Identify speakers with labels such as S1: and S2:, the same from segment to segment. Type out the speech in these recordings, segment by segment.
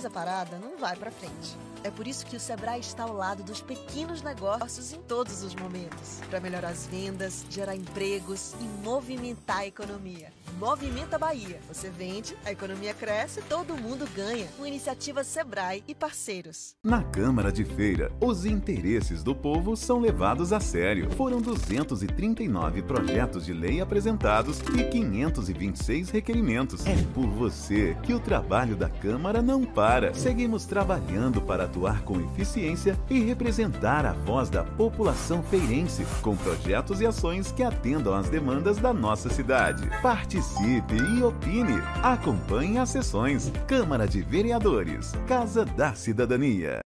S1: mas a parada não vai para frente. É por isso que o Sebrae está ao lado dos pequenos negócios em todos os momentos, para melhorar as vendas, gerar empregos e movimentar a economia. Movimenta Bahia. Você vende, a economia cresce, todo mundo ganha. Com iniciativa Sebrae e parceiros.
S2: Na Câmara de Feira, os interesses do povo são levados a sério. Foram 239 projetos de lei apresentados e 526 requerimentos. É por você que o trabalho da Câmara não para. Seguimos trabalhando para atuar com eficiência e representar a voz da população feirense, com projetos e ações que atendam às demandas da nossa cidade. Participe e opine. Acompanhe as sessões. Câmara de Vereadores. Casa da Cidadania.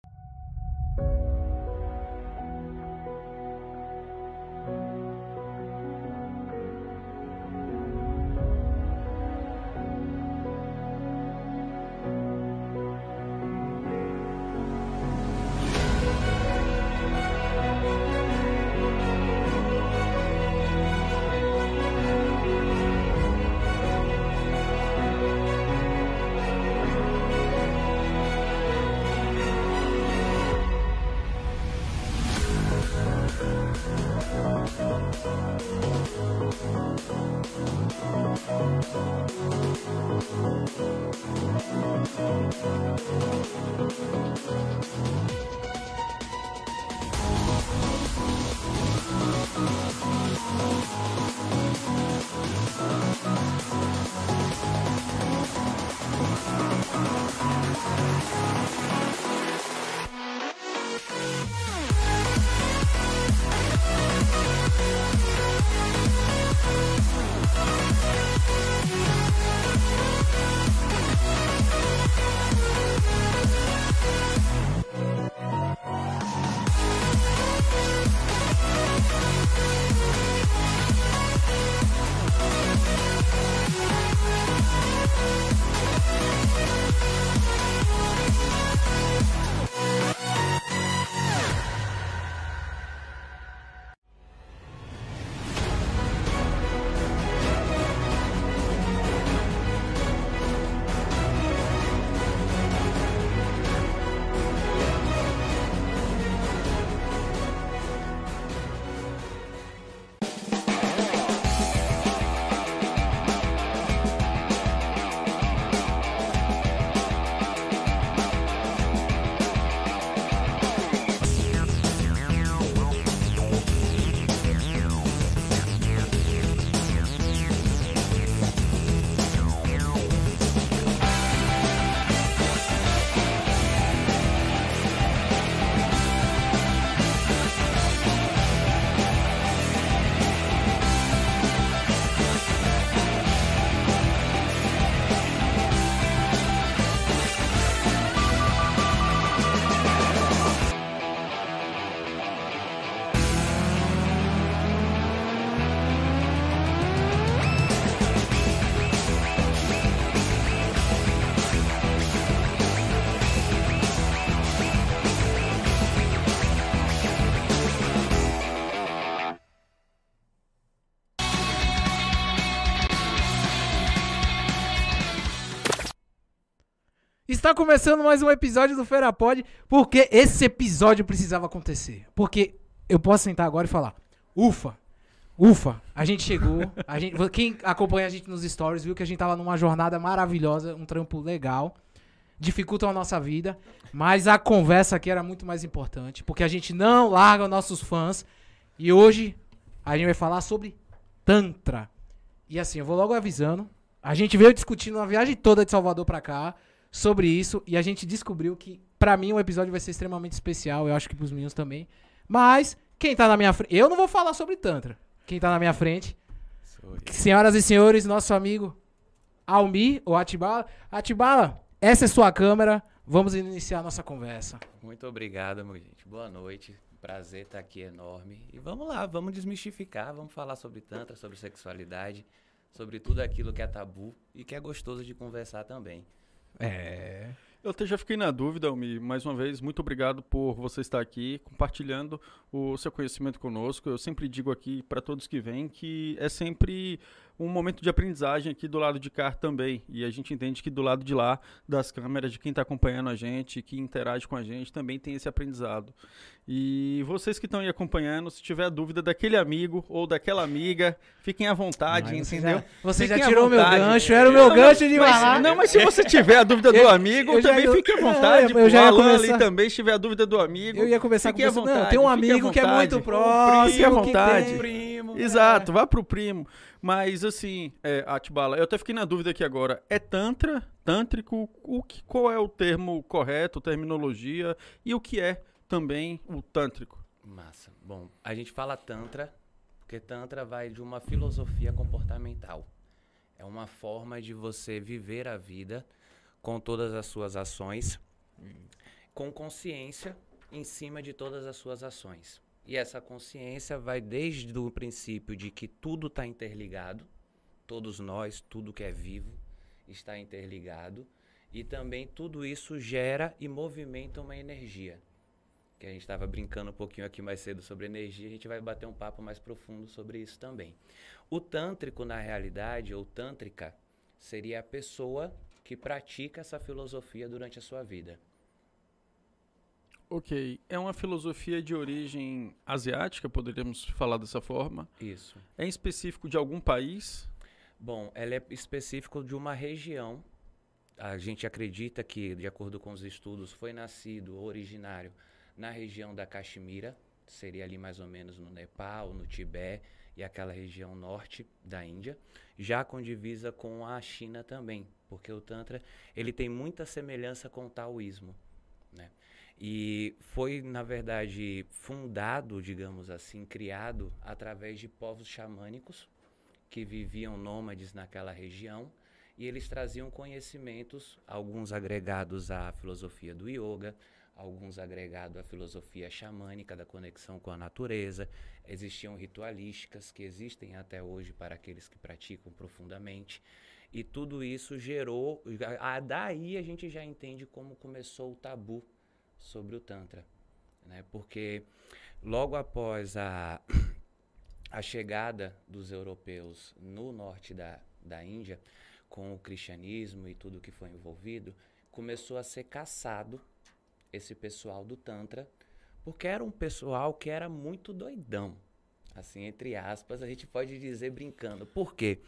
S3: Está começando mais um episódio do Feira Pod, porque esse episódio precisava acontecer. Porque eu posso sentar agora e falar: ufa, ufa, a gente chegou. A gente, quem acompanha a gente nos stories viu que a gente tava numa jornada maravilhosa, um trampo legal. Dificultam a nossa vida, mas a conversa aqui era muito mais importante, porque a gente não larga os nossos fãs. E hoje a gente vai falar sobre Tantra. E assim, eu vou logo avisando. A gente veio discutindo uma viagem toda de Salvador pra cá sobre isso e a gente descobriu que, para mim, o episódio vai ser extremamente especial. Eu acho que pros meninos também. Mas, quem tá na minha frente. Eu não vou falar sobre Tantra. Quem tá na minha frente. Senhoras e senhores, nosso amigo Almi, ou Atibala. Atibala, essa é sua câmera. Vamos iniciar a nossa conversa.
S4: Muito obrigado, meu gente. Boa noite. Prazer estar aqui enorme. E vamos lá, vamos desmistificar, vamos falar sobre Tantra, sobre sexualidade, sobre tudo aquilo que é tabu e que é gostoso de conversar também.
S3: É.
S5: Eu até já fiquei na dúvida, Almi. Mais uma vez, muito obrigado por você estar aqui compartilhando o seu conhecimento conosco. Eu sempre digo aqui para todos que vêm que é sempre um momento de aprendizagem aqui do lado de cá também. E a gente entende que do lado de lá, das câmeras, de quem está acompanhando a gente, que interage com a gente, também tem esse aprendizado. E vocês que estão aí acompanhando, se tiver dúvida daquele amigo ou daquela amiga, fiquem à vontade,
S3: Mas você
S5: entendeu?
S3: já- Você já
S5: Fiquem
S3: tirou meu gancho, era o meu
S5: Não,
S3: gancho de
S5: mas,
S3: falar.
S5: Não, mas se você tiver a dúvida do
S3: Eu-
S5: amigo,
S3: eu já-
S5: também
S3: eu-
S5: fique à vontade.
S3: eu já
S5: pô.
S3: ia
S5: Alan
S3: começar-
S5: ali também, se tiver a dúvida do amigo.
S3: Eu ia
S5: fique
S3: com você.
S5: vontade.
S3: Não, tem um amigo que é muito próximo.
S5: Fique à vontade.
S4: Primo.
S5: Exato, vá pro primo. Mas assim, é, Atibala, eu até fiquei na dúvida aqui agora. É tantra, tântrico, o que, qual é o termo correto, terminologia e o que é também o tântrico?
S4: Massa. Bom, a gente fala Tantra, porque Tantra vai de uma filosofia comportamental. É uma forma de você viver a vida com todas as suas ações, com consciência em cima de todas as suas ações. E essa consciência vai desde o princípio de que tudo está interligado, todos nós, tudo que é vivo está interligado, e também tudo isso gera e movimenta uma energia que a gente estava brincando um pouquinho aqui mais cedo sobre energia, a gente vai bater um papo mais profundo sobre isso também. O tântrico, na realidade, ou tântrica, seria a pessoa que pratica essa filosofia durante a sua vida.
S5: Ok, é uma filosofia de origem asiática, poderíamos falar dessa forma.
S4: Isso.
S5: É específico de algum país?
S4: Bom, ela é específico de uma região. A gente acredita que, de acordo com os estudos, foi nascido originário na região da Caxemira, seria ali mais ou menos no Nepal, no Tibete e aquela região norte da Índia, já com divisa com a China também, porque o Tantra ele tem muita semelhança com o taoísmo? E foi, na verdade, fundado, digamos assim, criado através de povos xamânicos que viviam nômades naquela região e eles traziam conhecimentos, alguns agregados à filosofia do yoga, alguns agregados à filosofia xamânica da conexão com a natureza. Existiam ritualísticas que existem até hoje para aqueles que praticam profundamente. E tudo isso gerou. Daí a gente já entende como começou o tabu sobre o Tantra. Né? Porque logo após a, a chegada dos europeus no norte da, da Índia, com o cristianismo e tudo que foi envolvido, começou a ser caçado esse pessoal do Tantra, porque era um pessoal que era muito doidão. Assim, entre aspas, a gente pode dizer brincando. Por quê?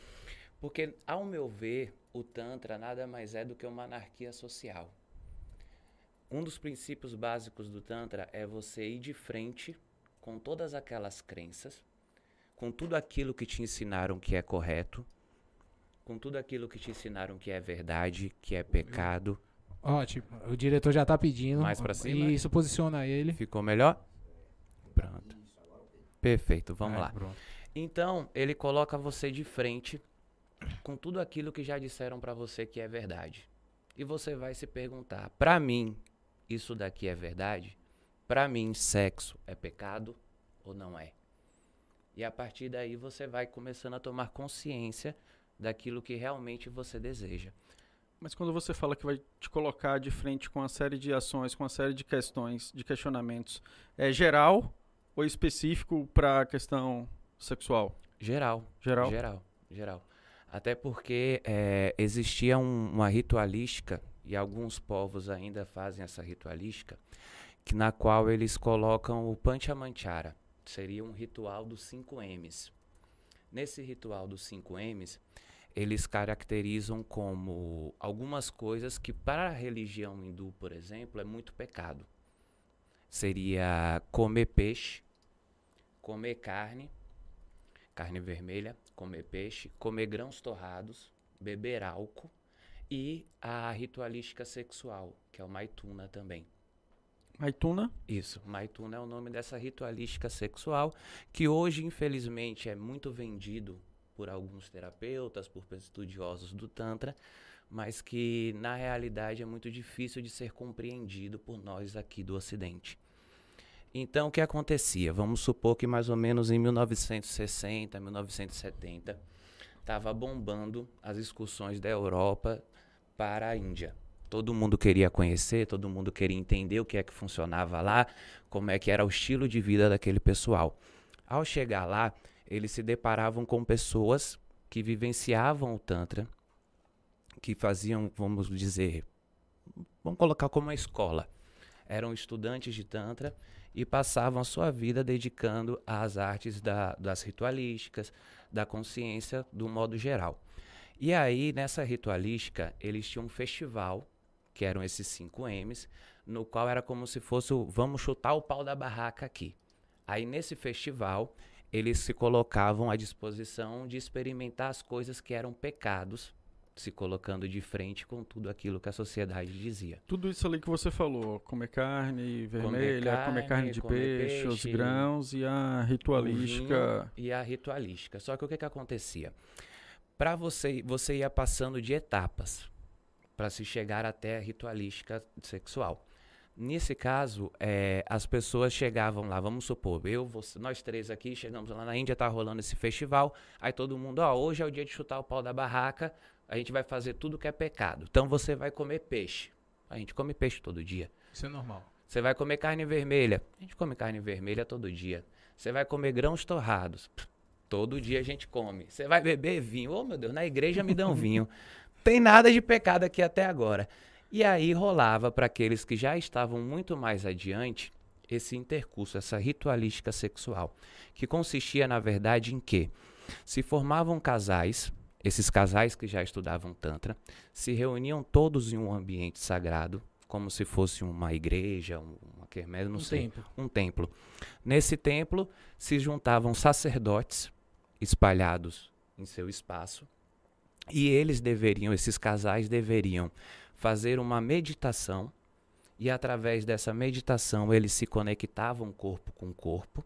S4: Porque, ao meu ver, o Tantra nada mais é do que uma anarquia social. Um dos princípios básicos do Tantra é você ir de frente com todas aquelas crenças, com tudo aquilo que te ensinaram que é correto, com tudo aquilo que te ensinaram que é verdade, que é pecado.
S3: Ótimo. O diretor já tá pedindo.
S4: Mais pra cima?
S3: Isso, posiciona ele.
S4: Ficou melhor? Pronto. Perfeito, vamos
S3: Ah,
S4: lá.
S3: pronto.
S4: Então, ele coloca você de frente com tudo aquilo que já disseram pra você que é verdade. E você vai se perguntar: pra mim, isso daqui é verdade? Pra mim, sexo é pecado ou não é? E a partir daí você vai começando a tomar consciência daquilo que realmente você deseja.
S5: Mas quando você fala que vai te colocar de frente com uma série de ações, com uma série de questões, de questionamentos, é geral ou específico para a questão sexual?
S4: Geral.
S5: Geral?
S4: Geral, geral. Até porque é, existia um- uma ritualística, e alguns povos ainda fazem essa ritualística, que, na qual eles colocam o Panchamanchara. Seria um ritual dos 5 M's. Nesse ritual dos 5 M's, eles caracterizam como algumas coisas que, para a religião hindu, por exemplo, é muito pecado. Seria comer peixe, comer carne, carne vermelha, comer peixe, comer grãos torrados, beber álcool e a ritualística sexual, que é o maituna também.
S5: Maituna?
S4: Isso, maituna é o nome dessa ritualística sexual que hoje, infelizmente, é muito vendido por alguns terapeutas, por estudiosos do Tantra, mas que na realidade é muito difícil de ser compreendido por nós aqui do Ocidente. Então, o que acontecia? Vamos supor que mais ou menos em 1960, 1970, estava bombando as excursões da Europa para a Índia. Todo mundo queria conhecer, todo mundo queria entender o que é que funcionava lá, como é que era o estilo de vida daquele pessoal. Ao chegar lá, eles se deparavam com pessoas que vivenciavam o Tantra, que faziam, vamos dizer, vamos colocar como uma escola. Eram estudantes de Tantra e passavam a sua vida dedicando às artes da, das ritualísticas, da consciência, do modo geral. E aí, nessa ritualística, eles tinham um festival, que eram esses 5 M's, no qual era como se fosse o vamos chutar o pau da barraca aqui. Aí, nesse festival, eles se colocavam à disposição de experimentar as coisas que eram pecados se colocando de frente com tudo aquilo que a sociedade dizia.
S5: Tudo isso ali que você falou, comer carne vermelha, comer carne, comer carne de comer peixe, peixe, os grãos e a ritualística.
S4: E a ritualística. Só que o que, que acontecia? Para você, você ia passando de etapas para se chegar até a ritualística sexual. Nesse caso, é, as pessoas chegavam lá, vamos supor, eu, você, nós três aqui, chegamos lá na Índia, tá rolando esse festival, aí todo mundo, ó, hoje é o dia de chutar o pau da barraca, a gente vai fazer tudo que é pecado. Então você vai comer peixe. A gente come peixe todo dia.
S3: Isso é normal.
S4: Você vai comer carne vermelha. A gente come carne vermelha todo dia. Você vai comer grãos torrados. Todo dia a gente come. Você vai beber vinho. Oh, meu Deus, na igreja me dão vinho. Tem nada de pecado aqui até agora. E aí rolava para aqueles que já estavam muito mais adiante esse intercurso, essa ritualística sexual, que consistia na verdade em que se formavam casais esses casais que já estudavam Tantra se reuniam todos em um ambiente sagrado, como se fosse uma igreja, uma quermesse, não um sei, templo. um templo. Nesse templo se juntavam sacerdotes espalhados em seu espaço e eles deveriam, esses casais deveriam fazer uma meditação e através dessa meditação eles se conectavam corpo com corpo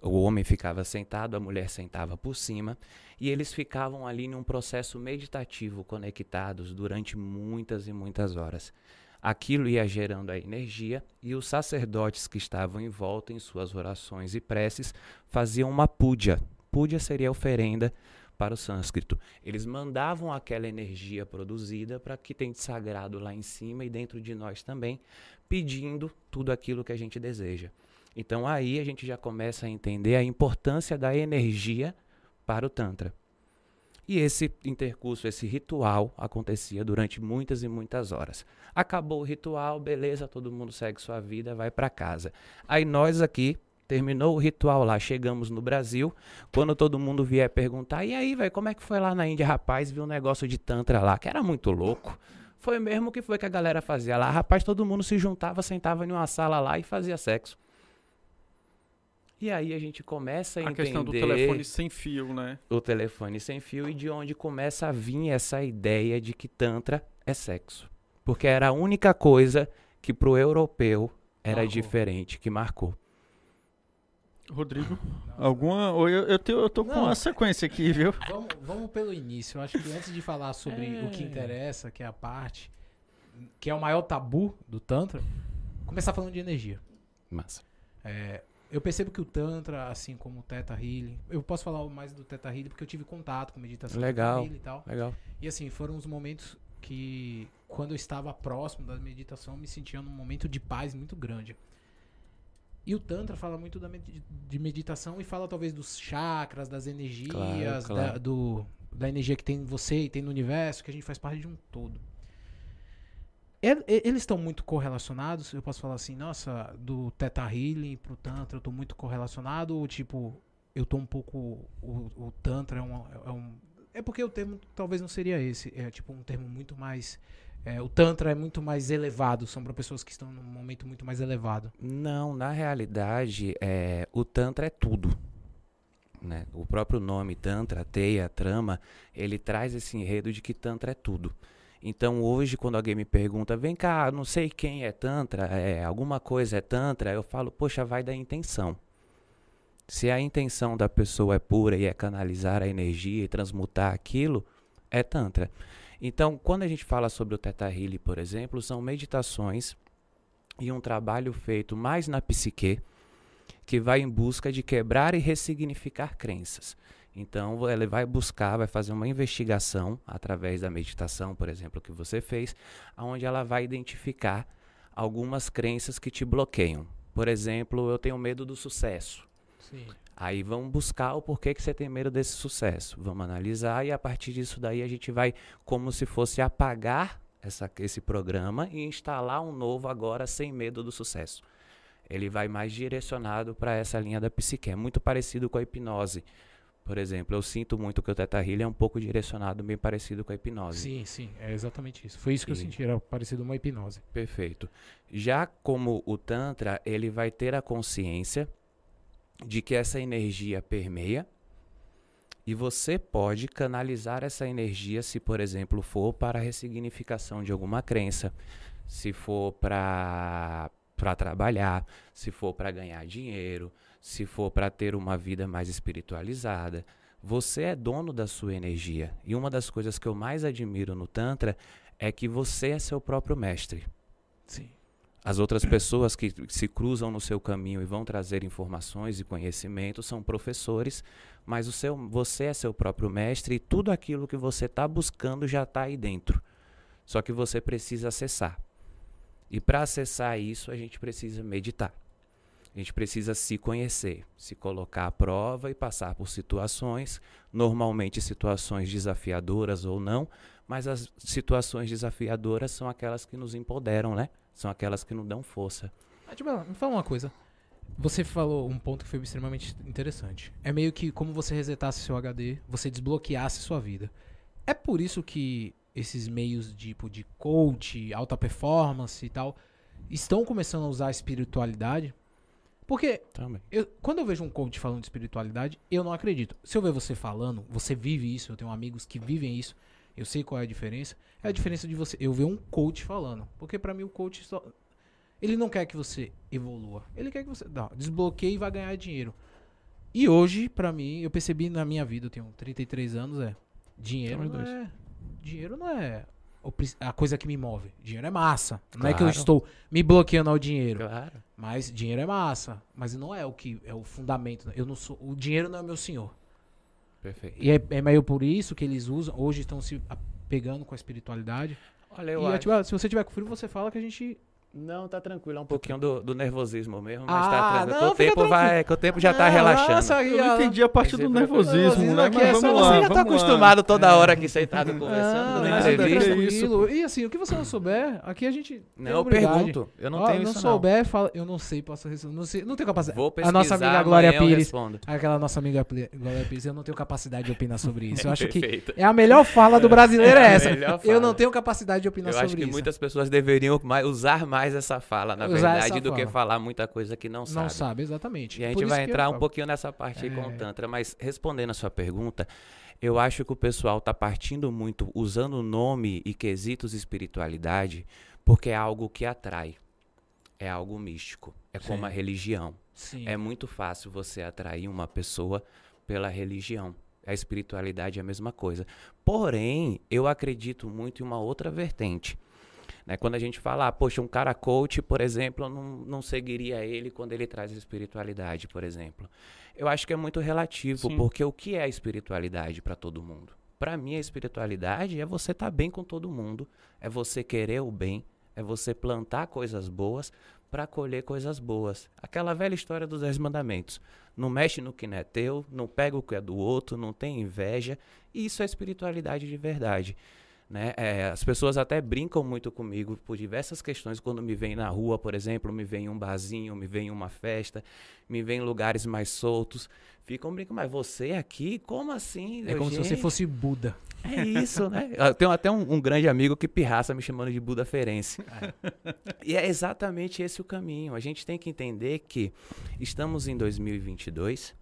S4: o homem ficava sentado, a mulher sentava por cima, e eles ficavam ali num processo meditativo conectados durante muitas e muitas horas. Aquilo ia gerando a energia e os sacerdotes que estavam em volta em suas orações e preces faziam uma puja. Puja seria oferenda para o sânscrito. Eles mandavam aquela energia produzida para que tem sagrado lá em cima e dentro de nós também, pedindo tudo aquilo que a gente deseja. Então aí a gente já começa a entender a importância da energia para o Tantra. E esse intercurso, esse ritual acontecia durante muitas e muitas horas. Acabou o ritual, beleza, todo mundo segue sua vida, vai para casa. Aí nós aqui terminou o ritual lá, chegamos no Brasil. Quando todo mundo vier perguntar, e aí, velho, como é que foi lá na Índia, rapaz? Viu um negócio de Tantra lá, que era muito louco. Foi mesmo que foi que a galera fazia lá. Rapaz, todo mundo se juntava, sentava em uma sala lá e fazia sexo. E aí a gente começa a, a entender... A
S5: questão do telefone sem fio, né?
S4: O telefone sem fio e de onde começa a vir essa ideia de que Tantra é sexo. Porque era a única coisa que pro europeu era marcou. diferente, que marcou.
S5: Rodrigo, alguma. Eu, eu, tenho, eu tô com uma sequência aqui, viu?
S3: Vamos, vamos pelo início. Eu acho que antes de falar sobre é... o que interessa, que é a parte, que é o maior tabu do Tantra, começar falando de energia.
S4: Massa.
S3: É, eu percebo que o Tantra, assim como o Theta Healing, eu posso falar mais do Theta Healing porque eu tive contato com meditação
S4: legal,
S3: e tal.
S4: Legal.
S3: E assim, foram os momentos que, quando eu estava próximo da meditação, eu me sentia num momento de paz muito grande. E o Tantra fala muito da med de meditação e fala talvez dos chakras, das energias, claro, claro. Da, do, da energia que tem em você e tem no universo, que a gente faz parte de um todo. Eles estão muito correlacionados. Eu posso falar assim, nossa, do Teta Healing pro Tantra eu tô muito correlacionado. Ou tipo, eu tô um pouco. O, o Tantra é um, é um. É porque o termo talvez não seria esse. É tipo um termo muito mais. É, o Tantra é muito mais elevado, são para pessoas que estão num momento muito mais elevado.
S4: Não, na realidade, é, o Tantra é tudo. Né? O próprio nome Tantra, Teia, Trama, ele traz esse enredo de que Tantra é tudo. Então hoje, quando alguém me pergunta, vem cá, não sei quem é Tantra, é, alguma coisa é Tantra, eu falo, poxa, vai da intenção. Se a intenção da pessoa é pura e é canalizar a energia e transmutar aquilo, é Tantra. Então, quando a gente fala sobre o Healing, por exemplo, são meditações e um trabalho feito mais na psique, que vai em busca de quebrar e ressignificar crenças. Então, ele vai buscar, vai fazer uma investigação através da meditação, por exemplo, que você fez, onde ela vai identificar algumas crenças que te bloqueiam. Por exemplo, eu tenho medo do sucesso. Sim. Aí vamos buscar o porquê que você tem medo desse sucesso. Vamos analisar e a partir disso daí a gente vai como se fosse apagar essa, esse programa e instalar um novo agora sem medo do sucesso. Ele vai mais direcionado para essa linha da psique. É muito parecido com a hipnose. Por exemplo, eu sinto muito que o Teta Healing é um pouco direcionado, bem parecido com a hipnose.
S3: Sim, sim, é exatamente isso. Foi isso que eu
S4: E-
S3: senti, era parecido uma hipnose.
S4: Perfeito. Já como o Tantra, ele vai ter a consciência de que essa energia permeia e você pode canalizar essa energia se, por exemplo, for para a ressignificação de alguma crença, se for para trabalhar, se for para ganhar dinheiro, se for para ter uma vida mais espiritualizada. Você é dono da sua energia. E uma das coisas que eu mais admiro no Tantra é que você é seu próprio mestre.
S3: Sim.
S4: As outras pessoas que se cruzam no seu caminho e vão trazer informações e conhecimento são professores, mas o seu, você é seu próprio mestre e tudo aquilo que você está buscando já está aí dentro. Só que você precisa acessar. E para acessar isso, a gente precisa meditar. A gente precisa se conhecer, se colocar à prova e passar por situações, normalmente situações desafiadoras ou não, mas as situações desafiadoras são aquelas que nos empoderam, né? São aquelas que nos dão força.
S3: Ah, tipo, me fala uma coisa. Você falou um ponto que foi extremamente interessante. É meio que como você resetasse seu HD, você desbloqueasse sua vida. É por isso que esses meios tipo de coach, alta performance e tal, estão começando a usar a espiritualidade? Porque eu- quando eu vejo um coach falando de espiritualidade, eu não acredito. Se eu ver você falando, você vive isso, eu tenho amigos que vivem isso, eu sei qual é a diferença. É a diferença de você eu ver um coach falando. Porque pra mim o coach só ele não quer que você evolua. Ele quer que você não, desbloqueie e vá ganhar dinheiro. E hoje, pra mim, eu percebi na minha vida, eu tenho 33 anos, é dinheiro não
S5: dois.
S3: é dinheiro não é a coisa que me move. Dinheiro é massa. Não é que eu
S4: Claro.
S3: estou me bloqueando ao dinheiro.
S4: Claro.
S3: Mas dinheiro é massa. Mas não é o que é o fundamento. Eu não sou. O dinheiro não é meu senhor.
S4: Perfeito.
S3: E é, é meio por isso que eles usam. Hoje estão se pegando com a espiritualidade.
S4: Olha, eu
S3: e é
S4: acho...
S3: tipo, ah, se você tiver com frio, você fala que a gente.
S4: Não, tá tranquilo. É um pouquinho do, do nervosismo mesmo, mas
S3: Ah,
S4: tá tranquilo.
S3: não,
S4: que o tempo vai, que o tempo já tá relaxando.
S3: Nossa,
S5: Eu não entendi a parte do
S4: Esse
S5: nervosismo, né? Mas
S3: é só
S5: vamos
S3: você
S5: lá,
S3: já
S4: Você tá
S5: vamos lá.
S4: acostumado toda hora aqui sentado conversando, dando
S3: nada,
S4: entrevista.
S5: que isso,
S3: tranquilo. E assim, o que você não souber, aqui a gente.
S4: Não, eu pergunto. Eu não tenho
S3: não
S4: isso
S3: souber, fala. Eu não sei, posso responder. Não, sei, não tenho capacidade.
S4: Vou
S3: a
S4: pesquisar,
S3: nossa amiga Glória
S4: eu
S3: Pires. Aquela nossa amiga Glória Pires, eu não tenho capacidade de opinar sobre isso. Eu acho que
S4: Perfeito.
S3: é a melhor fala do brasileiro é
S4: É a
S3: essa. Eu não tenho capacidade de opinar
S4: Eu
S3: sobre
S4: acho que
S3: isso.
S4: muitas pessoas deveriam usar mais essa fala, na
S3: Usar
S4: verdade, do que
S3: fala.
S4: falar muita coisa que não,
S3: Não
S4: sabe.
S3: sabe, exatamente.
S4: E a gente vai entrar um pouquinho nessa parte aí com o
S3: É.
S4: Tantra, mas respondendo a sua pergunta, eu acho que o pessoal tá partindo muito usando o nome e quesitos espiritualidade porque é algo que atrai. É algo místico. É como
S3: Sim.
S4: a religião.
S3: Sim.
S4: É muito fácil você atrair uma pessoa pela religião. A espiritualidade é a mesma coisa. Porém, eu acredito muito em uma outra vertente. Né? Quando a gente fala, ah, poxa, um cara coach, por exemplo, eu não, não seguiria ele quando ele traz espiritualidade, por exemplo. Eu acho que é muito relativo,
S5: Sim.
S4: porque o que é espiritualidade para todo mundo? Para mim, a espiritualidade é você estar bem com todo mundo, é você querer o bem, é você plantar coisas boas para colher coisas boas. Aquela velha história dos Dez Mandamentos. Não mexe no que não é teu, não pega o que é do outro, não tem inveja. Isso é espiritualidade de verdade. Né? É, as pessoas até brincam muito comigo por diversas questões quando me vêm na rua, por exemplo, me vem em um barzinho, me vem em uma festa, me vem em lugares mais soltos. Ficam brincando, mas você aqui? Como assim?
S3: É como se você
S4: "Gente,
S3: fosse Buda.
S4: é isso, né? Eu tenho até um, um grande amigo que pirraça me chamando de Buda Ferense. E é exatamente esse o caminho. A gente tem que entender que estamos em 2022,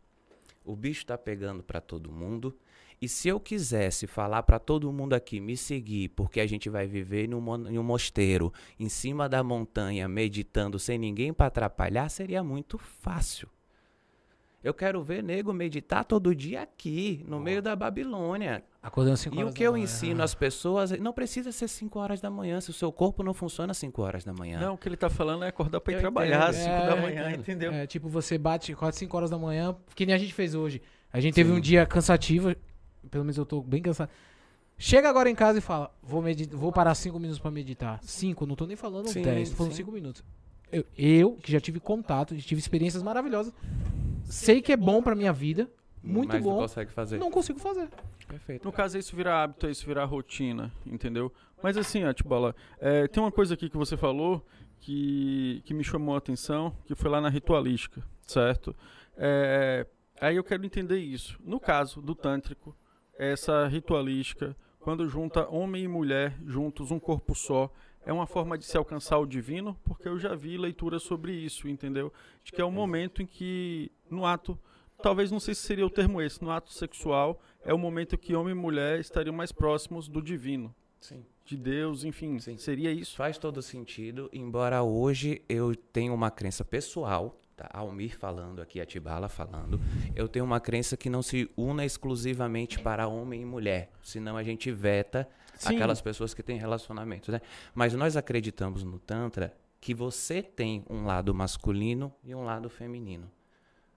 S4: o bicho está pegando para todo mundo. E se eu quisesse falar para todo mundo aqui me seguir, porque a gente vai viver num, em um mosteiro, em cima da montanha, meditando sem ninguém para atrapalhar, seria muito fácil. Eu quero ver nego meditar todo dia aqui, no meio da Babilônia.
S3: Acordando 5
S4: E
S3: horas
S4: o que
S3: da
S4: eu
S3: manhã.
S4: ensino às pessoas, não precisa ser 5 horas da manhã, se o seu corpo não funciona às 5 horas da manhã.
S5: Não, o que ele tá falando é acordar pra ir
S4: Eu
S5: trabalhar às
S4: entendo.
S5: 5
S3: É,
S5: da manhã, entendeu?
S3: É, tipo, você bate 4, 5 horas da manhã, que nem a gente fez hoje. A gente teve
S4: Sim.
S3: um dia cansativo, pelo menos eu tô bem cansado. Chega agora em casa e fala, vou, medi- vou parar 5 minutos pra meditar. 5, não tô nem falando
S4: Sim,
S3: 10, tô falando
S4: sim.
S3: 5 minutos. Eu, eu, que já tive contato, já tive experiências maravilhosas, sei que é bom pra minha vida, muito
S4: Mas
S3: bom,
S4: não consegue fazer.
S3: não consigo fazer.
S4: Perfeito.
S5: No caso, isso virar hábito, isso virar rotina, entendeu? Mas assim, ó, Tibola, é, tem uma coisa aqui que você falou que, que me chamou a atenção, que foi lá na ritualística, certo? É, aí eu quero entender isso. No caso do tântrico, essa ritualística, quando junta homem e mulher juntos, um corpo só, é uma forma de se alcançar o divino, porque eu já vi leituras sobre isso, entendeu? De que é um momento em que, no ato, talvez não sei se seria o termo esse, no ato sexual, é o momento que homem e mulher estariam mais próximos do divino,
S4: Sim.
S5: de Deus, enfim,
S4: Sim.
S5: seria
S4: Isso
S5: isso?
S4: faz todo sentido, embora hoje eu tenha uma crença pessoal, tá? Almir falando aqui, Atibala falando, eu tenho uma crença que não se una exclusivamente para homem e mulher, senão a gente veta
S5: Sim.
S4: aquelas pessoas que têm relacionamentos, né? Mas nós acreditamos no Tantra que você tem um lado masculino e um lado feminino.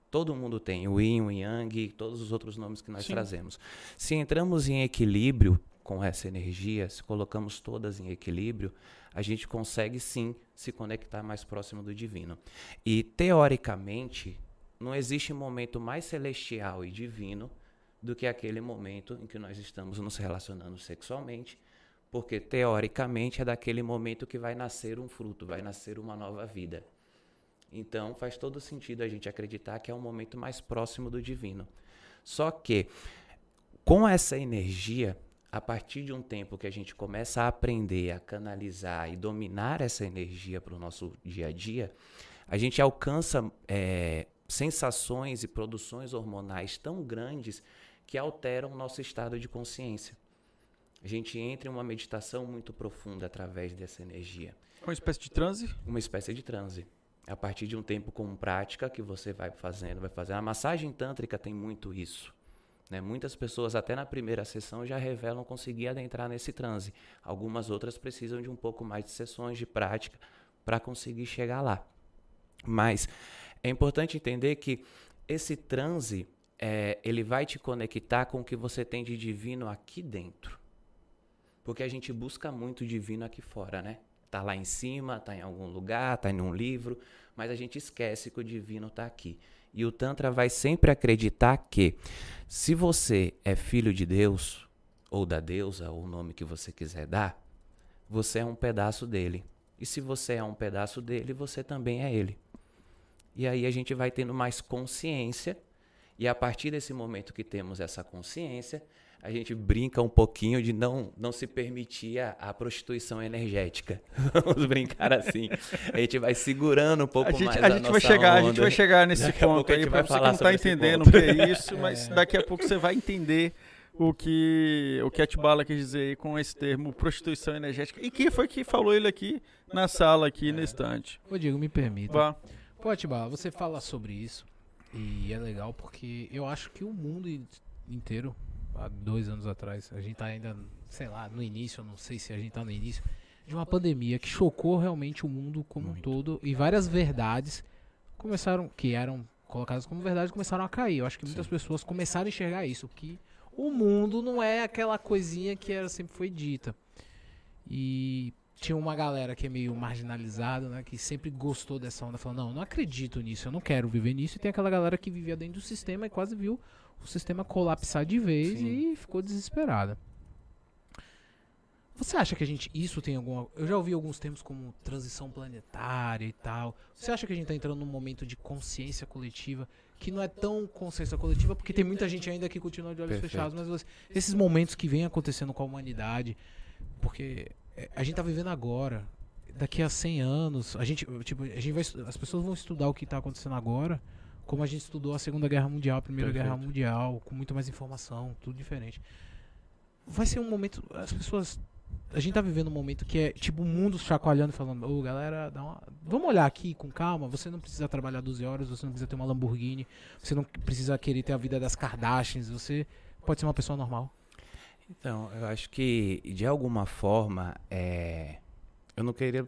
S4: Todo mundo tem o yin, o yang, todos os outros nomes que nós
S5: Sim.
S4: trazemos. Se entramos em equilíbrio com essa energia, se colocamos todas em equilíbrio, a gente consegue sim se conectar mais próximo do divino. E teoricamente, não existe momento mais celestial e divino do que aquele momento em que nós estamos nos relacionando sexualmente, porque teoricamente é daquele momento que vai nascer um fruto, vai nascer uma nova vida. Então faz todo sentido a gente acreditar que é um momento mais próximo do divino. Só que com essa energia, a partir de um tempo que a gente começa a aprender a canalizar e dominar essa energia para o nosso dia a dia, a gente alcança é, sensações e produções hormonais tão grandes que alteram o nosso estado de consciência. A gente entra em uma meditação muito profunda através dessa energia
S5: Uma espécie de transe?
S4: uma espécie de transe. A partir de um tempo com prática que você vai fazendo, vai fazendo. A massagem tântrica tem muito isso. Né? Muitas pessoas, até na primeira sessão, já revelam conseguir adentrar nesse transe. Algumas outras precisam de um pouco mais de sessões de prática para conseguir chegar lá. Mas é importante entender que esse transe, é, ele vai te conectar com o que você tem de divino aqui dentro. Porque a gente busca muito divino aqui fora, né? Tá lá em cima, tá em algum lugar, tá em um livro, mas a gente esquece que o divino tá aqui. E o Tantra vai sempre acreditar que se você é filho de Deus, ou da deusa, ou o nome que você quiser dar, você é um pedaço dele. E se você é um pedaço dele, você também é ele. E aí a gente vai tendo mais consciência, e a partir desse momento que temos essa consciência, a gente brinca um pouquinho de não, não se permitir a, a prostituição energética. Vamos brincar assim. A gente vai segurando um pouco
S5: A gente,
S4: mais
S5: a gente vai chegar, a gente
S4: onda.
S5: vai chegar nesse
S4: Daqui a
S5: ponto
S4: a
S5: aí para você que não tá
S4: esse
S5: entendendo o que é isso, mas daqui a pouco você vai entender o que o que a Tibala quis dizer aí com esse termo prostituição energética. E quem foi que falou ele aqui na sala aqui no estante?
S3: Ô, Diego, me permita.
S5: Vá.
S3: Pô, Atibala, você fala sobre isso e é legal porque eu acho que o mundo in- inteiro, há dois anos atrás, a gente tá ainda, sei lá, no início, eu não sei se a gente tá no início, de uma pandemia que chocou realmente o mundo como um todo e várias verdades começaram, que eram colocadas como verdade, começaram a cair. Eu acho que muitas pessoas começaram a enxergar isso, que o mundo não é aquela coisinha que era, sempre foi dita. E tinha uma galera que é meio marginalizada, né? Que sempre gostou dessa onda, falando, não, não acredito nisso, eu não quero viver nisso. E tem aquela galera que vivia dentro do sistema e quase viu o sistema colapsar de vez
S4: Sim.
S3: e ficou desesperada. Você acha que a gente. Isso tem alguma. Eu já ouvi alguns termos como transição planetária e tal. Você acha que a gente tá entrando num momento de consciência coletiva que não é tão consciência coletiva, porque tem muita gente ainda que continua de olhos
S4: Perfeito.
S3: fechados, mas você- esses momentos que vêm acontecendo com a humanidade, porque é, a gente tá vivendo agora. Daqui a 100 anos, a gente, tipo, a gente vai, as pessoas vão estudar o que tá acontecendo agora, como a gente estudou a Segunda Guerra Mundial, a Primeira Guerra
S4: Perfeito.
S3: Mundial, com muito mais informação, tudo diferente. Vai ser um momento, as pessoas a gente tá vivendo um momento que é tipo o mundo chacoalhando falando, ô galera, dá uma... vamos olhar aqui com calma, você não precisa trabalhar 12 horas, você não precisa ter uma Lamborghini, você não precisa querer ter a vida das Kardashians, você pode ser uma pessoa normal.
S4: Então, eu acho que, de alguma forma, é, eu não queria.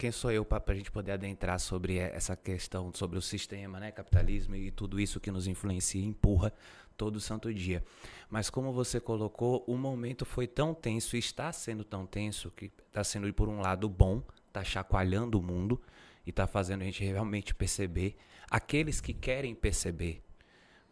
S4: Quem sou eu para a gente poder adentrar sobre essa questão, sobre o sistema, né, capitalismo e tudo isso que nos influencia e empurra todo santo dia. Mas como você colocou, o momento foi tão tenso está sendo tão tenso que está sendo por um lado bom, está chacoalhando o mundo e está fazendo a gente realmente perceber, aqueles que querem perceber,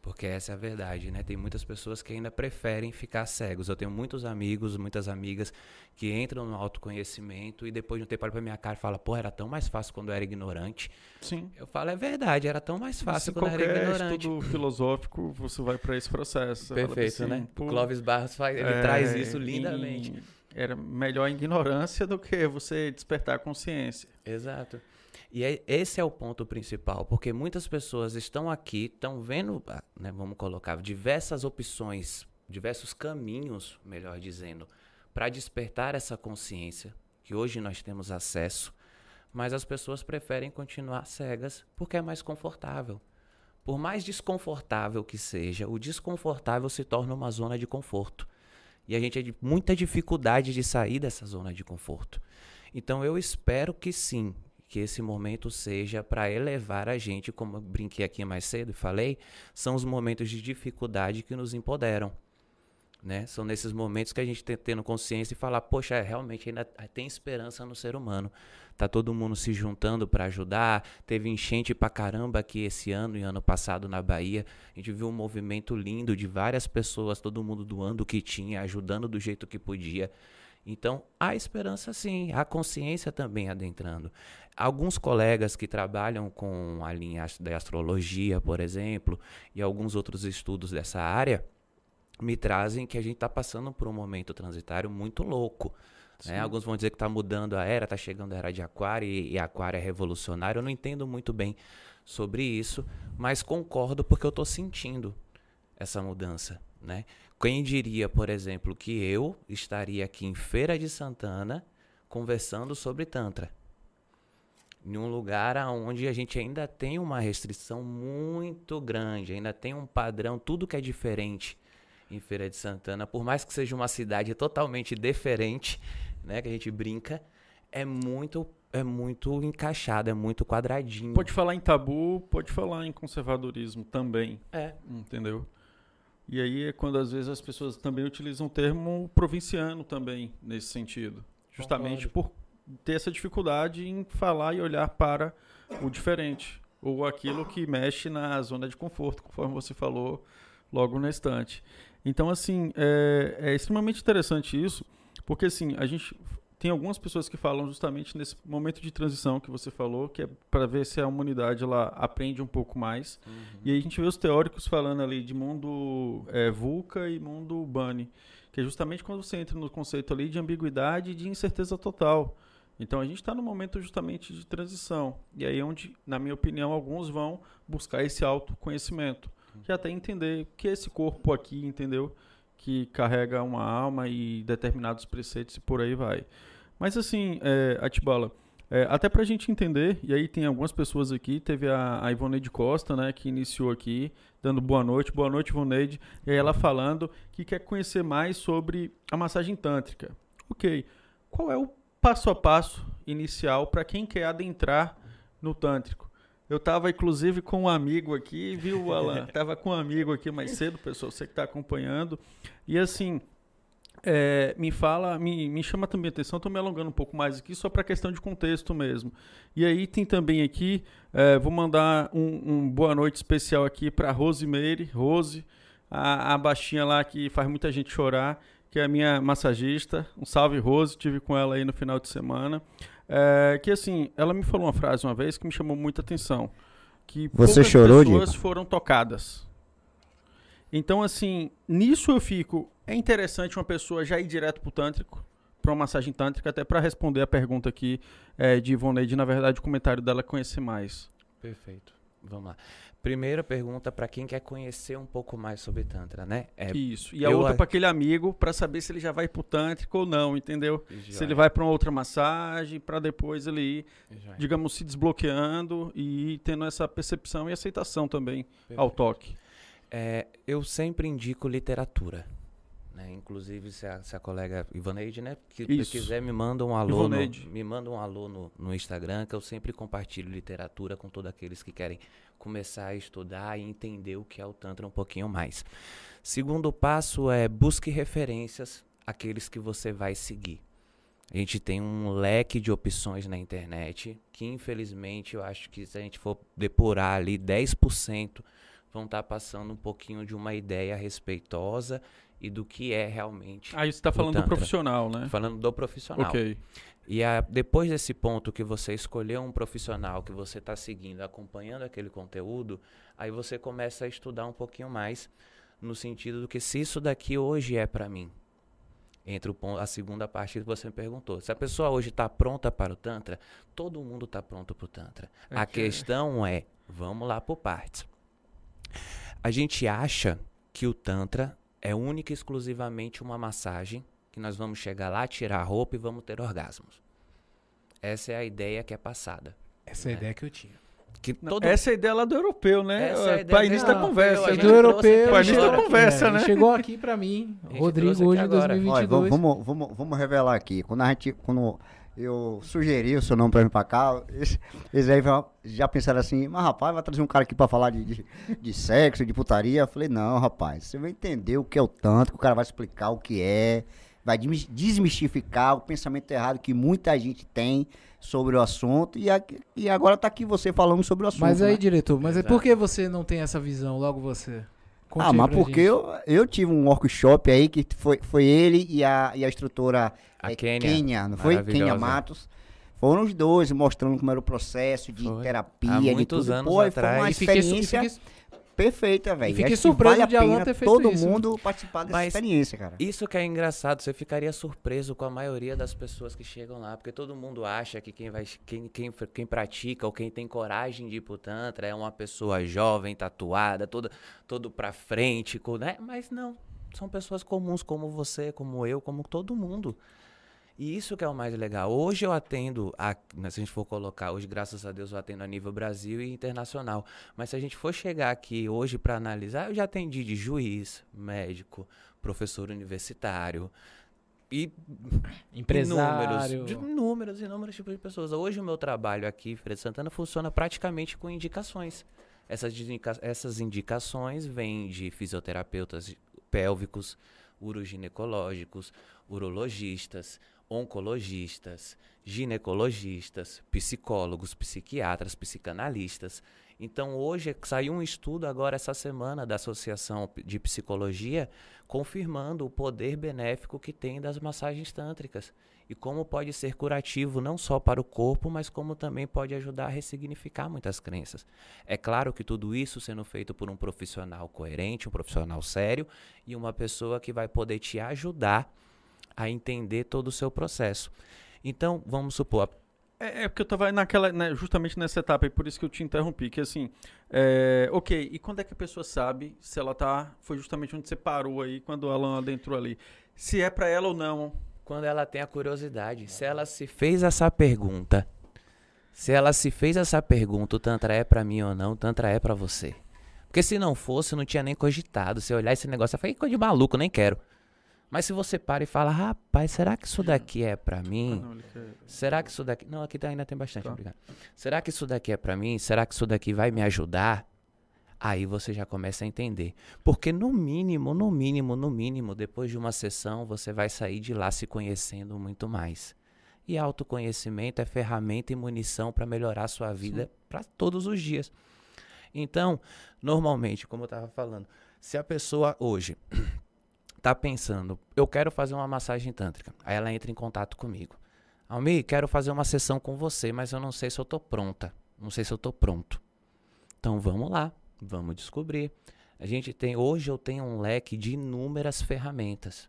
S4: porque essa é a verdade, né? Tem muitas pessoas que ainda preferem ficar cegos. Eu tenho muitos amigos, muitas amigas que entram no autoconhecimento e depois de um tempo olham pra minha cara e falam, pô, era tão mais fácil quando eu era ignorante.
S5: Sim.
S4: Eu falo, é verdade, era tão mais fácil
S5: Se
S4: quando eu era ignorante.
S5: estudo filosófico, você vai para esse processo.
S4: Perfeito,
S5: assim,
S4: né?
S5: pô,
S4: O Clóvis Barros faz, ele
S5: é,
S4: traz isso lindamente.
S5: Era melhor a ignorância do que você despertar a consciência.
S4: Exato. E é- esse é o ponto principal, porque muitas pessoas estão aqui, estão vendo, ah, né, vamos colocar, diversas opções, diversos caminhos, melhor dizendo, para despertar essa consciência, que hoje nós temos acesso, mas as pessoas preferem continuar cegas porque é mais confortável. Por mais desconfortável que seja, o desconfortável se torna uma zona de conforto. E a gente tem muita dificuldade de sair dessa zona de conforto. Então eu espero que sim, que esse momento seja para elevar a gente, como eu brinquei aqui mais cedo e falei, são os momentos de dificuldade que nos empoderam. Né? São nesses momentos que a gente tem tendo consciência e falar, poxa, realmente ainda tem esperança no ser humano. Tá todo mundo se juntando para ajudar. Teve enchente pra caramba aqui esse ano e ano passado na Bahia. A gente viu um movimento lindo de várias pessoas, todo mundo doando o que tinha, ajudando do jeito que podia. Então, há esperança sim, há consciência também adentrando. Alguns colegas que trabalham com a linha da astrologia, por exemplo, e alguns outros estudos dessa área, me trazem que a gente está passando por um momento transitário muito louco. né? Alguns vão dizer que está mudando a era, está chegando a era de Aquário e, e Aquário é revolucionário. Eu não entendo muito bem sobre isso, mas concordo porque eu estou sentindo essa mudança. Né? Quem diria, por exemplo, que eu estaria aqui em Feira de Santana conversando sobre Tantra? Em um lugar onde a gente ainda tem uma restrição muito grande, ainda tem um padrão, tudo que é diferente em Feira de Santana, por mais que seja uma cidade totalmente diferente, né, que a gente brinca, é muito é muito encaixado, é muito quadradinho.
S5: Pode falar em tabu, pode falar em conservadorismo também,
S4: É,
S5: entendeu? E aí é quando às vezes as pessoas também utilizam o termo provinciano também nesse sentido. Justamente por ter essa dificuldade em falar e olhar para o diferente. Ou aquilo que mexe na zona de conforto, conforme você falou logo na estante. Então, assim, é, é extremamente interessante isso, porque assim, a gente tem algumas pessoas que falam justamente nesse momento de transição que você falou, que é para ver se a humanidade ela aprende um pouco mais. E aí a gente vê os teóricos falando ali de mundo é, VUCA e mundo BANI, que é justamente quando você entra no conceito ali de ambiguidade e de incerteza total. Então a gente está no momento justamente de transição. E aí é onde, na minha opinião, alguns vão buscar esse autoconhecimento. Que é até entender que esse corpo aqui, entendeu? Que carrega uma alma e determinados preceitos e por aí vai. Mas assim, é, Atibala, é, até pra gente entender, e aí tem algumas pessoas aqui, teve a, a Ivoneide Costa, né, que iniciou aqui, dando boa noite, boa noite Ivoneide, e aí ela falando que quer conhecer mais sobre a massagem tântrica. Ok, qual é o passo a passo inicial para quem quer adentrar no tântrico? Eu tava inclusive com um amigo aqui, viu, Alan? tava com um amigo aqui mais cedo, pessoal, você que tá acompanhando, e assim, é, me fala, me, me chama também a atenção, estou me alongando um pouco mais aqui, só para questão de contexto mesmo. E aí tem também aqui, é, vou mandar um, um boa noite especial aqui para Rosemary, Rose, a, a baixinha lá que faz muita gente chorar, que é a minha massagista. Um salve, Rose, tive com ela aí no final de semana. É, que assim, ela me falou uma frase uma vez que me chamou muita atenção. Que
S6: Você
S5: poucas
S6: chorou,
S5: pessoas
S6: Diego?
S5: foram tocadas. Então, assim, nisso eu fico. É interessante uma pessoa já ir direto pro tântrico, pra uma massagem tântrica, até para responder a pergunta aqui é, de Ivoneide, na verdade, o comentário dela é conhecer mais.
S4: Perfeito. Vamos lá. Primeira pergunta para quem quer conhecer um pouco mais sobre Tantra, né? É,
S5: Isso. E a outra para aquele amigo, para saber se ele já vai pro tântrico ou não, entendeu? Se
S4: Joia,
S5: ele vai para uma outra massagem, para depois ele ir,
S4: joia.
S5: digamos, se desbloqueando e tendo essa percepção e aceitação também ao
S4: Perfeito.
S5: toque.
S4: É, eu sempre indico literatura. Né? Inclusive, se a, se a colega Ivaneide, né? Que
S5: Isso.
S4: quiser, me manda um alô, no, me manda um alô no, no Instagram, que eu sempre compartilho literatura com todos aqueles que querem começar a estudar e entender o que é o Tantra um pouquinho mais. Segundo passo é busque referências, aqueles que você vai seguir. A gente tem um leque de opções na internet que, infelizmente, eu acho que se a gente for depurar ali 10%, vão estar passando um pouquinho de uma ideia respeitosa e do que é realmente.
S5: Aí você está falando do profissional, né?
S4: Falando do profissional.
S5: Ok.
S4: E a- depois desse ponto que você escolheu um profissional que você está seguindo, acompanhando aquele conteúdo, aí você começa a estudar um pouquinho mais no sentido do que se isso daqui hoje é para mim. Entre o ponto, a segunda parte que você me perguntou. Se a pessoa hoje está pronta para o Tantra, todo mundo está pronto para o Tantra.
S5: É
S4: a
S5: que-
S4: questão é, vamos lá por partes. A gente acha que o Tantra é única e exclusivamente uma massagem, que nós vamos chegar lá, tirar a roupa e vamos ter orgasmos. Essa é a ideia que é passada.
S3: Essa é a ideia que eu tinha.
S4: Que
S5: Não,
S4: todo
S5: Essa é a ideia lá do europeu, né?
S4: É a ideia
S5: Pai
S4: do
S5: início da conversa.
S3: É do
S5: né?
S3: europeu.
S4: aqui
S5: início da conversa,
S3: É,
S5: né?
S3: Chegou aqui pra mim, Rodrigo, hoje
S4: agora.
S3: 2022.
S6: Olha, vamos, vamos, vamos, vamos revelar aqui. Quando, a gente, quando eu sugeri o seu nome pra vir pra cá, eles, eles aí já- pensaram assim, mas rapaz, vai trazer um cara aqui pra falar de, de, de sexo, de putaria. Eu falei, não, rapaz, você vai entender o que é o tanto, que o cara vai explicar o que é, vai desmi- desmistificar o pensamento errado que muita gente tem sobre o assunto. E, aqui- e agora tá aqui você falando sobre o assunto.
S3: Mas aí,
S6: né?
S3: diretor, mas é por que você não tem essa visão, logo você? Conte
S6: Ah, mas porque
S3: gente.
S6: eu, eu tive um workshop aí que foi, foi ele e a, e a instrutora
S4: A
S6: é,
S4: Kênia,
S6: não foi? Kênia
S4: maravilhosa.
S6: Matos. Foram os dois mostrando como era o processo de
S4: Foi.
S6: terapia,
S4: Há
S6: de
S4: muitos
S6: tudo.
S4: anos
S6: Pô,
S4: atrás.
S6: Foi uma
S3: e
S6: experiência
S3: fiquei-
S6: perfeita, velho.
S3: fiquei surpreso
S6: vale
S3: de Alan ter feito
S6: todo
S3: isso.
S6: mundo participar dessa
S4: Mas-
S6: experiência, cara.
S4: Isso que é engraçado, você ficaria surpreso com a maioria das pessoas que chegam lá, porque todo mundo acha que quem vai quem, quem, quem pratica ou quem tem coragem de ir pro tantra é uma pessoa jovem, tatuada, toda todo pra frente, né? Mas não, são pessoas comuns como você, como eu, como todo mundo. E isso que é o mais legal. Hoje eu atendo, a, né, se a gente for colocar, hoje graças a Deus eu atendo a nível Brasil e internacional. Mas se a gente for chegar aqui hoje para analisar, eu já atendi de juiz, médico, professor universitário e
S3: Empresário.
S4: inúmeros, de inúmeros, inúmeros tipos de pessoas. Hoje o meu trabalho aqui, Fred Santana, funciona praticamente com indicações. Essas, indica- essas indicações vêm de fisioterapeutas pélvicos, uroginecológicos, urologistas, oncologistas, ginecologistas, psicólogos, psiquiatras, psicanalistas. Então, hoje saiu um estudo agora essa semana da Associação de Psicologia confirmando o poder benéfico que tem das massagens tântricas e como pode ser curativo não só para o corpo, mas como também pode ajudar a ressignificar muitas crenças. É claro que tudo isso sendo feito por um profissional coerente, um profissional sério e uma pessoa que vai poder te ajudar a entender todo o seu processo. Então, vamos supor,
S5: É, é porque eu tava naquela, né, justamente nessa etapa, e por isso que eu te interrompi, que assim, é, ok, e quando é que a pessoa sabe se ela tá, foi justamente onde você parou aí, quando o Alan adentrou ali, se é pra ela ou não,
S4: quando ela tem a curiosidade, se ela se fez essa pergunta, se ela se fez essa pergunta, o tantra é pra mim ou não, o tantra é pra você. Porque se não fosse, eu não tinha nem cogitado. Se olhar esse negócio, eu falei, "Que coisa de maluco, nem quero. Mas se você para e fala, rapaz, será que isso daqui é pra
S5: Ah,
S4: mim?
S5: não, ele quer-
S4: Será que isso daqui. Não, aqui tá- ainda tem bastante,
S5: Tá.
S4: obrigado. Será que isso daqui é pra mim? Será que isso daqui vai me ajudar? Aí você já começa a entender. Porque no mínimo, no mínimo, no mínimo, depois de uma sessão, você vai sair de lá se conhecendo muito mais. E autoconhecimento é ferramenta e munição para melhorar a sua vida para todos os dias. Então, normalmente, como eu estava falando, se a pessoa hoje tá pensando, eu quero fazer uma massagem tântrica, aí ela entra em contato comigo. Almi, quero fazer uma sessão com você, mas eu não sei se eu tô pronta. Não sei se eu tô pronto. Então vamos lá, vamos descobrir. A gente tem, hoje eu tenho um leque de inúmeras ferramentas.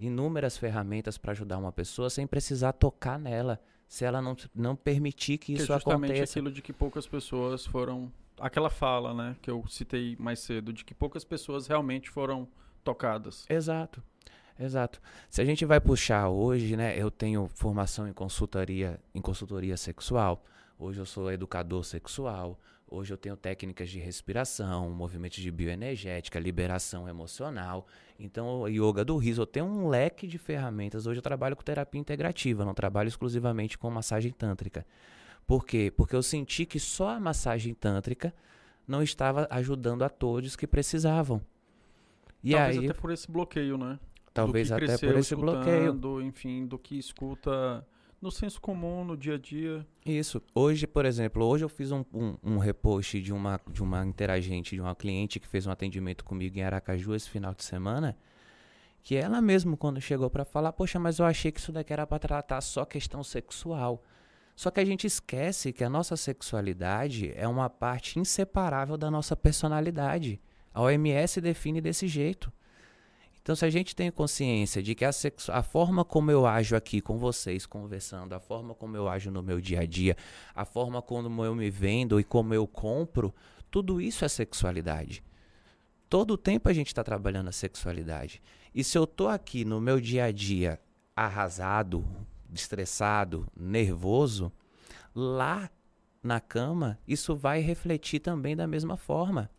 S4: Inúmeras ferramentas para ajudar uma pessoa sem precisar tocar nela, se ela não, não permitir que
S5: que
S4: isso
S5: é justamente
S4: aconteça.
S5: aquilo de que poucas pessoas foram, aquela fala, né, que eu citei mais cedo, de que poucas pessoas realmente foram tocadas.
S4: Exato. Exato. Se a gente vai puxar hoje, né, eu tenho formação em consultoria, em consultoria sexual. Hoje eu sou educador sexual. Hoje eu tenho técnicas de respiração, movimentos de bioenergética, liberação emocional. Então, yoga do riso, eu tenho um leque de ferramentas. Hoje eu trabalho com terapia integrativa, não trabalho exclusivamente com massagem tântrica. Por quê? Porque eu senti que só a massagem tântrica não estava ajudando a todos que precisavam. E
S5: Talvez
S4: aí,
S5: até por esse bloqueio, né?
S4: Talvez até
S5: cresceu
S4: por esse bloqueio.
S5: Enfim, do que escuta no senso comum, no dia a dia.
S4: Isso. Hoje, por exemplo, hoje eu fiz um, um, um repost de uma, de uma interagente, de uma cliente que fez um atendimento comigo em Aracaju esse final de semana. Que ela mesmo, quando chegou para falar, poxa, mas eu achei que isso daqui era para tratar só questão sexual. Só que a gente esquece que a nossa sexualidade é uma parte inseparável da nossa personalidade. A OMS define desse jeito. Então, se a gente tem consciência de que a, a forma como eu ajo aqui com vocês, conversando, a forma como eu ajo no meu dia a dia, a forma como eu me vendo e como eu compro, tudo isso é sexualidade. Todo o tempo a gente está trabalhando a sexualidade. E se eu tô aqui no meu dia a dia arrasado, estressado, nervoso, lá na cama, isso vai refletir também da mesma forma.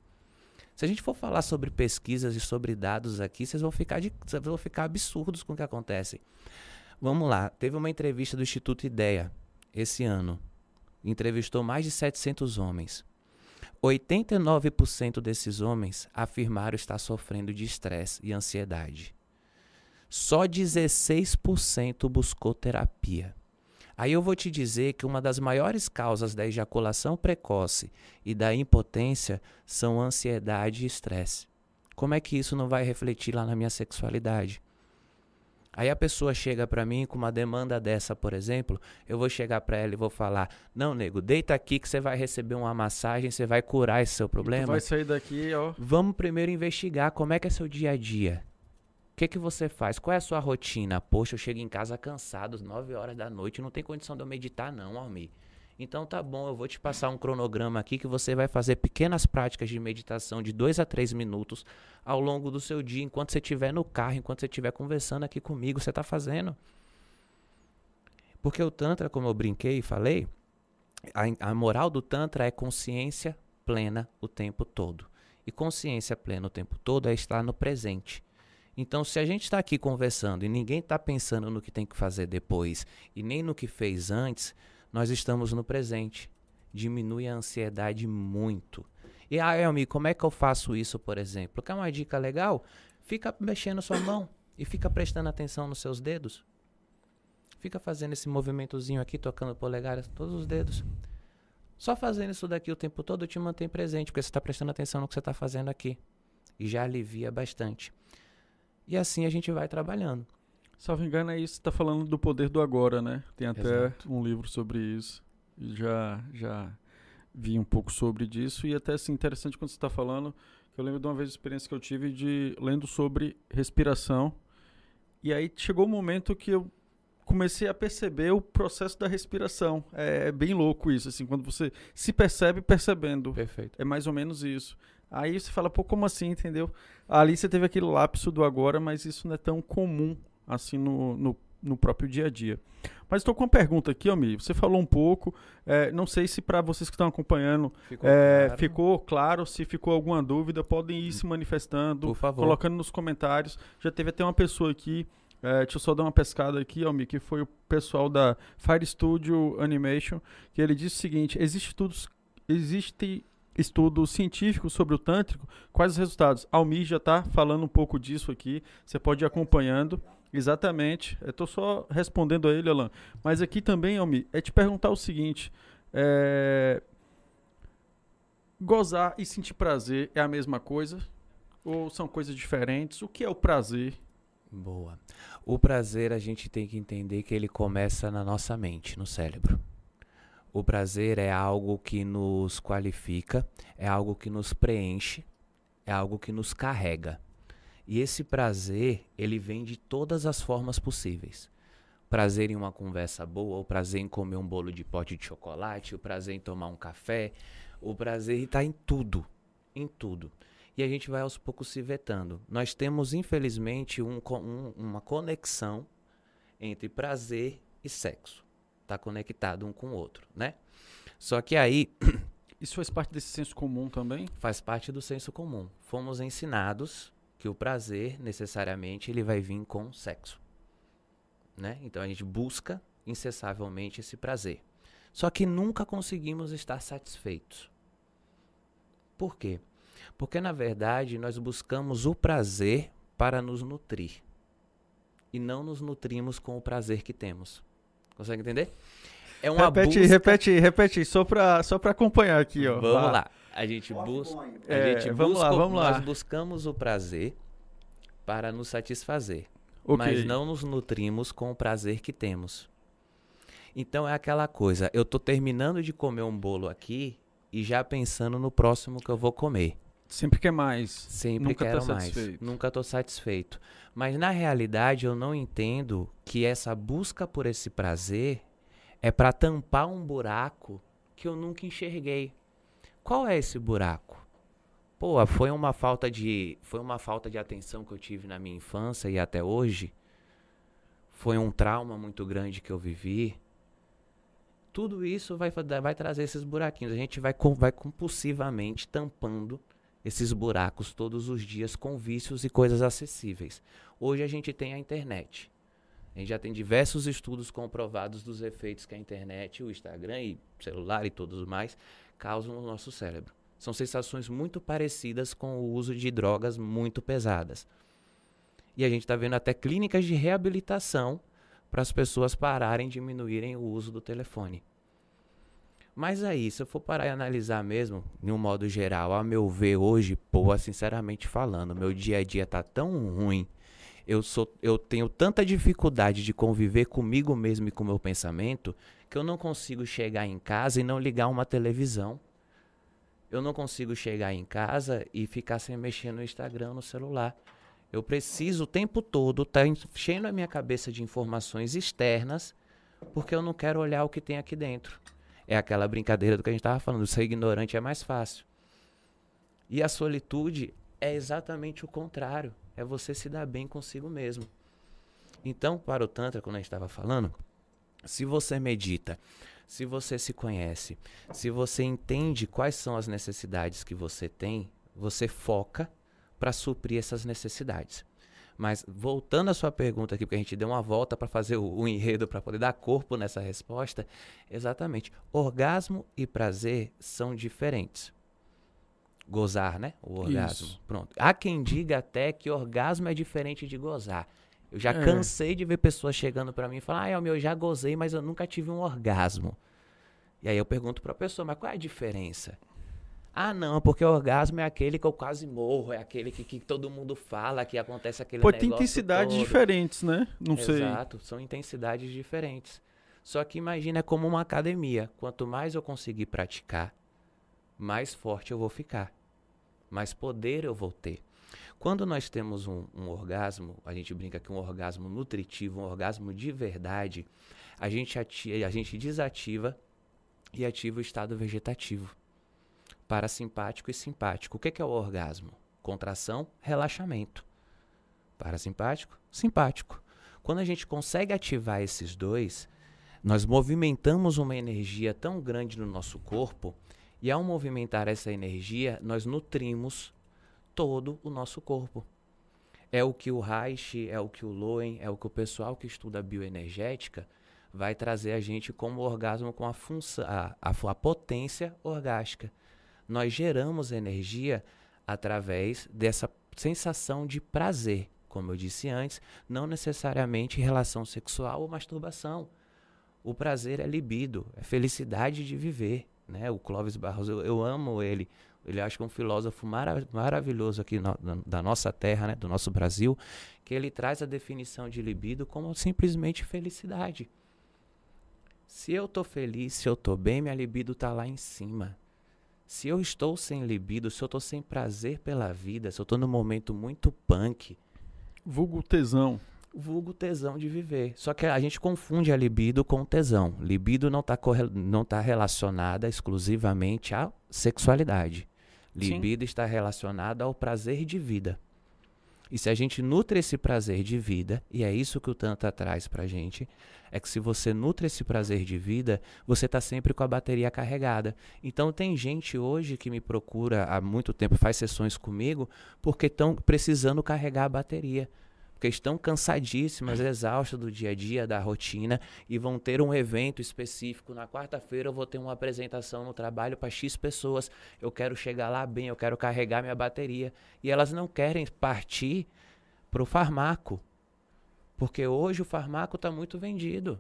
S4: Se a gente for falar sobre pesquisas e sobre dados aqui, vocês vão ficar, de, vocês vão ficar absurdos com o que acontece. Vamos lá, teve uma entrevista do Instituto Ideia esse ano. Entrevistou mais de 700 homens. 89% desses homens afirmaram estar sofrendo de estresse e ansiedade. Só 16% buscou terapia. Aí eu vou te dizer que uma das maiores causas da ejaculação precoce e da impotência são ansiedade e estresse. Como é que isso não vai refletir lá na minha sexualidade? Aí a pessoa chega pra mim com uma demanda dessa, por exemplo, eu vou chegar pra ela e vou falar: "Não, nego, deita aqui que você vai receber uma massagem, você vai curar esse seu problema".
S5: vai sair daqui, ó.
S4: Vamos primeiro investigar como é que é seu dia a dia. O que, que você faz? Qual é a sua rotina? Poxa, eu chego em casa cansado, 9 horas da noite, não tem condição de eu meditar, não, Almir. Então tá bom, eu vou te passar um cronograma aqui que você vai fazer pequenas práticas de meditação de 2 a 3 minutos ao longo do seu dia, enquanto você estiver no carro, enquanto você estiver conversando aqui comigo, você tá fazendo. Porque o Tantra, como eu brinquei e falei, a, a moral do Tantra é consciência plena o tempo todo. E consciência plena o tempo todo é estar no presente. Então, se a gente está aqui conversando e ninguém está pensando no que tem que fazer depois e nem no que fez antes, nós estamos no presente. Diminui a ansiedade muito. E, ah, Elmi, como é que eu faço isso, por exemplo? Quer uma dica legal? Fica mexendo sua mão e fica prestando atenção nos seus dedos. Fica fazendo esse movimentozinho aqui, tocando polegares, todos os dedos. Só fazendo isso daqui o tempo todo te mantém presente, porque você está prestando atenção no que você está fazendo aqui. E já alivia bastante. E assim a gente vai trabalhando.
S5: Salvo engano, é isso. Tá falando do poder do agora, né? Tem até
S4: Exato.
S5: um livro sobre isso. Já, já vi um pouco sobre disso. E até assim, interessante quando você está falando. Que eu lembro de uma vez a experiência que eu tive de lendo sobre respiração. E aí chegou um momento que eu comecei a perceber o processo da respiração. É, bem louco isso, assim, quando você se percebe percebendo.
S4: Perfeito.
S5: É mais ou menos isso. Aí você fala, pô, como assim, entendeu? Ali você teve aquele lapso do agora, mas isso não é tão comum assim no, no, no próprio dia a dia. Mas estou com uma pergunta aqui, Almir. Você falou um pouco, é, não sei se para vocês que estão acompanhando
S4: Ficou
S5: é,
S4: claro?
S5: ficou claro, se ficou alguma dúvida, podem ir se manifestando, colocando nos comentários. Já teve até uma pessoa aqui, é, deixa eu só dar uma pescada aqui, Almir, que foi o pessoal da Fire Studio Animation, que ele disse o seguinte, existe estudos, existe estudo científico sobre o tântrico, quais os resultados? Almir já está falando um pouco disso aqui, você pode ir acompanhando. Exatamente. Eu estou só respondendo a ele, Alan. Mas aqui também, Almir, é te perguntar o seguinte: é, gozar e sentir prazer é a mesma coisa? Ou são coisas diferentes? O que é o prazer?
S4: Boa. O prazer a gente tem que entender que ele começa na nossa mente, no cérebro. O prazer é algo que nos qualifica, é algo que nos preenche, é algo que nos carrega. E esse prazer, ele vem de todas as formas possíveis. Prazer em uma conversa boa, o prazer em comer um bolo de pote de chocolate, o prazer em tomar um café, o prazer está em tudo, em tudo. E a gente vai aos poucos se vetando. Nós temos, infelizmente, um um- uma conexão entre prazer e sexo. Está conectado um com o outro, né? Só que aí
S5: Isso faz parte desse senso comum também?
S4: faz parte do senso comum. Fomos ensinados que o prazer, necessariamente, ele vai vir com sexo. Né? Então a gente busca incessavelmente esse prazer. Só que nunca conseguimos estar satisfeitos. Por quê? Porque, na verdade, nós buscamos o prazer para nos nutrir. e não nos nutrimos com o prazer que temos. Consegue entender? É uma
S5: repete,
S4: busca...
S5: repete, repete, só pra, só pra acompanhar aqui, ó.
S4: Vamos lá. A gente busca. A
S5: É,
S4: gente
S5: vamos lá,
S4: busca-
S5: vamos lá.
S4: Nós buscamos o prazer para nos satisfazer.
S5: Ok.
S4: Mas não nos nutrimos com o prazer que temos. Então é aquela coisa, eu tô terminando de comer um bolo aqui e já pensando no próximo que eu vou comer.
S5: Sempre quer mais.
S4: Sempre
S5: Nunca tá
S4: quero mais.
S5: satisfeito.
S4: Nunca estou satisfeito. Mas na realidade eu não entendo que essa busca por esse prazer é para tampar um buraco que eu nunca enxerguei. Qual é esse buraco? Pô, foi uma falta de foi uma falta de atenção que eu tive na minha infância e até hoje. Foi um trauma muito grande que eu vivi. Tudo isso vai, vai trazer esses buraquinhos. A gente vai, vai compulsivamente tampando esses buracos todos os dias com vícios e coisas acessíveis. Hoje a gente tem a internet. A gente já tem diversos estudos comprovados dos efeitos que a internet, o Instagram e celular e todos mais causam no nosso cérebro. São sensações muito parecidas com o uso de drogas muito pesadas. E a gente está vendo até clínicas de reabilitação para as pessoas pararem, diminuírem o uso do telefone. Mas aí, se eu for parar e analisar mesmo, de um modo geral, a meu ver hoje, pô, sinceramente falando, meu dia a dia tá tão ruim. Eu sou eu tenho tanta dificuldade de conviver comigo mesmo e com meu pensamento que eu não consigo chegar em casa e não ligar uma televisão. Eu não consigo chegar em casa e ficar sem mexer no Instagram, no celular. Eu preciso o tempo todo estar enchendo a minha cabeça de informações externas, porque eu não quero olhar o que tem aqui dentro. É aquela brincadeira do que a gente estava falando, ser ignorante é mais fácil. E a solitude é exatamente o contrário, é você se dar bem consigo mesmo. Então, para o Tantra, quando a gente estava falando, se você medita, se você se conhece, se você entende quais são as necessidades que você tem, você foca para suprir essas necessidades. Mas voltando à sua pergunta aqui, porque a gente deu uma volta para fazer o, o enredo para poder dar corpo nessa resposta, exatamente. Orgasmo e prazer são diferentes. Gozar, né? O orgasmo.
S5: Isso.
S4: Pronto. Há quem diga até que orgasmo é diferente de gozar. Eu já
S5: É.
S4: cansei de ver pessoas chegando para mim e falar: "Ah, meu, eu já gozei, mas eu nunca tive um orgasmo". E aí eu pergunto para a pessoa: "Mas qual é a diferença?" Ah, não, porque o orgasmo é aquele que eu quase morro, é aquele que, que todo mundo fala, que acontece aquele negócio
S5: tem intensidades
S4: todo.
S5: diferentes, né? Não sei.
S4: Exato, são intensidades diferentes. Só que imagina é como uma academia. Quanto mais eu conseguir praticar, mais forte eu vou ficar. Mais poder eu vou ter. Quando nós temos um, um orgasmo, a gente brinca que um orgasmo nutritivo, um orgasmo de verdade, a gente, ati- a gente desativa e ativa o estado vegetativo. Parasimpático e simpático. O que que é o orgasmo? Contração, relaxamento. Parasimpático, simpático. Quando a gente consegue ativar esses dois, nós movimentamos uma energia tão grande no nosso corpo, e ao movimentar essa energia, nós nutrimos todo o nosso corpo. É o que o Reich, é o que o Loen, é o que o pessoal que estuda bioenergética vai trazer a gente como orgasmo com a, a, a, a potência orgástica. Nós geramos energia através dessa sensação de prazer, como eu disse antes, não necessariamente relação sexual ou masturbação. O prazer é libido, é felicidade de viver. Né? O Clóvis Barros, eu, eu amo ele. Ele acho que é um filósofo mara maravilhoso aqui no, da nossa terra, né? do nosso Brasil, que ele traz a definição de libido como simplesmente felicidade. Se eu tô feliz, se eu tô bem, minha libido tá lá em cima. Se eu estou sem libido, se eu tô sem prazer pela vida, se eu tô num momento muito punk,
S5: Vulgo tesão.
S4: vulgo tesão de viver. Só que a gente confunde a libido com tesão. Libido não está não tá relacionada exclusivamente à sexualidade.
S5: Sim.
S4: Libido está relacionada ao prazer de vida. E se a gente nutre esse prazer de vida, e é isso que o Tantra traz pra gente, é que se você nutre esse prazer de vida, você tá sempre com a bateria carregada. Então tem gente hoje que me procura há muito tempo, faz sessões comigo, porque estão precisando carregar a bateria. Porque estão cansadíssimas, exaustas do dia a dia, da rotina, e vão ter um evento específico. Na quarta-feira eu vou ter uma apresentação no trabalho para X pessoas. Eu quero chegar lá bem, eu quero carregar minha bateria. E elas não querem partir para o farmaco. Porque hoje o farmaco está muito vendido.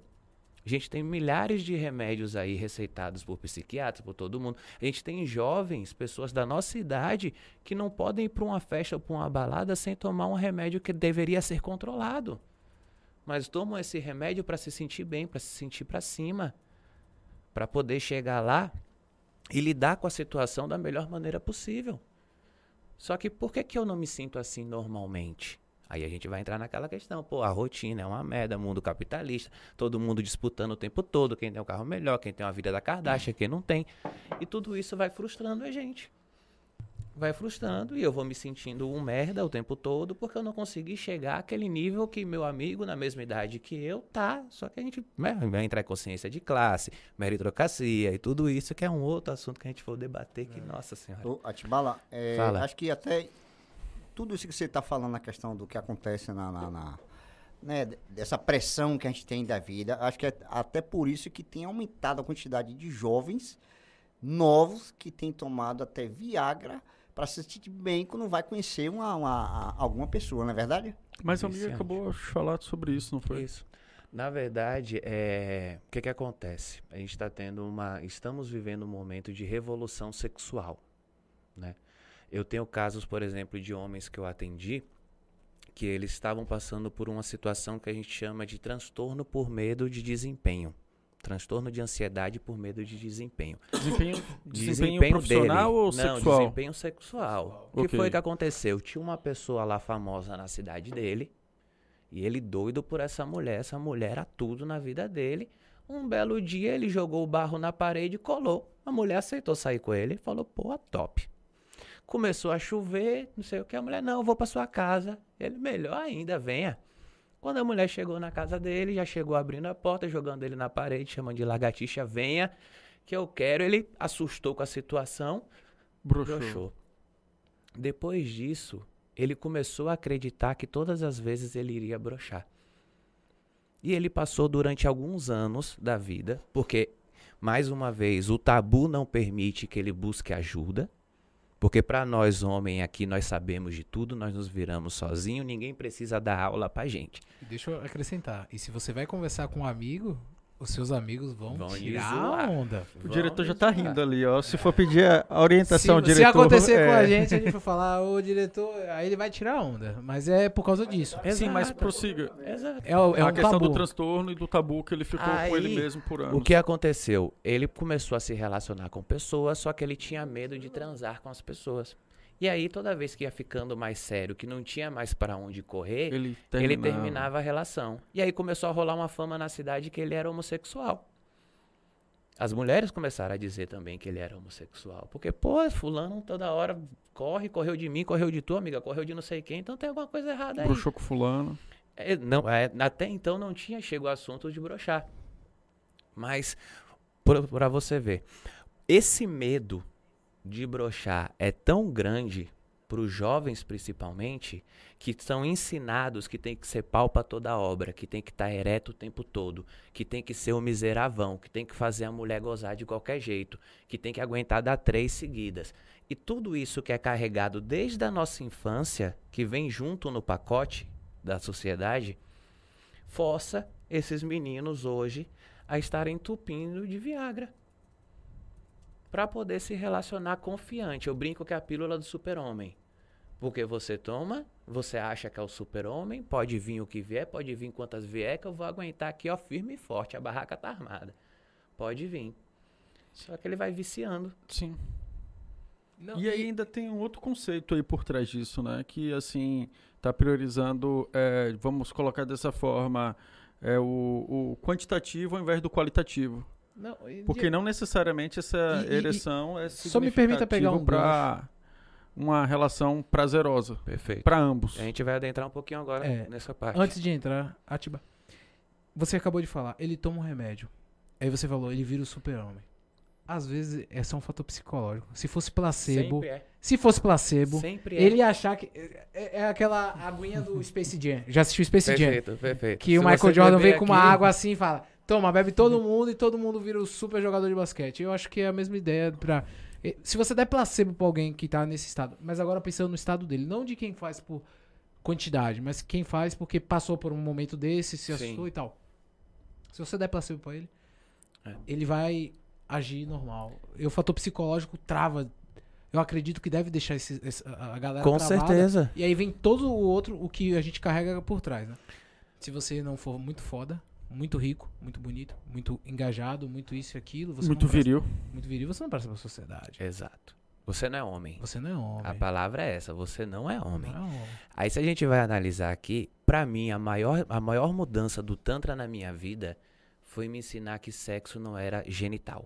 S4: A gente tem milhares de remédios aí receitados por psiquiatras, por todo mundo. A gente tem jovens, pessoas da nossa idade, que não podem ir para uma festa ou para uma balada sem tomar um remédio que deveria ser controlado. Mas tomam esse remédio para se sentir bem, para se sentir para cima, para poder chegar lá e lidar com a situação da melhor maneira possível. Só que por que, que eu não me sinto assim normalmente? Aí a gente vai entrar naquela questão, pô, a rotina é uma merda, mundo capitalista, todo mundo disputando o tempo todo, quem tem um carro melhor, quem tem uma vida da Kardashian, quem não tem. E tudo isso vai frustrando a gente. Vai frustrando e eu vou me sentindo um merda o tempo todo porque eu não consegui chegar àquele nível que meu amigo na mesma idade que eu tá. Só que a gente né, vai entrar em consciência de classe, meritocracia e tudo isso que é um outro assunto que a gente for debater que, nossa senhora.
S6: Ô, Atibala, é, acho que até tudo isso que você está falando na questão do que acontece na, na- na- né, dessa pressão que a gente tem da vida, acho que é até por isso que tem aumentado a quantidade de jovens novos que têm tomado até Viagra para se sentir bem quando vai conhecer uma, uma- alguma pessoa, não é verdade?
S5: Mas a amiga acabou de falar sobre isso, não foi?
S4: Isso. Na verdade, é... o que, que acontece? A gente está tendo uma. Estamos vivendo um momento de revolução sexual. Né? Eu tenho casos, por exemplo, de homens que eu atendi que eles estavam passando por uma situação que a gente chama de transtorno por medo de desempenho. Transtorno de ansiedade por medo de desempenho.
S5: Desempenho, desempenho, profissional
S4: dele.
S5: ou
S4: Não,
S5: sexual?
S4: desempenho sexual. O que
S5: Ok.
S4: foi que aconteceu? Tinha uma pessoa lá famosa na cidade dele, e ele doido por essa mulher. Essa mulher era tudo na vida dele. Um belo dia ele jogou o barro na parede e colou. A mulher aceitou sair com ele e falou: pô, top. Começou a chover, não sei o que. A mulher, não, eu vou pra sua casa. Ele, melhor ainda, venha. Quando a mulher chegou na casa dele, já chegou abrindo a porta, jogando ele na parede, chamando de lagartixa, venha, que eu quero. Ele assustou com a situação,
S5: Broxou.
S4: broxou. Depois disso, ele começou a acreditar que todas as vezes ele iria broxar. E ele passou durante alguns anos da vida, porque, mais uma vez, o tabu não permite que ele busque ajuda. Porque para nós, homem, aqui nós sabemos de tudo, nós nos viramos sozinhos, ninguém precisa dar aula pra gente.
S3: Deixa eu acrescentar. E se você vai conversar com um amigo, os seus amigos vão,
S4: Vão
S3: tirar a onda.
S5: O diretor já tá rindo ali, ó. Se for pedir a orientação,
S3: se,
S5: diretor...
S3: se acontecer com a
S5: é.
S3: gente, a gente for falar, ô diretor, aí ele vai tirar a onda. Mas é por causa disso.
S5: Sim, mas
S4: Exato.
S5: prossiga.
S4: Exato.
S3: É, é
S5: a
S3: um
S5: questão
S3: tabu.
S5: do transtorno e do tabu que ele ficou com ele
S4: Aí,
S5: mesmo por anos.
S4: O que aconteceu? Ele começou a se relacionar com pessoas, só que ele tinha medo de transar com as pessoas. E aí, toda vez que ia ficando mais sério, que não tinha mais pra onde correr,
S5: Ele
S4: ele
S5: terminava.
S4: terminava a relação. E aí começou a rolar uma fama na cidade que ele era homossexual. As mulheres começaram a dizer também que ele era homossexual. Porque, pô, fulano toda hora corre, correu de mim, correu de tua amiga, correu de não sei quem, então tem alguma coisa errada aí.
S5: Broxou com fulano.
S4: É, não, é, até então não tinha chegado o assunto de brochar. Mas, para você ver, esse medo de brochar é tão grande para os jovens principalmente, que são ensinados que tem que ser pau para toda obra, que tem que estar ereto o tempo todo, que tem que ser um miseravão, que tem que fazer a mulher gozar de qualquer jeito, que tem que aguentar dar três seguidas. E tudo isso que é carregado desde a nossa infância, que vem junto no pacote da sociedade, força esses meninos hoje a estarem entupindo de Viagra para poder se relacionar confiante. Eu brinco que é a pílula do super-homem. Porque você toma, você acha que é o super-homem, pode vir o que vier, pode vir quantas vier, que eu vou aguentar aqui, ó, firme e forte. A barraca tá armada. Pode vir. Só que ele vai viciando.
S5: Sim.
S3: Não,
S5: E aí ainda tem um outro conceito aí por trás disso, né? Que assim tá priorizando, é, vamos colocar dessa forma, é o, o quantitativo ao invés do qualitativo.
S3: Não, e-
S5: Porque não necessariamente essa
S3: E- e-
S5: ereção é
S3: Só me permita pegar um
S5: para uma relação prazerosa
S4: Perfeito.
S5: para ambos.
S4: A gente vai adentrar um pouquinho agora
S3: É,
S4: nessa parte.
S3: Antes de entrar, Atiba. Você acabou de falar, ele toma um remédio. Aí você falou, ele vira o super-homem. Às vezes é só um fator psicológico. Se fosse placebo.
S4: Sempre é.
S3: Se fosse placebo,
S4: Sempre é.
S3: ele ia achar que. É, é aquela aguinha do Space Jam. Já assistiu Space Jam?
S4: Perfeito, perfeito.
S3: Que
S4: Se
S3: o Michael Jordan vem com uma água assim e fala: Toma, bebe todo mundo e todo mundo vira o super jogador de basquete. Eu acho que é a mesma ideia pra. eh, Se você der placebo pra alguém que tá nesse estado, mas agora pensando no estado dele, não de quem faz por quantidade, mas quem faz porque passou por um momento desse, se
S4: Sim.
S3: assustou e tal. Se você der placebo pra ele,
S4: É.
S3: ele vai agir normal. E o fator psicológico trava. Eu acredito que deve deixar esse, a galera
S4: Com
S3: travada.
S4: certeza.
S3: E aí vem todo o outro, o que a gente carrega por trás, né? Se você não for muito foda, muito rico, muito bonito, muito engajado, muito isso e aquilo, você
S5: Muito
S3: presta-
S5: viril.
S3: muito viril, você não presta pra sociedade.
S4: Exato. Você não é homem.
S3: Você não é homem.
S4: A palavra é essa, você não é homem.
S3: Não é homem.
S4: Aí se a gente vai analisar aqui, pra mim a maior, a maior mudança do tantra na minha vida foi me ensinar que sexo não era genital.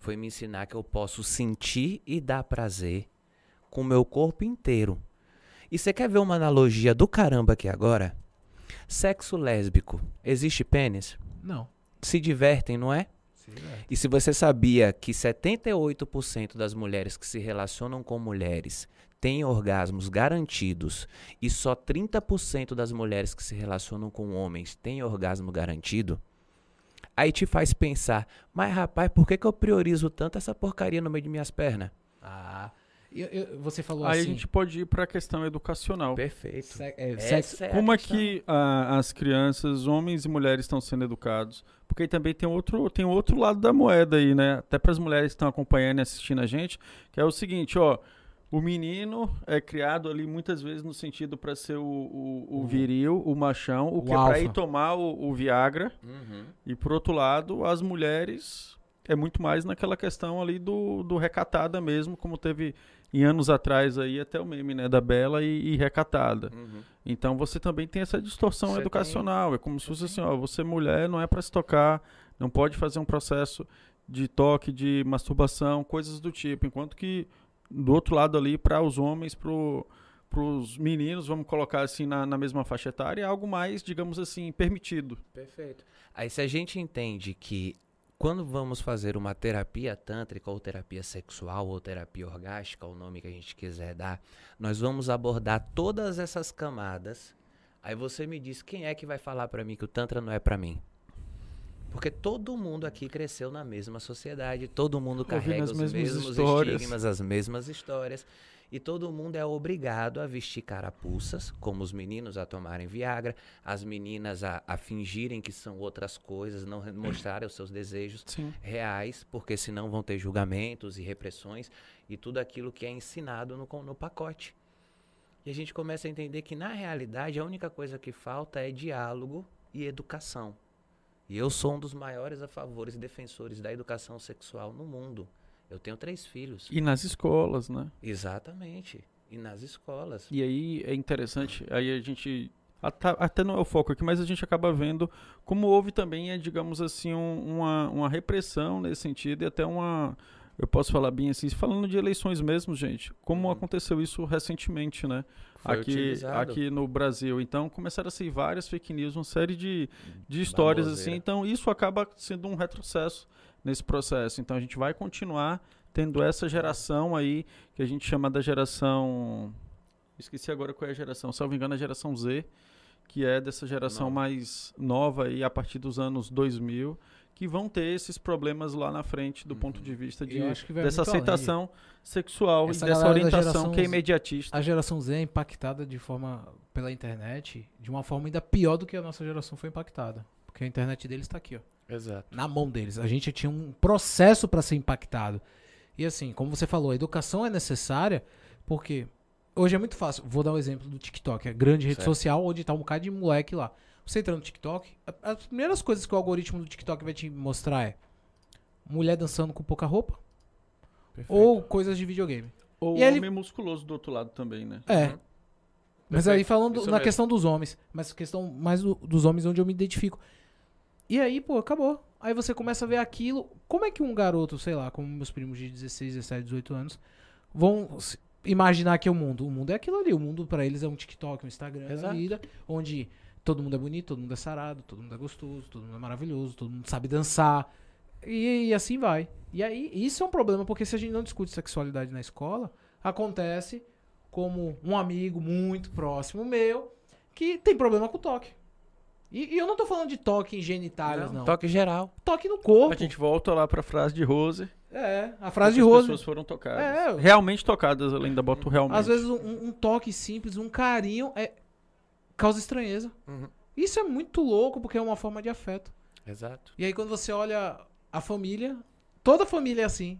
S4: Foi me ensinar que eu posso sentir e dar prazer com o meu corpo inteiro. E você quer ver uma analogia do caramba aqui agora? Sexo lésbico. Existe pênis?
S3: Não.
S4: Se divertem, não é?
S3: Se diverte.
S4: E se você sabia que 78% das mulheres que se relacionam com mulheres têm orgasmos garantidos e só 30% das mulheres que se relacionam com homens têm orgasmo garantido, aí te faz pensar, mas rapaz, por que, que eu priorizo tanto essa porcaria no meio de minhas pernas?
S3: Ah. Eu- eu- você falou
S5: Aí
S3: assim.
S5: a gente pode ir pra questão educacional.
S4: Perfeito.
S3: se- é, sexo.
S4: é a
S5: Como é que ah, as crianças, homens e mulheres estão sendo educados? Porque também tem outro, tem outro lado da moeda aí, né? Até para as mulheres que estão acompanhando e assistindo a gente, que é o seguinte, ó, o menino é criado ali muitas vezes no sentido para ser o, o, o viril, o machão, o,
S3: O
S5: que é para ir tomar o, o Viagra.
S4: Uhum.
S5: E por outro lado, as mulheres é muito mais naquela questão ali do, do recatada mesmo, como teve em anos atrás aí até o meme, né, da bela e, e recatada.
S4: Uhum.
S5: Então você também tem essa distorção
S4: Você
S5: educacional. É como se fosse assim, ó, você mulher não é para se tocar, não pode fazer um processo de toque, de masturbação, coisas do tipo. Enquanto que do outro lado ali, para os homens, para os meninos, vamos colocar assim na, na mesma faixa etária, é algo mais, digamos assim, permitido.
S4: Perfeito. Aí se a gente entende que quando vamos fazer uma terapia tântrica ou terapia sexual ou terapia orgástica, o nome que a gente quiser dar, nós vamos abordar todas essas camadas. Aí você me diz quem é que vai falar pra mim que o tantra não é pra mim? Porque todo mundo aqui cresceu na mesma sociedade, todo mundo carrega
S5: as
S4: os mesmos
S5: histórias.
S4: estigmas, as mesmas histórias. E todo mundo é obrigado a vestir carapuças, como os meninos a tomarem Viagra, as meninas a, a fingirem que são outras coisas, não re- mostrarem os seus desejos
S5: Sim.
S4: reais, porque senão vão ter julgamentos e repressões e tudo aquilo que é ensinado no, no pacote. E a gente começa a entender que, na realidade, a única coisa que falta é diálogo e educação. E eu sou um dos maiores a favores e defensores da educação sexual no mundo. Eu tenho três filhos.
S5: E nas escolas, né?
S4: Exatamente. E nas escolas.
S5: E aí é interessante, aí a gente. Até, até não é o foco aqui, mas a gente acaba vendo como houve também, é, digamos assim, um- uma, uma repressão nesse sentido e até uma. Eu posso falar bem assim, falando de eleições mesmo, gente, como
S4: Uhum.
S5: aconteceu isso recentemente, né?
S4: Foi
S5: aqui,
S4: utilizado.
S5: aqui no Brasil. Então começaram a sair várias fake news, uma série de, de histórias assim. Então isso acaba sendo um retrocesso nesse processo. Então a gente vai continuar tendo essa geração aí que a gente chama da geração. Esqueci agora qual é a geração. Se eu não me engano, a geração Z, que é dessa geração
S4: Nova.
S5: mais nova aí a partir dos anos 2000. Que vão ter esses problemas lá na frente do
S4: Uhum.
S5: ponto de vista de, dessa
S3: muito além.
S5: aceitação sexual
S3: Essa
S5: e dessa orientação que é imediatista.
S3: A geração Z é impactada de forma pela internet, de uma forma ainda pior do que a nossa geração foi impactada. Porque a internet deles tá aqui, ó.
S4: Exato.
S3: na mão deles. A gente tinha um processo para ser impactado. E assim, como você falou, a educação é necessária porque hoje é muito fácil. Vou dar um exemplo do TikTok, a grande rede
S4: Certo.
S3: social onde tá um bocado de moleque lá. Você entra no TikTok, as primeiras coisas que o algoritmo do TikTok vai te mostrar é mulher dançando com pouca roupa ou coisas de videogame.
S5: Ou
S3: E ele-
S5: homem musculoso do outro lado também, né?
S3: É.
S4: Uhum.
S3: Mas
S4: Perfeito.
S3: aí falando
S4: Isso
S3: na
S4: mesmo.
S3: questão dos homens, mas questão mais do- dos homens onde eu me identifico. E aí, pô, acabou. Aí você começa a ver aquilo. Como é que um garoto, sei lá, como meus primos de 16, 17, 18 anos, vão imaginar que é o mundo? O mundo é aquilo ali. O mundo pra eles é um TikTok, um Instagram,
S4: Exato.
S3: da vida, onde todo mundo é bonito, todo mundo é sarado, todo mundo é gostoso, todo mundo é maravilhoso, todo mundo sabe dançar. E, e assim vai. E aí, isso é um problema, porque se a gente não discute sexualidade na escola, acontece como um amigo muito próximo meu que tem problema com toque. E, e eu não tô falando de toque em genitálias, não.
S4: Toque geral.
S3: Toque no corpo.
S5: A gente volta lá pra frase de Rose.
S3: É, a frase de
S5: As
S3: Rose.
S5: pessoas foram tocadas.
S3: É.
S5: Realmente tocadas, eu ainda boto realmente.
S3: Às vezes um, um toque simples, um carinho é causa estranheza.
S7: Uhum.
S3: Isso é muito louco porque é uma forma de afeto.
S4: Exato.
S3: E aí quando você olha a família, toda família é assim.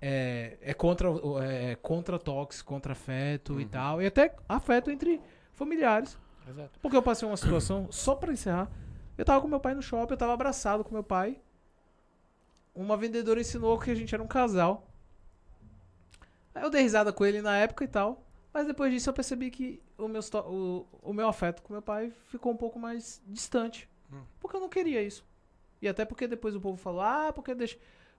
S3: É, é contra o- é contra toques, contra afeto e tal, e até afeto entre familiares.
S4: Exato.
S3: Porque eu passei uma situação, só pra encerrar, eu tava com meu pai no shopping, eu tava abraçado com meu pai. Uma vendedora ensinou que a gente era um casal. Aí eu dei risada com ele na época e tal. Mas depois disso eu percebi que o meu, o, o meu afeto com meu pai ficou um pouco mais distante. Porque eu não queria isso. E até porque depois o povo falou, ah, porque deixa,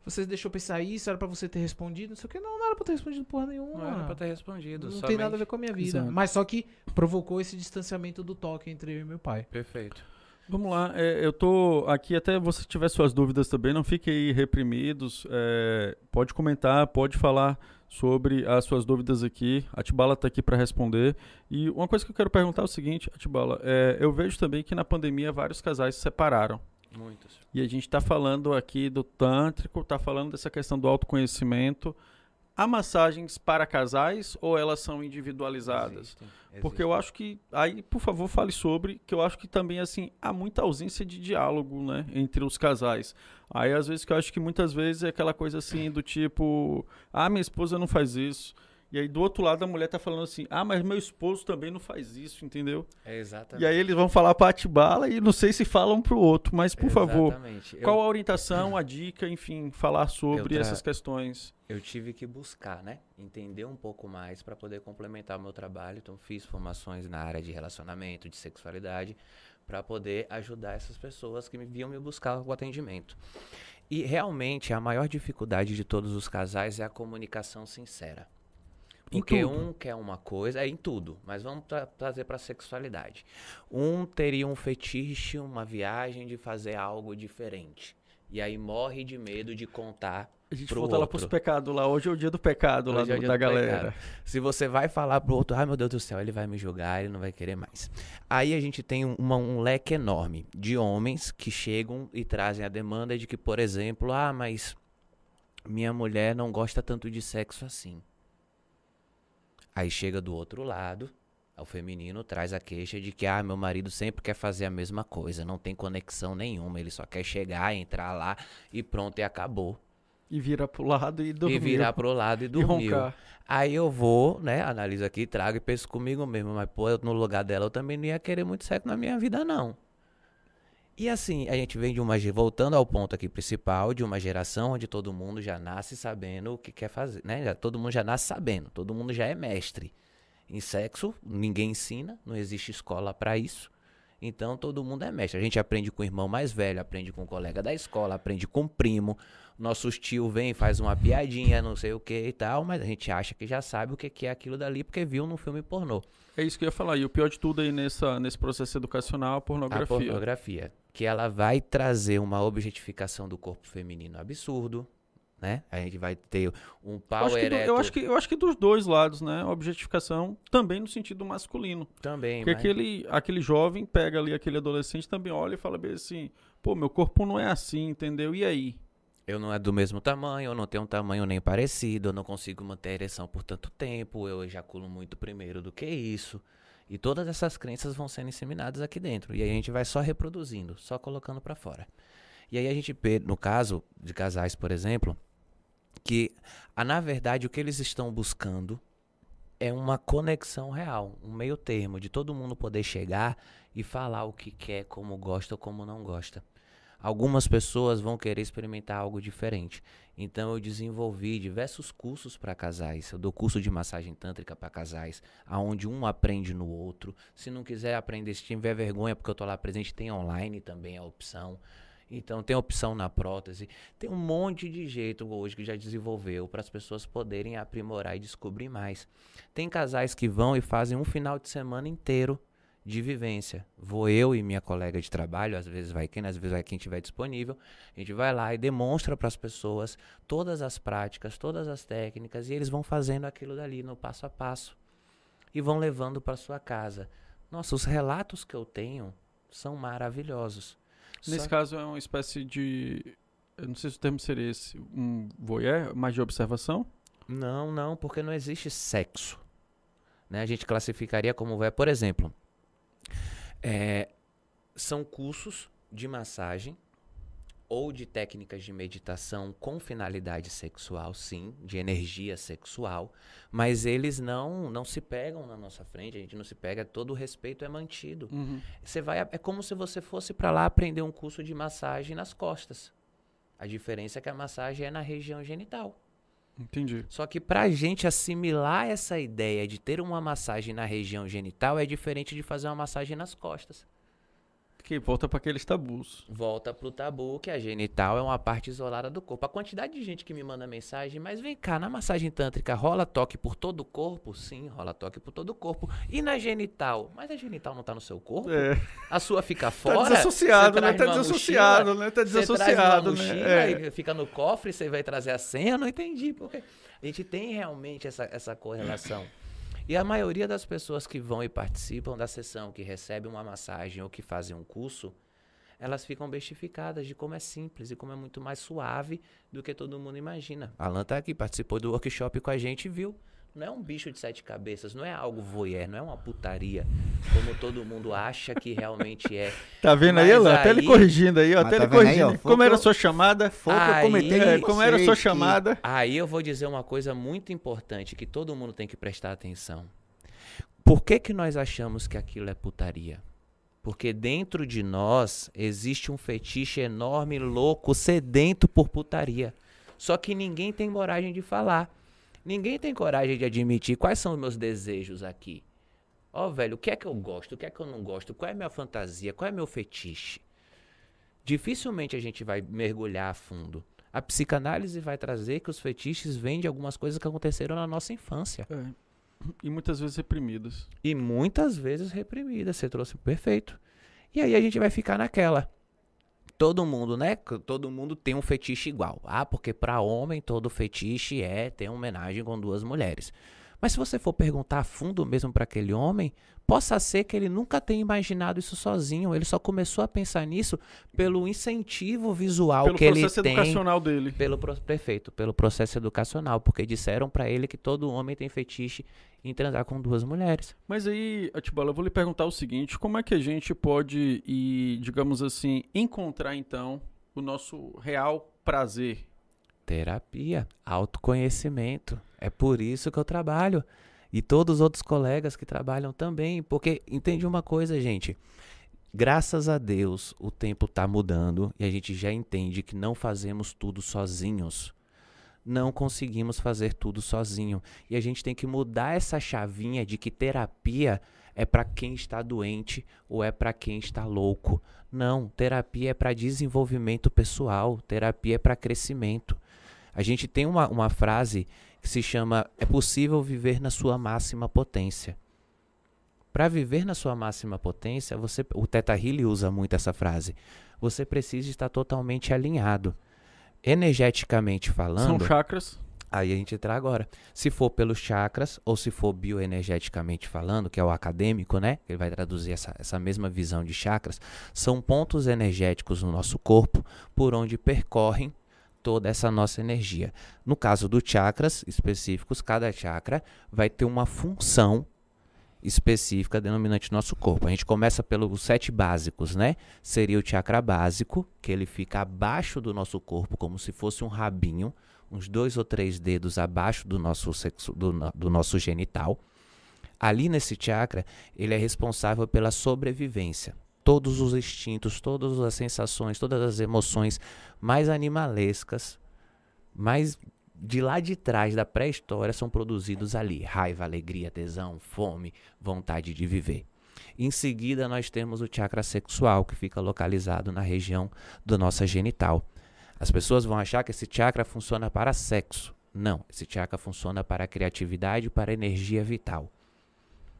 S3: você deixou pensar isso, era pra você ter respondido, não sei o que. Não, não era pra ter respondido porra nenhuma.
S4: Não era pra ter respondido.
S3: Não tem nada a
S4: somente-
S3: ver com a minha vida.
S5: Exato.
S3: Mas só que provocou esse distanciamento do toque entre eu e meu pai.
S4: Perfeito.
S5: Vamos lá, é, eu tô aqui até você tiver suas dúvidas também, não fiquem aí reprimidos, é, pode comentar, pode falar sobre as suas dúvidas aqui, a Tibala tá aqui para responder. E uma coisa que eu quero perguntar é o seguinte, Atibala, é, eu vejo também que na pandemia vários casais se separaram.
S4: Muitos.
S5: E a gente está falando aqui do tântrico, está falando dessa questão do autoconhecimento. Há massagens para casais ou elas são individualizadas?
S4: Existem,
S5: Porque eu acho que aí, por favor, fale sobre, que eu acho que também assim há muita ausência de diálogo, né, entre os casais. Aí às vezes que eu acho que muitas vezes é aquela coisa assim do tipo, ah, minha esposa não faz isso. E aí do outro lado a mulher tá falando assim, ah, mas meu esposo também não faz isso, entendeu?
S4: É exatamente.
S5: E aí eles vão falar pra Atibala e não sei se falam pro outro, mas por favor,
S4: Exatamente. Eu-
S5: qual a orientação, a dica, enfim, falar sobre
S4: tra-
S5: essas questões.
S4: eu tive que buscar, né? Entender um pouco mais para poder complementar o meu trabalho. Então, fiz formações na área de relacionamento, de sexualidade, para poder ajudar essas pessoas que me vinham me buscar o atendimento. E realmente a maior dificuldade de todos os casais é a comunicação sincera. Porque
S5: tudo.
S4: um quer uma coisa, é em tudo, mas vamos tra- trazer para a sexualidade. Um teria um fetiche, uma viagem de fazer algo diferente. E aí morre de medo de contar
S5: A gente
S4: pro
S5: volta lá
S4: outro.
S5: pros pecados lá. Hoje é o dia do pecado lá
S4: Hoje é o
S5: do- da
S4: do
S5: galera.
S4: pecado. Se você vai falar pro outro, ai meu Deus do céu, ele vai me julgar, ele não vai querer mais. Aí a gente tem um- uma- um leque enorme de homens que chegam e trazem a demanda de que, por exemplo, ah, mas minha mulher não gosta tanto de sexo assim. Aí chega do outro lado, o feminino traz a queixa de que, ah, meu marido sempre quer fazer a mesma coisa, não tem conexão nenhuma, ele só quer chegar, entrar lá e pronto, e acabou.
S5: E vira pro lado e dormir.
S4: E virar pro lado e dormir. Aí eu vou, né, analiso aqui, trago e penso comigo mesmo, mas pô, no lugar dela eu também não ia querer muito sexo na minha vida não. E assim, a gente vem de uma, voltando ao ponto aqui principal, de uma geração onde todo mundo já nasce sabendo o que quer fazer, né? Já, todo mundo já nasce sabendo, todo mundo já é mestre. Em sexo, ninguém ensina, não existe escola para isso. Então todo mundo é mestre. A gente aprende com o irmão mais velho, aprende com o colega da escola, aprende com o primo. Nossos tio vem, faz uma piadinha, não sei o que e tal, mas a gente acha que já sabe o que é aquilo dali porque viu num filme pornô.
S5: É isso que eu ia falar. E o pior de tudo aí nessa, nesse processo educacional é a pornografia.
S4: A pornografia. Que ela vai trazer uma objetificação do corpo feminino absurdo, né? A gente vai ter um
S5: Eu
S4: pau
S5: do-
S4: ereto
S5: eu, acho que, eu acho que dos dois lados, né? Objetificação também no sentido masculino.
S4: também,
S5: Porque
S4: mas-
S5: aquele, aquele jovem pega ali aquele adolescente também olha e fala bem assim, pô, meu corpo não é assim, entendeu? E aí?
S4: Eu não é do mesmo tamanho, eu não tenho um tamanho nem parecido, eu não consigo manter a ereção por tanto tempo, eu ejaculo muito primeiro do que isso. E todas essas crenças vão sendo inseminadas aqui dentro. E aí a gente vai só reproduzindo, só colocando pra fora. E aí a gente, no caso de casais, por exemplo, que na verdade o que eles estão buscando é uma conexão real, um meio termo de todo mundo poder chegar e falar o que quer, como gosta ou como não gosta. Algumas pessoas vão querer experimentar algo diferente. Então eu desenvolvi diversos cursos para casais. Eu dou curso de massagem tântrica para casais, aonde um aprende no outro. Se não quiser aprender, se tiver vergonha porque eu tô lá presente, tem online também a opção. Então tem opção na prótese. Tem um monte de jeito hoje que já desenvolveu para as pessoas poderem aprimorar e descobrir mais. Tem casais que vão e fazem um final de semana inteiro de vivência. Vou eu e minha colega de trabalho, às vezes vai quem, às vezes vai quem estiver disponível. A gente vai lá e demonstra para as pessoas todas as práticas, todas as técnicas e eles vão fazendo aquilo dali no passo a passo e vão levando para sua casa. Nossa, os relatos que eu tenho são maravilhosos.
S5: Nesse
S4: Só-
S5: caso é uma espécie de eu não sei se o termo seria esse, um voyeur, mais de observação?
S4: Não, não, porque não existe sexo. Né? A gente classificaria como voyeur. Por exemplo, é, são cursos de massagem ou de técnicas de meditação com finalidade sexual, sim, de energia sexual, mas eles não não se pegam na nossa frente, a gente não se pega, todo o respeito é mantido.
S5: Uhum.
S4: Você vai é como se você fosse para lá aprender um curso de massagem nas costas. A diferença é que a massagem é na região genital.
S5: Entendi.
S4: Só que pra gente assimilar essa ideia de ter uma massagem na região genital é diferente de fazer uma massagem nas costas.
S5: Que volta para aqueles tabus.
S4: Volta pro tabu que a genital é uma parte isolada do corpo. A quantidade de gente que me manda mensagem, mas vem cá, na massagem tântrica rola toque por todo o corpo? Sim, rola toque por todo o corpo. E na genital? Mas a genital não tá no seu corpo?
S5: É.
S4: A sua fica fora?
S5: Tá desassociado, né? Tá desassociado,
S4: mochila,
S5: né? Tá
S4: Você traz
S5: desassociado, né? É.
S4: e fica no cofre, você vai trazer a senha? Eu não entendi. Porque a gente tem realmente essa, essa correlação. E a maioria das pessoas que vão e participam da sessão, que recebem uma massagem ou que fazem um curso, elas ficam bestificadas de como é simples e como é muito mais suave do que todo mundo imagina. Alan tá aqui, participou do workshop com a gente e viu. Não é um bicho de sete cabeças, não é algo voyeur, não é uma putaria, como todo mundo acha que realmente é.
S5: Tá vendo aí, Alan? Até ele corrigindo aí, ó. Até
S6: tá
S5: ele
S6: vendo aí,
S5: corrigindo.
S6: ó,
S5: como era a sua chamada?
S6: Foi
S4: Aí-
S6: comentei
S5: É,
S6: com
S5: como era a sua
S6: que
S5: chamada?
S4: Aí eu vou dizer uma coisa muito importante que todo mundo tem que prestar atenção. Por que, que nós achamos que aquilo é putaria? Porque dentro de nós existe um fetiche enorme, louco, sedento por putaria. Só que ninguém tem coragem de falar. Ninguém tem coragem de admitir quais são os meus desejos aqui. Ó, velho, o que é que eu gosto? O que é que eu não gosto? Qual é a minha fantasia? Qual é meu fetiche? Dificilmente a gente vai mergulhar a fundo. A psicanálise vai trazer que os fetiches vêm de algumas coisas que aconteceram na nossa infância.
S5: É. E muitas vezes reprimidas.
S4: E muitas vezes reprimidas. Você trouxe perfeito. E aí a gente vai ficar naquela. Todo mundo, né? Todo mundo tem um fetiche igual. Ah, porque para homem todo fetiche é ter uma homenagem com duas mulheres. Mas se você for perguntar a fundo mesmo para aquele homem, possa ser que ele nunca tenha imaginado isso sozinho. Ele só começou a pensar nisso pelo incentivo visual
S5: Pelo
S4: que ele
S5: processo
S4: tem.
S5: educacional dele.
S4: Pelo perfeito, pelo processo educacional, porque disseram pra ele que todo homem tem fetiche em transar com duas mulheres.
S5: Mas aí, Atibola, eu vou lhe perguntar o seguinte: como é que a gente pode ir, digamos assim, encontrar então o nosso real prazer?
S4: Terapia, autoconhecimento. É por isso que eu trabalho. E todos os outros colegas que trabalham também. Porque entende uma coisa, gente. Graças a Deus, o tempo está mudando e a gente já entende que não fazemos tudo sozinhos. Não conseguimos fazer tudo sozinho. E a gente tem que mudar essa chavinha de que terapia é para quem está doente ou é para quem está louco. Não, terapia é para desenvolvimento pessoal, terapia é para crescimento. A gente tem uma, uma frase que se chama É possível viver na sua máxima potência. Para viver na sua máxima potência, você, o Teta Healy usa muito essa frase. Você precisa estar totalmente alinhado. Energeticamente
S5: São
S4: falando,
S5: chakras.
S4: Aí a gente entra agora. Se for pelos chakras, ou se for bioenergeticamente falando, que é o acadêmico, né? Ele vai traduzir essa, essa mesma visão de chakras. São pontos energéticos no nosso corpo por onde percorrem toda essa nossa energia. No caso dos chakras específicos, cada chakra vai ter uma função específica denominante nosso corpo. A gente começa pelos sete básicos, né? Seria o chakra básico, que ele fica abaixo do nosso corpo, como se fosse um rabinho uns dois ou três dedos abaixo do nosso, sexo, do, do nosso genital. Ali nesse chakra, ele é responsável pela sobrevivência. Todos os instintos, todas as sensações, todas as emoções mais animalescas, mais de lá de trás da pré-história são produzidos ali. Raiva, alegria, tesão, fome, vontade de viver. Em seguida, nós temos o chakra sexual, que fica localizado na região do nossa genital. As pessoas vão achar que esse chakra funciona para sexo. Não, esse chakra funciona para a criatividade para a energia vital.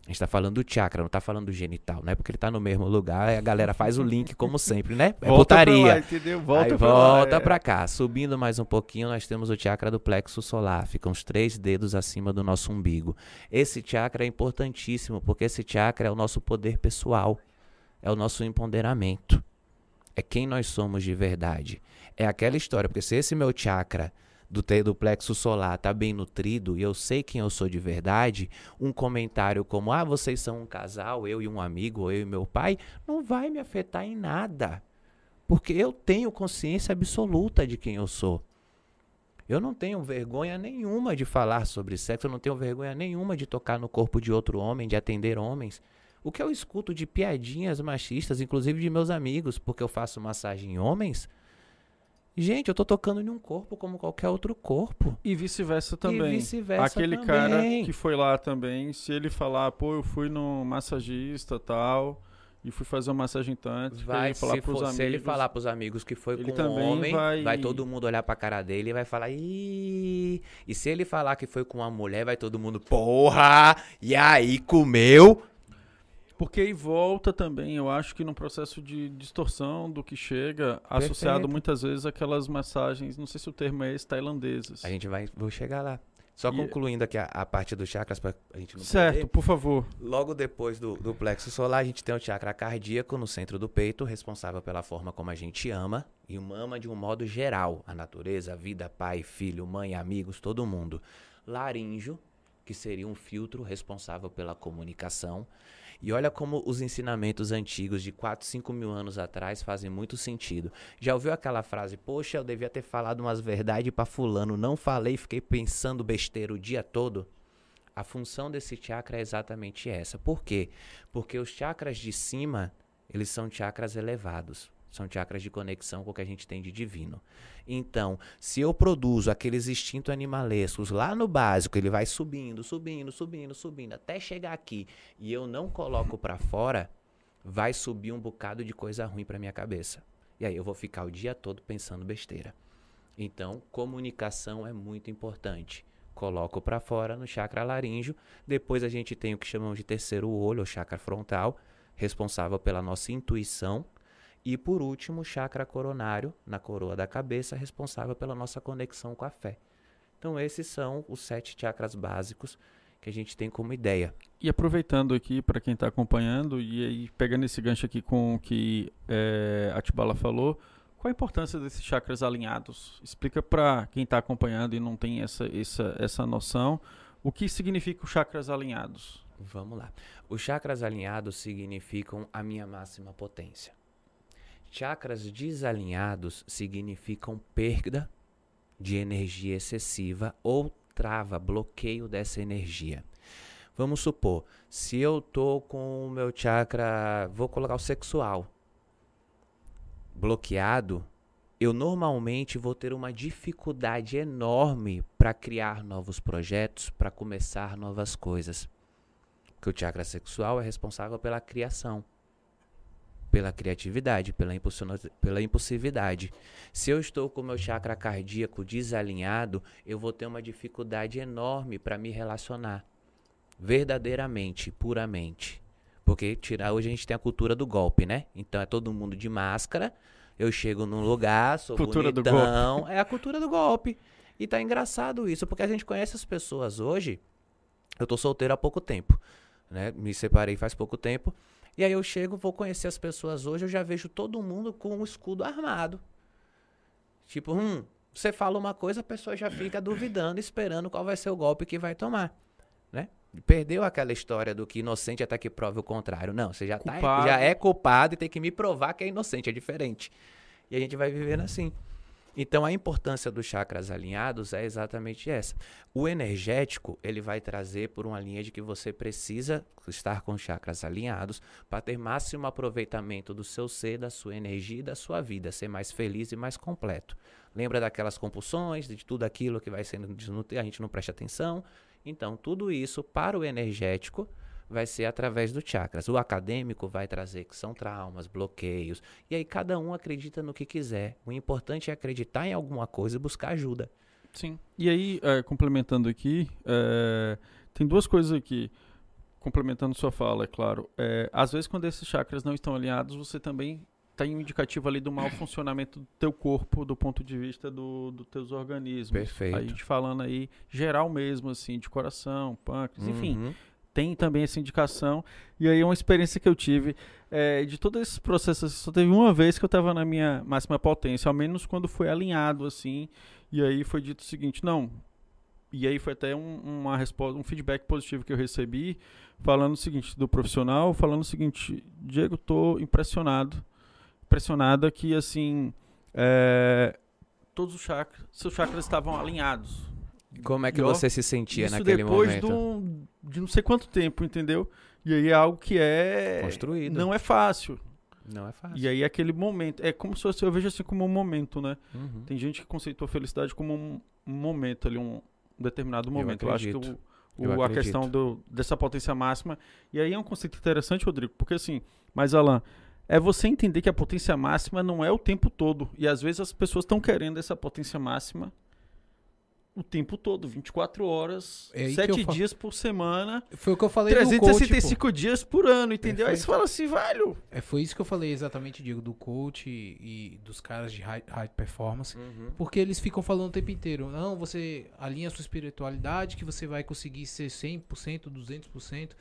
S4: A gente está falando do chakra, não está falando do genital, né? Porque ele está no mesmo lugar e a galera faz o link, como sempre, né? É
S5: Volta pra
S4: putaria.
S5: lá, entendeu? Volta
S4: Aí
S5: pra lá,
S4: volta
S5: é.
S4: pra cá. Subindo mais um pouquinho, nós temos o chakra do plexo solar. Fica uns três dedos acima do nosso umbigo. Esse chakra é importantíssimo, porque esse chakra é o nosso poder pessoal. É o nosso empoderamento. é quem nós somos de verdade. É aquela história, porque se esse meu chakra do, do plexo solar tá bem nutrido e eu sei quem eu sou de verdade, um comentário como, ah, vocês são um casal, eu e um amigo, ou eu e meu pai, não vai me afetar em nada. Porque eu tenho consciência absoluta de quem eu sou. Eu não tenho vergonha nenhuma de falar sobre sexo, eu não tenho vergonha nenhuma de tocar no corpo de outro homem, de atender homens. O que eu escuto de piadinhas machistas, inclusive de meus amigos, porque eu faço massagem em homens. Gente, eu tô tocando em um corpo como qualquer outro corpo.
S5: E vice-versa também.
S4: E vice-versa
S5: Aquele
S4: também.
S5: cara que foi lá também, se ele falar, pô, eu fui no massagista tal, e fui fazer uma massagem tântrica,
S4: Vai,
S5: falar
S4: se,
S5: pros
S4: for-
S5: amigos.
S4: se ele falar pros amigos que foi com um homem,
S5: vai-
S4: vai... todo mundo olhar pra cara dele e vai falar, Ih! E se ele falar que foi com uma mulher, vai todo mundo, porra! E aí, comeu?
S5: Porque aí volta também, eu acho que num processo de distorção do que chega, associado
S4: Perfeito.
S5: muitas vezes àquelas massagens, não sei se o termo é esse, tailandesas.
S4: A gente vai, vou chegar lá. Só
S5: E-
S4: concluindo aqui a, a parte dos chakras pra a gente não
S5: Certo,
S4: perder.
S5: por favor.
S4: Logo depois do, do plexo solar, a gente tem o chakra cardíaco no centro do peito, responsável pela forma como a gente ama. E ama de um modo geral. A natureza, a vida, pai, filho, mãe, amigos, todo mundo. Laríngeo, que seria um filtro responsável pela comunicação. E olha como os ensinamentos antigos de 4, 5 mil anos atrás fazem muito sentido. Já ouviu aquela frase, poxa, eu devia ter falado umas verdades pra fulano, não falei, fiquei pensando besteira o dia todo? A função desse chakra é exatamente essa. Por quê? Porque os chakras de cima, eles são chakras elevados. São chakras de conexão com o que a gente tem de divino. Então, se eu produzo aqueles instintos animalescos lá no básico, ele vai subindo, subindo, subindo, subindo, até chegar aqui, e eu não coloco pra fora, vai subir um bocado de coisa ruim pra minha cabeça. E aí eu vou ficar o dia todo pensando besteira. Então, comunicação é muito importante. Coloco para fora no chakra laríngeo. Depois a gente tem o que chamamos de terceiro olho, ou chakra frontal, responsável pela nossa intuição. E por último, o chakra coronário, na coroa da cabeça, responsável pela nossa conexão com a fé. Então, esses são os sete chakras básicos que a gente tem como ideia.
S5: E aproveitando aqui para quem está acompanhando e aí pegando esse gancho aqui com o que eh, a Tibala falou, qual a importância desses chakras alinhados? Explica para quem está acompanhando e não tem essa, essa, essa noção, o que significa os chakras alinhados?
S4: Vamos lá. Os chakras alinhados significam a minha máxima potência. Chakras desalinhados significam perda de energia excessiva ou trava, bloqueio dessa energia. Vamos supor, se eu tô com o meu chakra, vou colocar o sexual bloqueado, eu normalmente vou ter uma dificuldade enorme para criar novos projetos, para começar novas coisas. Porque o chakra sexual é responsável pela criação, pela criatividade, pela, pela impulsividade. Se eu estou com o meu chakra cardíaco desalinhado, eu vou ter uma dificuldade enorme para me relacionar verdadeiramente, puramente. Porque tirar hoje a gente tem a cultura do golpe, né? Então é todo mundo de máscara. Eu chego num lugar, sou
S5: Cultura do
S4: bonitão. É a cultura do golpe. E tá engraçado isso, porque a gente conhece as pessoas hoje. Eu tô solteiro há pouco tempo, né? Me separei faz pouco tempo. E aí eu chego, vou conhecer as pessoas hoje, eu já vejo todo mundo com um escudo armado. Tipo, hum, você fala uma coisa, a pessoa já fica duvidando, esperando qual vai ser o golpe que vai tomar, né? Perdeu aquela história do que inocente até que prove o contrário. Não, você já, tá, já é culpado e tem que me provar que é inocente, é diferente. E a gente vai vivendo assim. Então a importância dos chakras alinhados é exatamente essa. O energético, ele vai trazer por uma linha de que você precisa estar com os chakras alinhados para ter máximo aproveitamento do seu ser, da sua energia e da sua vida, ser mais feliz e mais completo. Lembra daquelas compulsões, de tudo aquilo que vai sendo desnutrido, a gente não presta atenção. Então, tudo isso para o energético vai ser através dos chakras. O acadêmico vai trazer que são traumas, bloqueios, e aí cada um acredita no que quiser. O importante é acreditar em alguma coisa e buscar ajuda.
S5: Sim. E aí, eh, complementando aqui, eh, tem duas coisas aqui. Complementando sua fala, é claro. Eh, às vezes, quando esses chakras não estão alinhados, você também tem um indicativo ali do mau funcionamento do teu corpo, do ponto de vista do, dos teus organismos.
S4: Perfeito.
S5: A gente falando aí, geral mesmo, assim, de coração, pâncreas, enfim. Tem também essa indicação. E aí, uma experiência que eu tive é, de todos esses processos, só teve uma vez que eu estava na minha máxima potência, ao menos quando foi alinhado, assim. E aí foi dito o seguinte: não. E aí foi até um, uma resposta, um feedback positivo que eu recebi, falando o seguinte, do profissional, falando o seguinte: Diego, tô impressionado, impressionada que, assim. É, todos os chakras, seus chakras estavam alinhados.
S4: Como é que você se sentia
S5: Isso
S4: naquele
S5: depois
S4: momento?
S5: de, um- de não sei quanto tempo, entendeu? E aí é algo que é.
S4: Construído.
S5: Não é fácil.
S4: Não é fácil.
S5: E aí aquele momento. É como se fosse, eu vejo assim como um momento, né?
S4: Uhum.
S5: Tem gente que conceitua a felicidade como um, momento ali, um, determinado momento. Eu, acho que o,
S4: Eu
S5: o- a questão do, dessa potência máxima. E aí é um conceito interessante, Rodrigo, porque assim, mas Alan, é você entender que a potência máxima não é o tempo todo. E às vezes as pessoas estão querendo essa potência máxima o tempo todo, 24 horas,
S3: É aí que
S5: 7
S3: eu fa-
S5: dias por semana,
S3: Foi o que eu falei do coach, pô.
S5: 365 dias por ano, entendeu? Aí você fala assim, velho.
S3: É, foi isso que eu falei exatamente, Diego, do coach e, dos caras de high, high performance.
S4: Uhum.
S3: Porque eles ficam falando o tempo inteiro. Não, você alinha a sua espiritualidade que você vai conseguir ser 100%, 200%.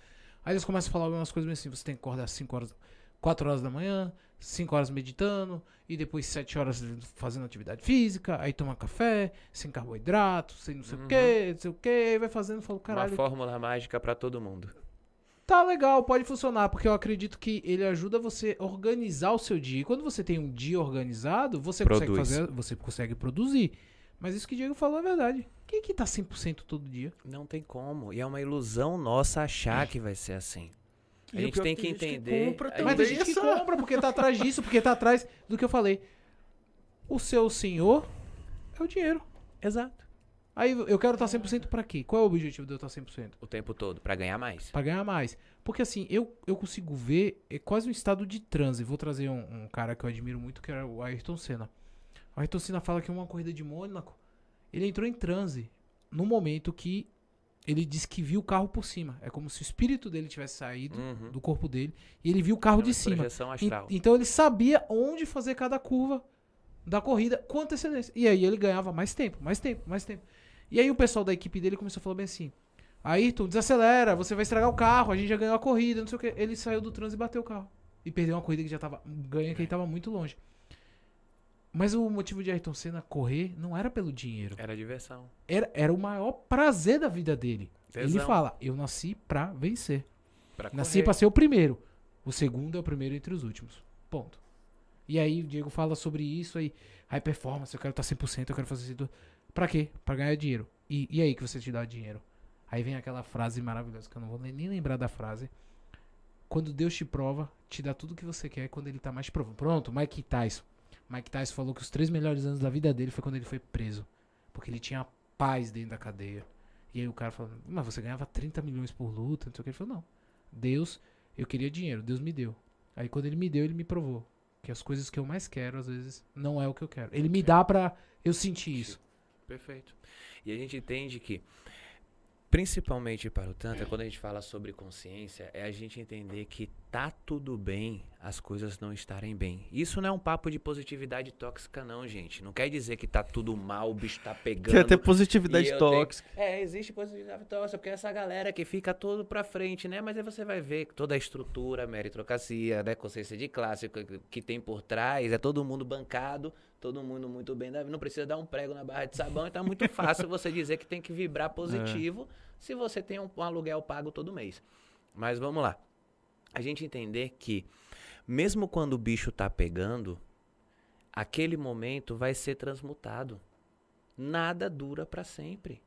S3: Aí eles começam a falar algumas coisas assim. Você tem que acordar 5 horas, 4 horas da manhã, 5 horas meditando, e depois 7 horas fazendo atividade física, aí toma café, sem carboidrato, sem não sei o
S4: Uhum.
S3: que, não sei o que, aí vai fazendo, falo,
S4: Uma
S3: caralho,
S4: fórmula mágica pra todo mundo.
S3: tá legal, pode funcionar, porque eu acredito que ele ajuda você a organizar o seu dia. E quando você tem um dia organizado, você consegue
S4: Produz.
S3: fazer, você consegue produzir. Mas isso que o Diego falou é verdade. Quem que tá 100% todo dia?
S4: Não tem como. E é uma ilusão nossa achar que vai ser assim. A
S5: E
S4: gente tem
S5: que gente que
S4: entender.
S5: compra
S3: Mas tem
S4: gente-
S3: que compra porque tá atrás disso, porque tá atrás do que eu falei. O seu senhor é o dinheiro.
S4: Exato.
S3: Aí eu quero estar 100% pra quê? Qual é o objetivo de eu estar 100%?
S4: O tempo todo, pra ganhar mais.
S3: Pra ganhar mais. Porque assim, eu, eu consigo ver é quase um estado de transe. Vou trazer um, um cara que eu admiro muito, que era o Ayrton Senna. O Ayrton Senna fala que uma corrida de Mônaco, ele entrou em transe no momento que ele disse que viu o carro por cima. É como se o espírito dele tivesse saído
S4: Uhum.
S3: do corpo dele e ele viu o carro
S4: É
S3: de cima.
S4: Astral.
S3: Então ele sabia onde fazer cada curva da corrida com antecedência. E aí ele ganhava mais tempo, mais tempo, mais tempo. E aí o pessoal da equipe dele começou a falar bem assim: Ayrton, desacelera, você vai estragar o carro, a gente já ganhou a corrida, não sei o que. Ele saiu do trânsito e bateu o carro. E perdeu uma corrida que já tava ganha, que ele tava muito longe. Mas o motivo de Ayrton Senna correr não era pelo dinheiro.
S4: Era diversão.
S3: Era, era o maior prazer da vida dele. Ele
S4: Tesão.
S3: fala: Eu nasci pra vencer.
S4: Pra
S3: Nasci
S4: correr.
S3: pra ser o primeiro. O segundo é o primeiro entre os últimos. Ponto. E aí o Diego fala sobre isso aí. High performance, eu quero estar 100%, eu quero fazer isso. Pra quê? Pra ganhar dinheiro. E, e aí que você te dá dinheiro? Aí vem aquela frase maravilhosa que eu não vou nem lembrar da frase. Quando Deus te prova, te dá tudo que você quer quando ele tá mais te provando. Pronto, Mike Tyson. Mike Tyson falou que os três melhores anos da vida dele foi quando ele foi preso. Porque ele tinha paz dentro da cadeia. E aí o cara falou, mas você ganhava 30 milhões por luta, não sei o que. Ele falou, não. Deus, eu queria dinheiro, Deus me deu. Aí quando ele me deu, ele me provou. Que as coisas que eu mais quero, às vezes, não é o que eu quero. Ele me dá pra eu sentir isso.
S4: Perfeito. E a gente entende que, principalmente para o Tantra, quando a gente fala sobre consciência, é a gente entender que tá tudo bem as coisas não estarem bem. Isso não é um papo de positividade tóxica, não, gente. Não quer dizer que tá tudo mal, o bicho tá pegando.
S5: Quer ter positividade
S4: eu tenho-
S5: tóxica.
S4: É, existe positividade tóxica, porque essa galera que fica todo pra frente, né? Mas aí você vai ver que toda a estrutura, meritocracia, né? Consciência de classe que tem por trás, é todo mundo bancado, todo mundo muito bem, da- não precisa dar um prego na barra de sabão, então é muito fácil você dizer que tem que vibrar positivo se você tem um, um aluguel pago todo mês. Mas vamos lá. A gente entender que, mesmo quando o bicho tá pegando, aquele momento vai ser transmutado. Nada dura para sempre.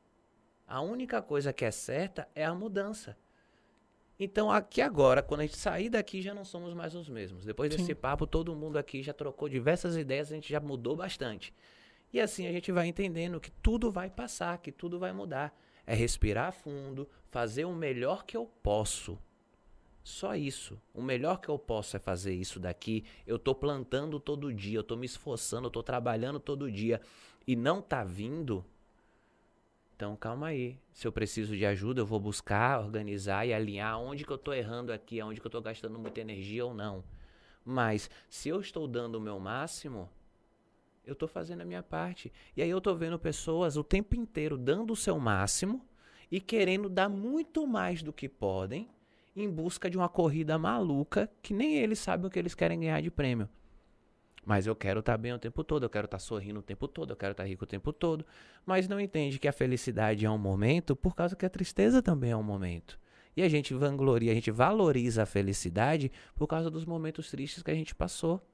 S4: A única coisa que é certa é a mudança. Então, aqui agora, quando a gente sair daqui, já não somos mais os mesmos. Depois desse papo, todo mundo aqui já trocou diversas ideias, a gente já mudou bastante. E assim a gente vai entendendo que tudo vai passar, que tudo vai mudar. É respirar fundo, fazer o melhor que eu posso. Só isso. O melhor que eu posso é fazer isso daqui. Eu tô plantando todo dia, eu tô me esforçando, eu tô trabalhando todo dia e não tá vindo. Então calma aí. Se eu preciso de ajuda, eu vou buscar, organizar e alinhar onde que eu tô errando aqui, onde que eu tô gastando muita energia ou não. Mas se eu estou dando o meu máximo, eu tô fazendo a minha parte. E aí eu tô vendo pessoas o tempo inteiro dando o seu máximo e querendo dar muito mais do que podem em busca de uma corrida maluca que nem eles sabem o que eles querem ganhar de prêmio. Mas eu quero estar bem o tempo todo, eu quero estar sorrindo o tempo todo, eu quero estar rico o tempo todo. Mas não entende que a felicidade é um momento por causa que a tristeza também é um momento. E a gente vangloria, a gente valoriza a felicidade por causa dos momentos tristes que a gente passou.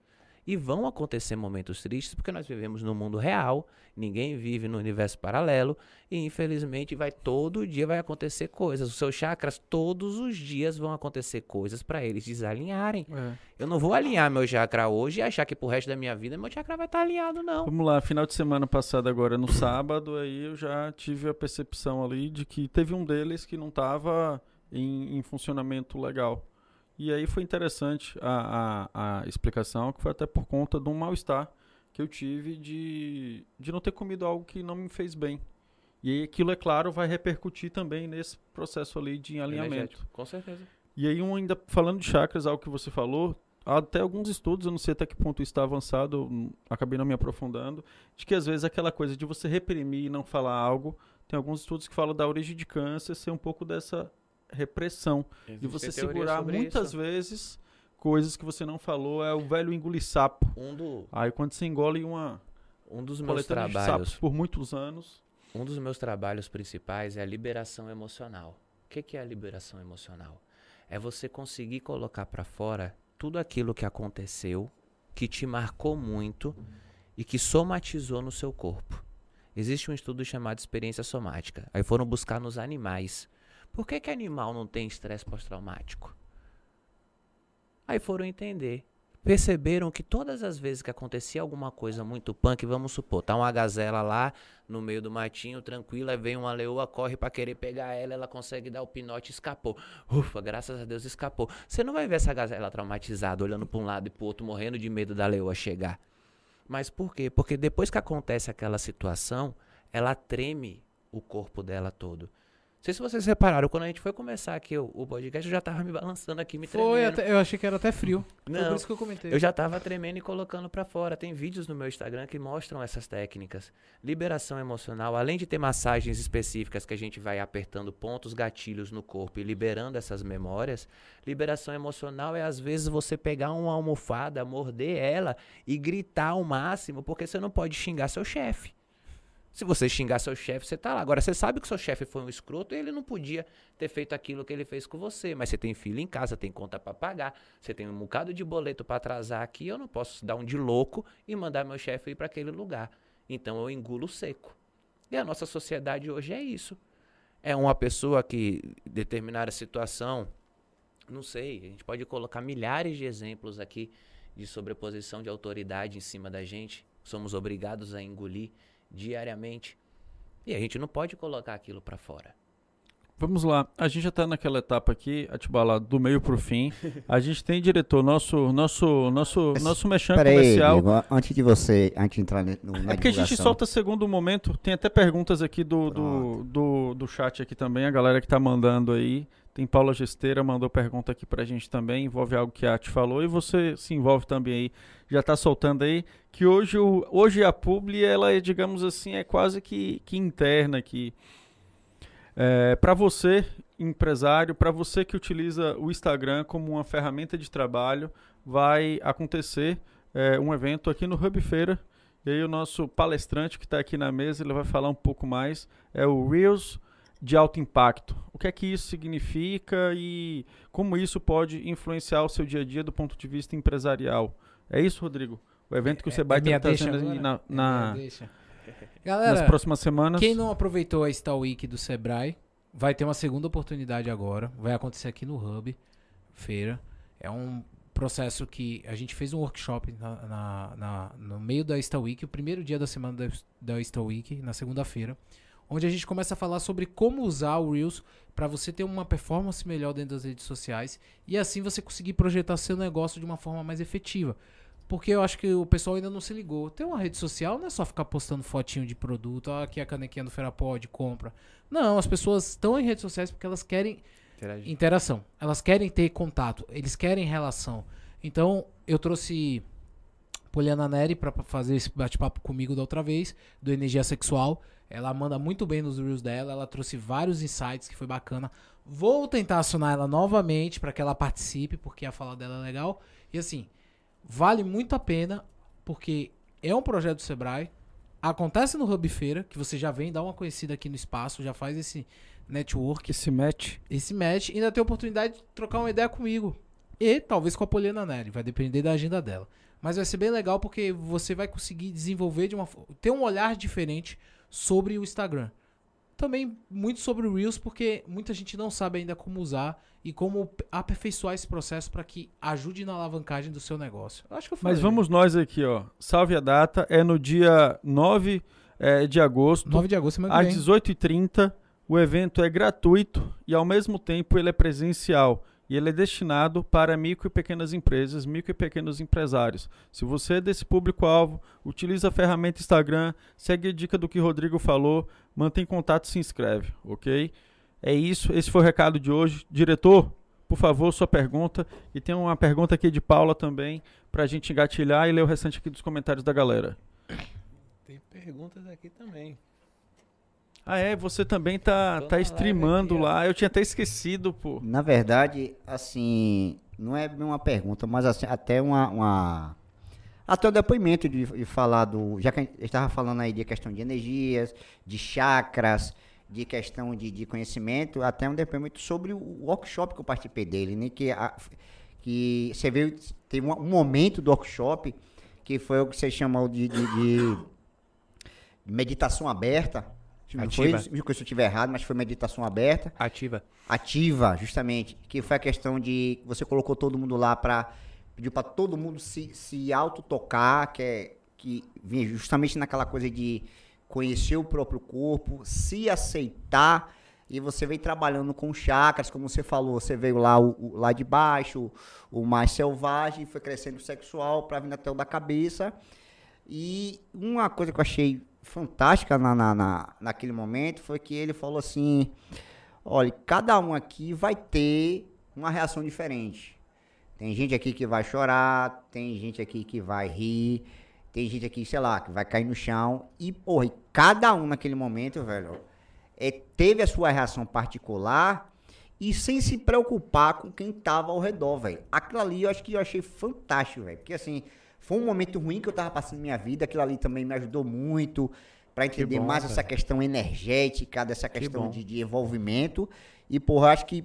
S4: E vão acontecer momentos tristes porque nós vivemos no mundo real, ninguém vive no universo paralelo e infelizmente vai todo dia vai acontecer coisas. Os seus chakras todos os dias vão acontecer coisas para eles desalinharem.
S5: É.
S4: Eu não vou alinhar meu chakra hoje e achar que pro resto da minha vida meu chakra vai estar alinhado não.
S5: Vamos lá, final de semana passado agora no sábado, aí eu já tive a percepção ali de que teve um deles que não estava em, em funcionamento legal. E aí foi interessante a, a, a explicação, que foi até por conta de um mal-estar que eu tive de, de não ter comido algo que não me fez bem. E aí aquilo, é claro, vai repercutir também nesse processo ali de alinhamento.
S4: Energético, Com certeza.
S5: E aí, um ainda falando de chakras, algo que você falou, há até alguns estudos, eu não sei até que ponto está avançado, não- acabei não me aprofundando, de que às vezes aquela coisa de você reprimir e não falar algo, tem alguns estudos que falam da origem de câncer ser um pouco dessa repressão. De você
S4: Existem teorias
S5: segurar muitas
S4: isso.
S5: vezes coisas que você não falou, é o velho engolir sapo.
S4: Um, do,
S5: Aí quando você engole uma
S4: um dos meus trabalhos
S5: por muitos anos,
S4: Um dos meus trabalhos principais é a liberação emocional. O que, que é a liberação emocional? É você conseguir colocar para fora tudo aquilo que aconteceu, que te marcou muito e que somatizou no seu corpo. Existe um estudo chamado experiência somática. Aí foram buscar nos animais. Por que, que animal não tem estresse pós-traumático? Aí foram entender. Perceberam que todas as vezes que acontecia alguma coisa muito punk, vamos supor, tá uma gazela lá no meio do matinho, tranquila, vem uma leoa, corre pra querer pegar ela, ela consegue dar o pinote e escapou. Ufa, graças a Deus escapou. Você não vai ver essa gazela traumatizada, olhando pra um lado e pro outro, morrendo de medo da leoa chegar. Mas por quê? Porque depois que acontece aquela situação, ela treme o corpo dela todo. Não sei se vocês repararam, quando a gente foi começar aqui o, o podcast, eu já tava me balançando aqui, me tremendo.
S3: Foi, até- eu achei que era até frio. Foi
S4: Não,
S3: por isso que eu comentei.
S4: Eu já tava tremendo e colocando pra fora. Tem vídeos no meu Instagram que mostram essas técnicas. Liberação emocional, além de ter massagens específicas que a gente vai apertando pontos gatilhos no corpo e liberando essas memórias, liberação emocional é às vezes você pegar uma almofada, morder ela e gritar ao máximo, porque você não pode xingar seu chefe. Se você xingar seu chefe, você tá lá. Agora, você sabe que seu chefe foi um escroto e ele não podia ter feito aquilo que ele fez com você. Mas você tem filho em casa, tem conta pra pagar, você tem um bocado de boleto pra atrasar aqui. Eu não posso dar um de louco e mandar meu chefe ir pra aquele lugar. Então eu engulo seco. E a nossa sociedade hoje é isso. É uma pessoa que, determinada situação, não sei, a gente pode colocar milhares de exemplos aqui de sobreposição de autoridade em cima da gente. Somos obrigados a engolir diariamente. E a gente não pode colocar aquilo pra fora.
S5: Vamos lá, a gente já está naquela etapa aqui, Atibala, do meio pro fim. A gente tem diretor, nosso nosso nosso nosso
S6: aí,
S5: comercial.
S6: Diego, a- antes de você, antes de entrar no, na
S5: É porque a gente solta segundo momento. Tem até perguntas aqui do, do, do, do chat aqui também, a galera que tá mandando aí. Tem Paula Gesteira, mandou pergunta aqui pra gente também, envolve algo que a Ati falou, e você se envolve também aí, já tá soltando aí, que hoje, hoje a publi, ela é, digamos assim, é quase que, que interna aqui. É, para você, empresário, para você que utiliza o Instagram como uma ferramenta de trabalho, vai acontecer é, um evento aqui no Hub Feira. E aí o nosso palestrante que está aqui na mesa, ele vai falar um pouco mais, é o Reels de alto impacto. O que é que isso significa e como isso pode influenciar o seu dia a dia do ponto de vista empresarial. É isso, Rodrigo? O evento que o
S3: É-
S5: Sebai
S3: é
S5: está
S3: agora?
S5: na,
S3: É
S5: na-
S3: minha deixa.
S5: nas
S3: Galera,
S5: próximas semanas.
S3: quem não aproveitou a Star Week do Sebrae, vai ter uma segunda oportunidade agora. Vai acontecer aqui no Hub, feira. É um processo que a gente fez um workshop na, na- na- no meio da Star Week, o primeiro dia da semana da, da Star Week, na segunda-feira, onde a gente começa a falar sobre como usar o Reels para você ter uma performance melhor dentro das redes sociais e assim você conseguir projetar seu negócio de uma forma mais efetiva. Porque eu acho que o pessoal ainda não se ligou. Ter uma rede social não é só ficar postando fotinho de produto, ó, aqui é a canequinha do Ferapod, compra. Não, as pessoas estão em redes sociais porque elas querem interação. Elas querem ter contato, eles querem relação. Então, eu trouxe Poliana Neri pra fazer esse bate-papo comigo da outra vez, do Energia Sexual. Ela manda muito bem nos reels dela, ela trouxe vários insights que foi bacana. Vou tentar acionar ela novamente para que ela participe, porque a fala dela é legal. E assim, vale muito a pena, porque é um projeto do Sebrae. Acontece no Hub Feira, que você já vem dar uma conhecida aqui no espaço, já faz esse network,
S5: Esse match.
S3: esse match, e ainda tem a oportunidade de trocar uma ideia comigo. E talvez com a Poliana Neri, vai depender da agenda dela. Mas vai ser bem legal porque você vai conseguir desenvolver de uma ter um olhar diferente sobre o Instagram. Também muito sobre o Reels, porque muita gente não sabe ainda como usar e como aperfeiçoar esse processo para que ajude na alavancagem do seu negócio. Acho que eu falei.
S5: Mas vamos nós aqui, ó. Salve a data. É no dia 9 eh, de agosto,
S3: 9 de agosto,
S5: às
S3: vem.
S5: 18h30. O evento é gratuito e, ao mesmo tempo, ele é presencial. E ele é destinado para micro e pequenas empresas, micro e pequenos empresários. Se você é desse público-alvo, utiliza a ferramenta Instagram, segue a dica do que Rodrigo falou, mantém contato e se inscreve, ok? É isso, esse foi o recado de hoje. Diretor, por favor, sua pergunta. E tem uma pergunta aqui de Paula também, para a gente engatilhar e ler o restante aqui dos comentários da galera.
S4: Tem perguntas aqui também.
S5: Ah, é? Você também tá, tá streamando
S4: live
S5: lá. Eu tinha até esquecido, pô.
S6: Na verdade, assim, não é uma pergunta, mas assim, até uma, uma- até o depoimento de, de falar do, já que a gente estava falando aí de questão de energias, de chakras, de questão de, de conhecimento, até um depoimento sobre o workshop que eu participei dele, né, que a- que você veio, teve um, um momento do workshop que foi o que você chamou de, de- de meditação aberta. Não foi,
S4: Ativa.
S6: me corrija se eu estiver errado, mas foi meditação aberta
S4: Ativa.
S6: ativa, justamente, que foi a questão de você colocou todo mundo lá para pediu para todo mundo se, se autotocar, que é que vinha justamente naquela coisa de conhecer o próprio corpo, se aceitar e você vem trabalhando com chakras, como você falou, você veio lá o, o- lá de baixo, o mais selvagem, foi crescendo o sexual para vir até o da cabeça. E uma coisa que eu achei fantástica na, na, na- naquele momento foi que ele falou assim: olha, cada um aqui vai ter uma reação diferente. Tem gente aqui que vai chorar, tem gente aqui que vai rir, tem gente aqui, sei lá, que vai cair no chão. E, porra, e cada um naquele momento, velho, é, teve a sua reação particular e sem se preocupar com quem tava ao redor, velho. Aquilo ali eu acho que eu achei fantástico, velho. Porque assim, foi um momento ruim que eu tava passando na minha vida, aquilo ali também me ajudou muito pra entender
S5: bom,
S6: mais
S5: velho.
S6: essa questão energética, dessa questão
S5: bom.
S6: de, de envolvimento. E, porra, acho que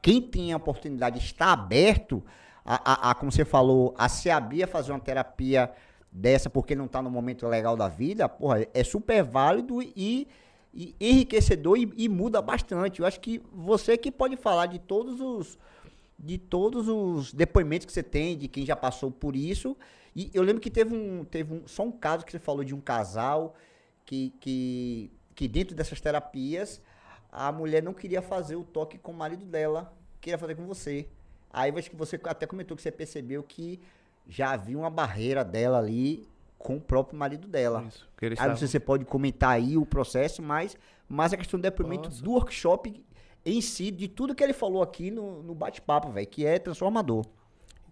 S6: quem tem a oportunidade de estar aberto a, a- a, como você falou, a se abrir a fazer uma terapia dessa porque não está no momento legal da vida, porra, é super válido e, e enriquecedor e, e muda bastante. Eu acho que você que pode falar de todos os de todos os depoimentos que você tem de quem já passou por isso. E eu lembro que teve um teve um, só um caso que você falou de um casal que que que dentro dessas terapias a mulher não queria fazer o toque com o marido dela, queria fazer com você. Aí eu acho que você até comentou que você percebeu que já havia uma barreira dela ali com o próprio marido dela.
S4: Isso.
S6: Aí não sei
S4: estavam-
S6: se você pode comentar aí o processo, mas, mas a questão do depoimento
S4: Posso.
S6: do workshop em si, de tudo que ele falou aqui no, no bate-papo, velho, que é transformador.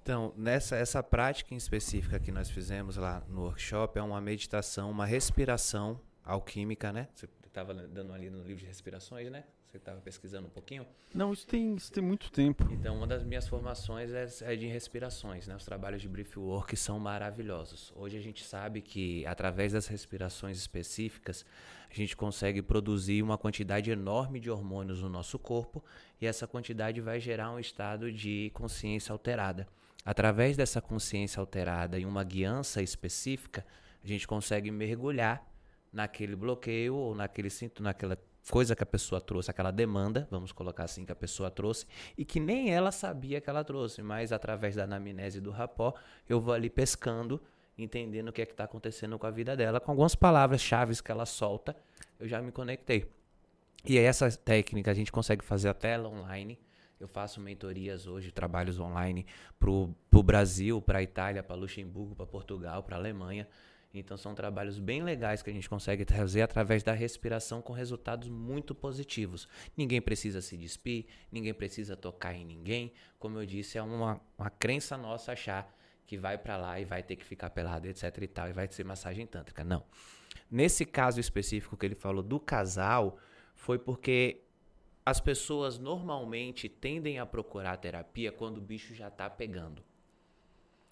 S4: Então, nessa essa prática em específica que nós fizemos lá no workshop é uma meditação, uma respiração alquímica, né? Você estava dando ali no livro de respirações, né? Você estava pesquisando um pouquinho.
S5: Não, isso tem, isso tem muito tempo.
S4: Então, uma das minhas formações é, é de respirações, né? Os trabalhos de brief work são maravilhosos. Hoje a gente sabe que através das respirações específicas, a gente consegue produzir uma quantidade enorme de hormônios no nosso corpo e essa quantidade vai gerar um estado de consciência alterada. Através dessa consciência alterada e uma guiança específica, a gente consegue mergulhar naquele bloqueio ou naquele naquela coisa que a pessoa trouxe, aquela demanda, vamos colocar assim, que a pessoa trouxe, e que nem ela sabia que ela trouxe, mas através da anamnese do rapó, eu vou ali pescando, entendendo o que é que está acontecendo com a vida dela, com algumas palavras-chave que ela solta, eu já me conectei. E essa técnica a gente consegue fazer até ela online. Eu faço mentorias hoje, trabalhos online para o Brasil, para a Itália, para Luxemburgo, para Portugal, para Alemanha. Então são trabalhos bem legais que a gente consegue trazer através da respiração com resultados muito positivos. Ninguém precisa se despir, ninguém precisa tocar em ninguém. Como eu disse, é uma, uma crença nossa achar que vai pra lá e vai ter que ficar pelado, etc e tal, e vai ser massagem tântrica. Não. Nesse caso específico que ele falou do casal, foi porque as pessoas normalmente tendem a procurar terapia quando o bicho já tá pegando.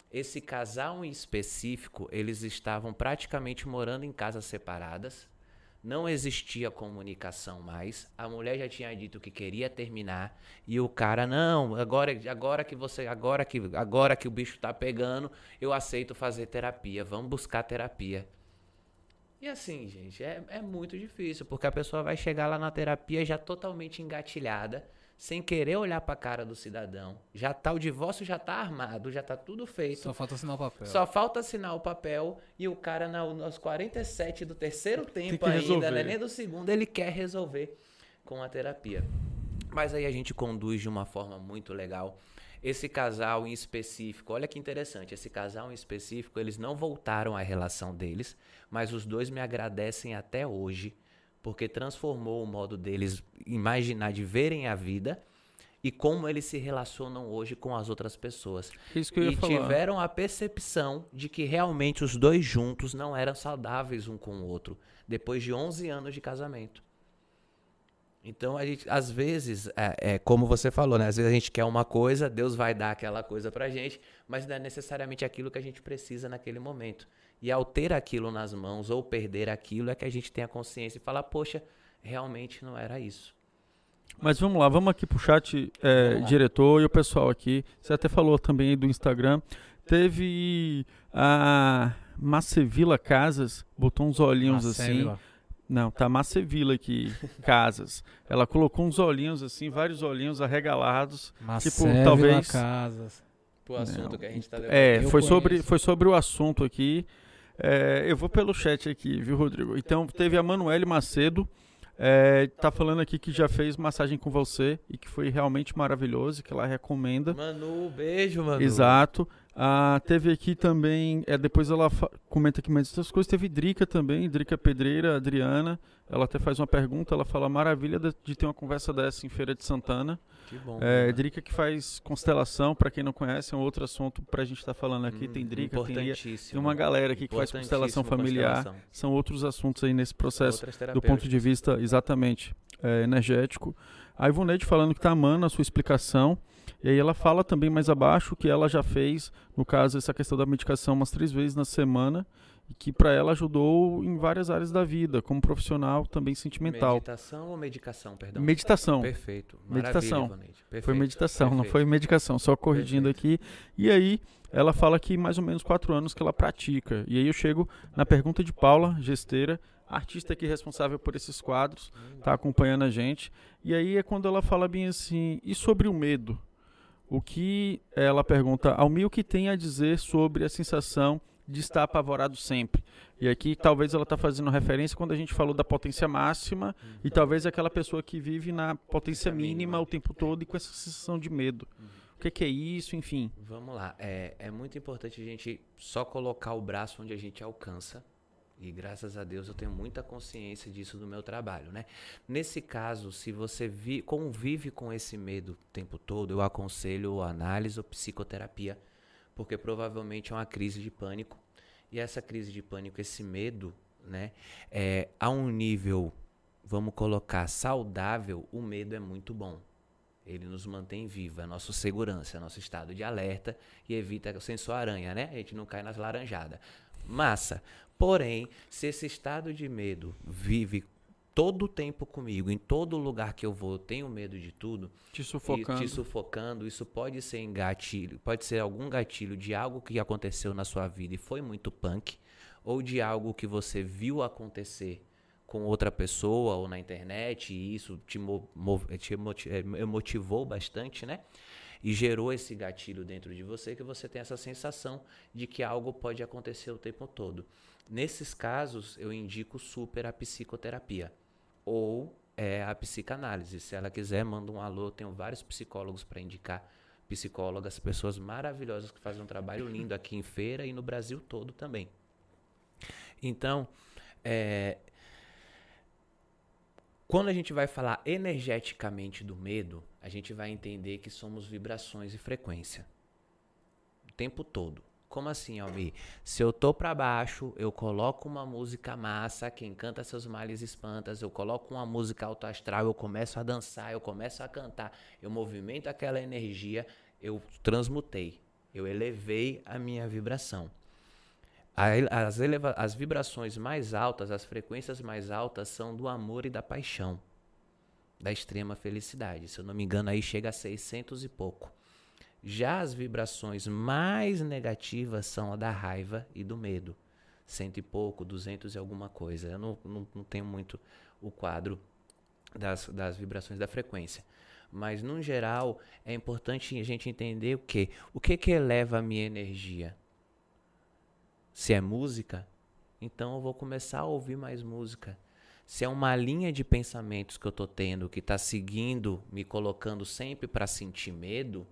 S4: Esse casal em específico, eles estavam praticamente morando em casas separadas. Não existia comunicação mais. A mulher já tinha dito que queria terminar e o cara não, agora agora que você agora que agora que o bicho tá pegando, eu aceito fazer terapia. Vamos buscar terapia. E assim, gente, é, é muito difícil, porque a pessoa vai chegar lá na terapia já totalmente engatilhada, sem querer olhar pra cara do cidadão. Já tá, o divórcio já tá armado, já tá tudo feito.
S3: Só falta assinar o papel.
S4: Só falta assinar o papel e o cara na, nos 47 do terceiro tempo ainda,
S5: resolver.
S4: né, nem do segundo, ele quer resolver com a terapia. Mas aí a gente conduz de uma forma muito legal. Esse casal em específico, olha que interessante, esse casal em específico, eles não voltaram à relação deles, mas os dois me agradecem até hoje, porque transformou o modo deles imaginar de verem a vida e como eles se relacionam hoje com as outras pessoas
S5: Isso que eu ia
S4: e
S5: falar.
S4: tiveram a percepção de que realmente os dois juntos não eram saudáveis um com o outro, depois de 11 anos de casamento. Então, a gente, às vezes, é, é como você falou, né? Às vezes a gente quer uma coisa, Deus vai dar aquela coisa pra gente, mas não é necessariamente aquilo que a gente precisa naquele momento. E ao ter aquilo nas mãos ou perder aquilo, é que a gente tem a consciência e fala, poxa, realmente não era isso.
S5: Mas vamos lá, vamos aqui pro chat, é, diretor e o pessoal aqui. Você até falou também aí do Instagram. Teve a Macevila Casas, botou uns olhinhos assim. Não, tá Macevila aqui, Casas. Ela colocou uns olhinhos assim, vários olhinhos arregalados.
S3: Marcelo
S5: talvez-
S3: Casas.
S4: Pro assunto que a gente tá levando.
S5: É,
S3: Eu
S5: foi sobre, foi sobre o assunto aqui. É, eu vou pelo chat aqui, viu, Rodrigo? Então, teve a Manuele Macedo. É, tá falando aqui que já fez massagem com você e que foi realmente maravilhoso, que ela recomenda.
S4: Manu, beijo, Manu.
S5: Exato. Ah, teve aqui também, é, depois ela comenta aqui mais outras coisas. Teve Drica também, Drica Pedreira, Adriana. Ela até faz uma pergunta, ela fala maravilha de, de ter uma conversa dessa em Feira de Santana.
S4: Que bom.
S5: É,
S4: Manu.
S5: Drica que faz constelação, pra quem não conhece, é um outro assunto pra gente estar falando aqui. tem
S4: Hum,
S5: Drica, tem, tem uma galera aqui que faz constelação familiar.
S4: constelação.
S5: são outros assuntos aí nesse processo do ponto de vista exatamente é, energético. A Ivoneide falando que tá amando a sua explicação. E aí ela fala também mais abaixo que ela já fez, no caso, essa questão da medicação umas três vezes na semana. E que para ela ajudou em várias áreas da vida, como profissional, também sentimental.
S4: Meditação ou medicação, perdão?
S5: Meditação.
S4: Perfeito.
S5: Meditação.
S4: Maravilha.
S5: Foi
S4: Perfeito.
S5: meditação, não
S4: Perfeito.
S5: foi medicação, só corrigindo aqui. E aí, ela fala que mais ou menos quatro anos que ela pratica. E aí eu chego na pergunta de Paula, gesteira, artista aqui responsável por esses quadros, tá acompanhando a gente. E aí é quando ela fala bem assim, e sobre o medo? O que ela pergunta, Almir, o que tem a dizer sobre a sensação de estar apavorado sempre? E aqui talvez ela está fazendo referência quando a gente falou da potência máxima e talvez aquela pessoa que vive na potência mínima o tempo todo e com essa sensação de medo. O que, que é isso, enfim.
S4: Vamos lá. É, é muito importante a gente só colocar o braço onde a gente alcança. E graças a Deus eu tenho muita consciência disso do meu trabalho, né? Nesse caso, se você vi, convive com esse medo o tempo todo, eu aconselho análise ou psicoterapia, porque provavelmente é uma crise de pânico. E essa crise de pânico, esse medo, né? É, a um nível, vamos colocar, saudável, o medo é muito bom. Ele nos mantém vivo, é nossa segurança, é nosso estado de alerta e evita o sensor aranha, né? A gente não cai nas laranjadas. Massa. Porém, se esse estado de medo vive todo o tempo comigo, em todo lugar que eu vou, eu tenho medo de tudo,
S5: Te
S4: e
S5: sufocando.
S4: te sufocando, isso pode ser em gatilho, pode ser algum gatilho de algo que aconteceu na sua vida e foi muito punk, ou de algo que você viu acontecer com outra pessoa ou na internet e isso te, mo- te eh, motivou bastante, né? E gerou esse gatilho dentro de você que você tem essa sensação de que algo pode acontecer o tempo todo. Nesses casos, eu indico super a psicoterapia ou é a psicanálise. Se ela quiser, manda um alô. Tenho vários psicólogos para indicar. Psicólogas, pessoas maravilhosas que fazem um trabalho lindo aqui em feira e no Brasil todo também. Então, é, quando a gente vai falar energeticamente do medo, a gente vai entender que somos vibrações e frequência. O tempo todo. Como assim, Almir? Se eu tô pra baixo, eu coloco uma música massa, quem canta seus males espantas, eu coloco uma música alto astral, eu começo a dançar, eu começo a cantar, eu movimento aquela energia, eu transmutei, eu elevei a minha vibração. As, as vibrações mais altas, as frequências mais altas são do amor e da paixão, da extrema felicidade. Se eu não me engano, aí chega a 600 e pouco. Já as vibrações mais negativas são a da raiva e do medo. Cento e pouco, duzentos e alguma coisa. Eu não, não, não tenho muito o quadro das, das vibrações da frequência. Mas, no geral, é importante a gente entender o que? O que que eleva a minha energia? Se é música, então eu vou começar a ouvir mais música. Se é uma linha de pensamentos que eu tô tendo que está seguindo, me colocando sempre para sentir medo,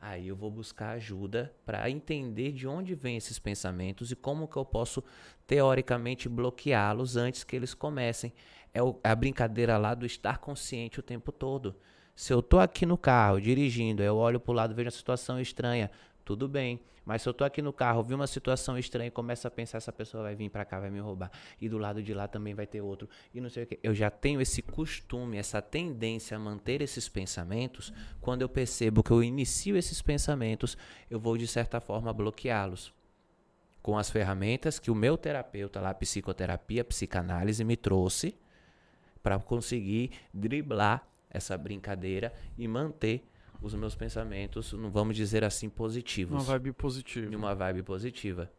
S4: aí eu vou buscar ajuda para entender de onde vêm esses pensamentos e como que eu posso teoricamente bloqueá-los antes que eles comecem. É o- a brincadeira lá do estar consciente o tempo todo. Se eu tô aqui no carro dirigindo, eu olho pro lado, vejo uma situação estranha, tudo bem. Mas se eu tô aqui no carro, vi uma situação estranha e começo a pensar essa pessoa vai vir para cá, vai me roubar, e do lado de lá também vai ter outro, e não sei o que. Eu já tenho esse costume, essa tendência a manter esses pensamentos. Quando eu percebo que eu inicio esses pensamentos, eu vou de certa forma bloqueá-los com as ferramentas que o meu terapeuta lá, psicoterapia, psicanálise, me trouxe para conseguir driblar essa brincadeira e manter os meus pensamentos, não vamos dizer assim, positivos.
S5: Uma vibe positiva.
S4: Em uma vibe positiva.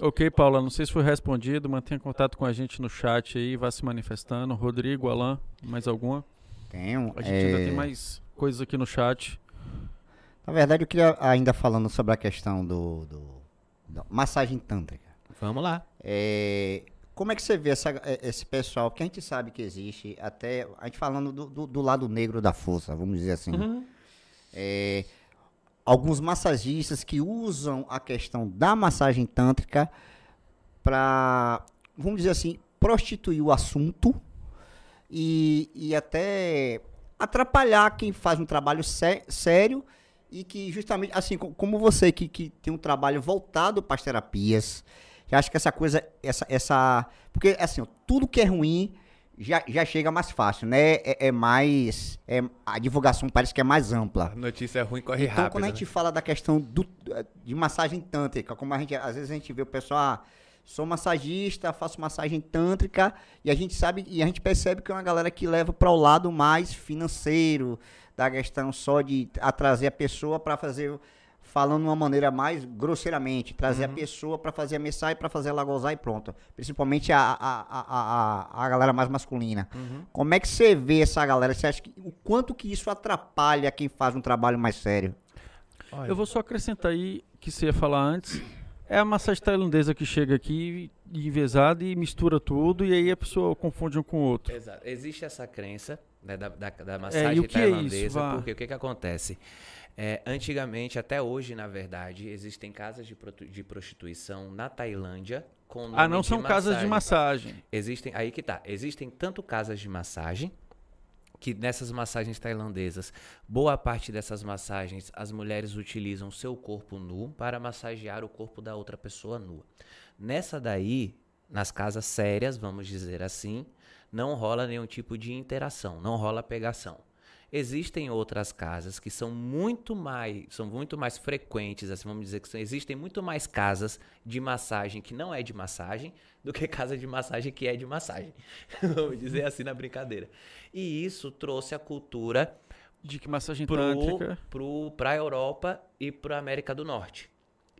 S5: Ok, Paula, não sei se foi respondido. Mantenha contato com a gente no chat aí, vá se manifestando. Rodrigo, Alan, mais alguma?
S6: Tenho.
S5: A gente ainda
S6: é,
S5: tem mais coisas aqui no chat.
S6: Na verdade, eu queria ainda falando sobre a questão do, do- massagem tântrica.
S4: Vamos lá.
S6: É, como é que você vê essa- é, esse pessoal? Porque a gente sabe que existe, até a gente falando do, do- do lado negro da força, vamos dizer assim. É, alguns massagistas que usam a questão da massagem tântrica para, vamos dizer assim, prostituir o assunto e, e até atrapalhar quem faz um trabalho sé- sério e que justamente, assim, co- como você que, que tem um trabalho voltado para as terapias, eu acho que essa coisa, essa, essa, porque assim, ó, tudo que é ruim já, já chega mais fácil, né? É, é mais, é, a divulgação parece que é mais ampla.
S4: notícia ruim corre
S6: Então, quando a gente fala da questão do- de massagem tântrica, como a gente, às vezes a gente vê o pessoal, ah, sou massagista, faço massagem tântrica, e a gente sabe, e a gente percebe que é uma galera que leva para o lado mais financeiro, da questão só de a trazer a pessoa para fazer, falando de uma maneira mais grosseiramente, trazer a pessoa para fazer a mensagem, para fazer ela gozar e pronto. Principalmente a, a, a, a, a galera mais masculina. Como é que você vê essa galera? Você acha que o quanto que isso atrapalha quem faz um trabalho mais sério?
S5: Eu vou só acrescentar aí que você ia falar antes. É a massagem tailandesa que chega aqui envezada e mistura tudo e aí a pessoa confunde um com o outro.
S4: Exato. Existe essa crença né, da, da, da massagem
S5: o que é isso,
S4: tailandesa,
S5: Vá?
S4: porque o que, que acontece? É, antigamente, até hoje, na verdade, existem casas de, de prostituição na Tailândia com
S5: Ah, não são casas de massagem.
S4: Existem, aí que tá. Existem tanto casas de massagem que nessas massagens tailandesas, boa parte dessas massagens, as mulheres utilizam o seu corpo nu para massagear o corpo da outra pessoa nua. Nessa daí, nas casas sérias, vamos dizer assim, não rola nenhum tipo de interação, não rola pegação. Existem outras casas que são muito mais, são muito mais frequentes, assim, vamos dizer que são- existem muito mais casas de massagem que não é de massagem do que casa de massagem que é de massagem. vamos dizer assim na brincadeira. E isso trouxe a cultura
S5: De que massagem
S4: pro,
S5: tântrica.
S4: pro, pra Europa e pra América do Norte.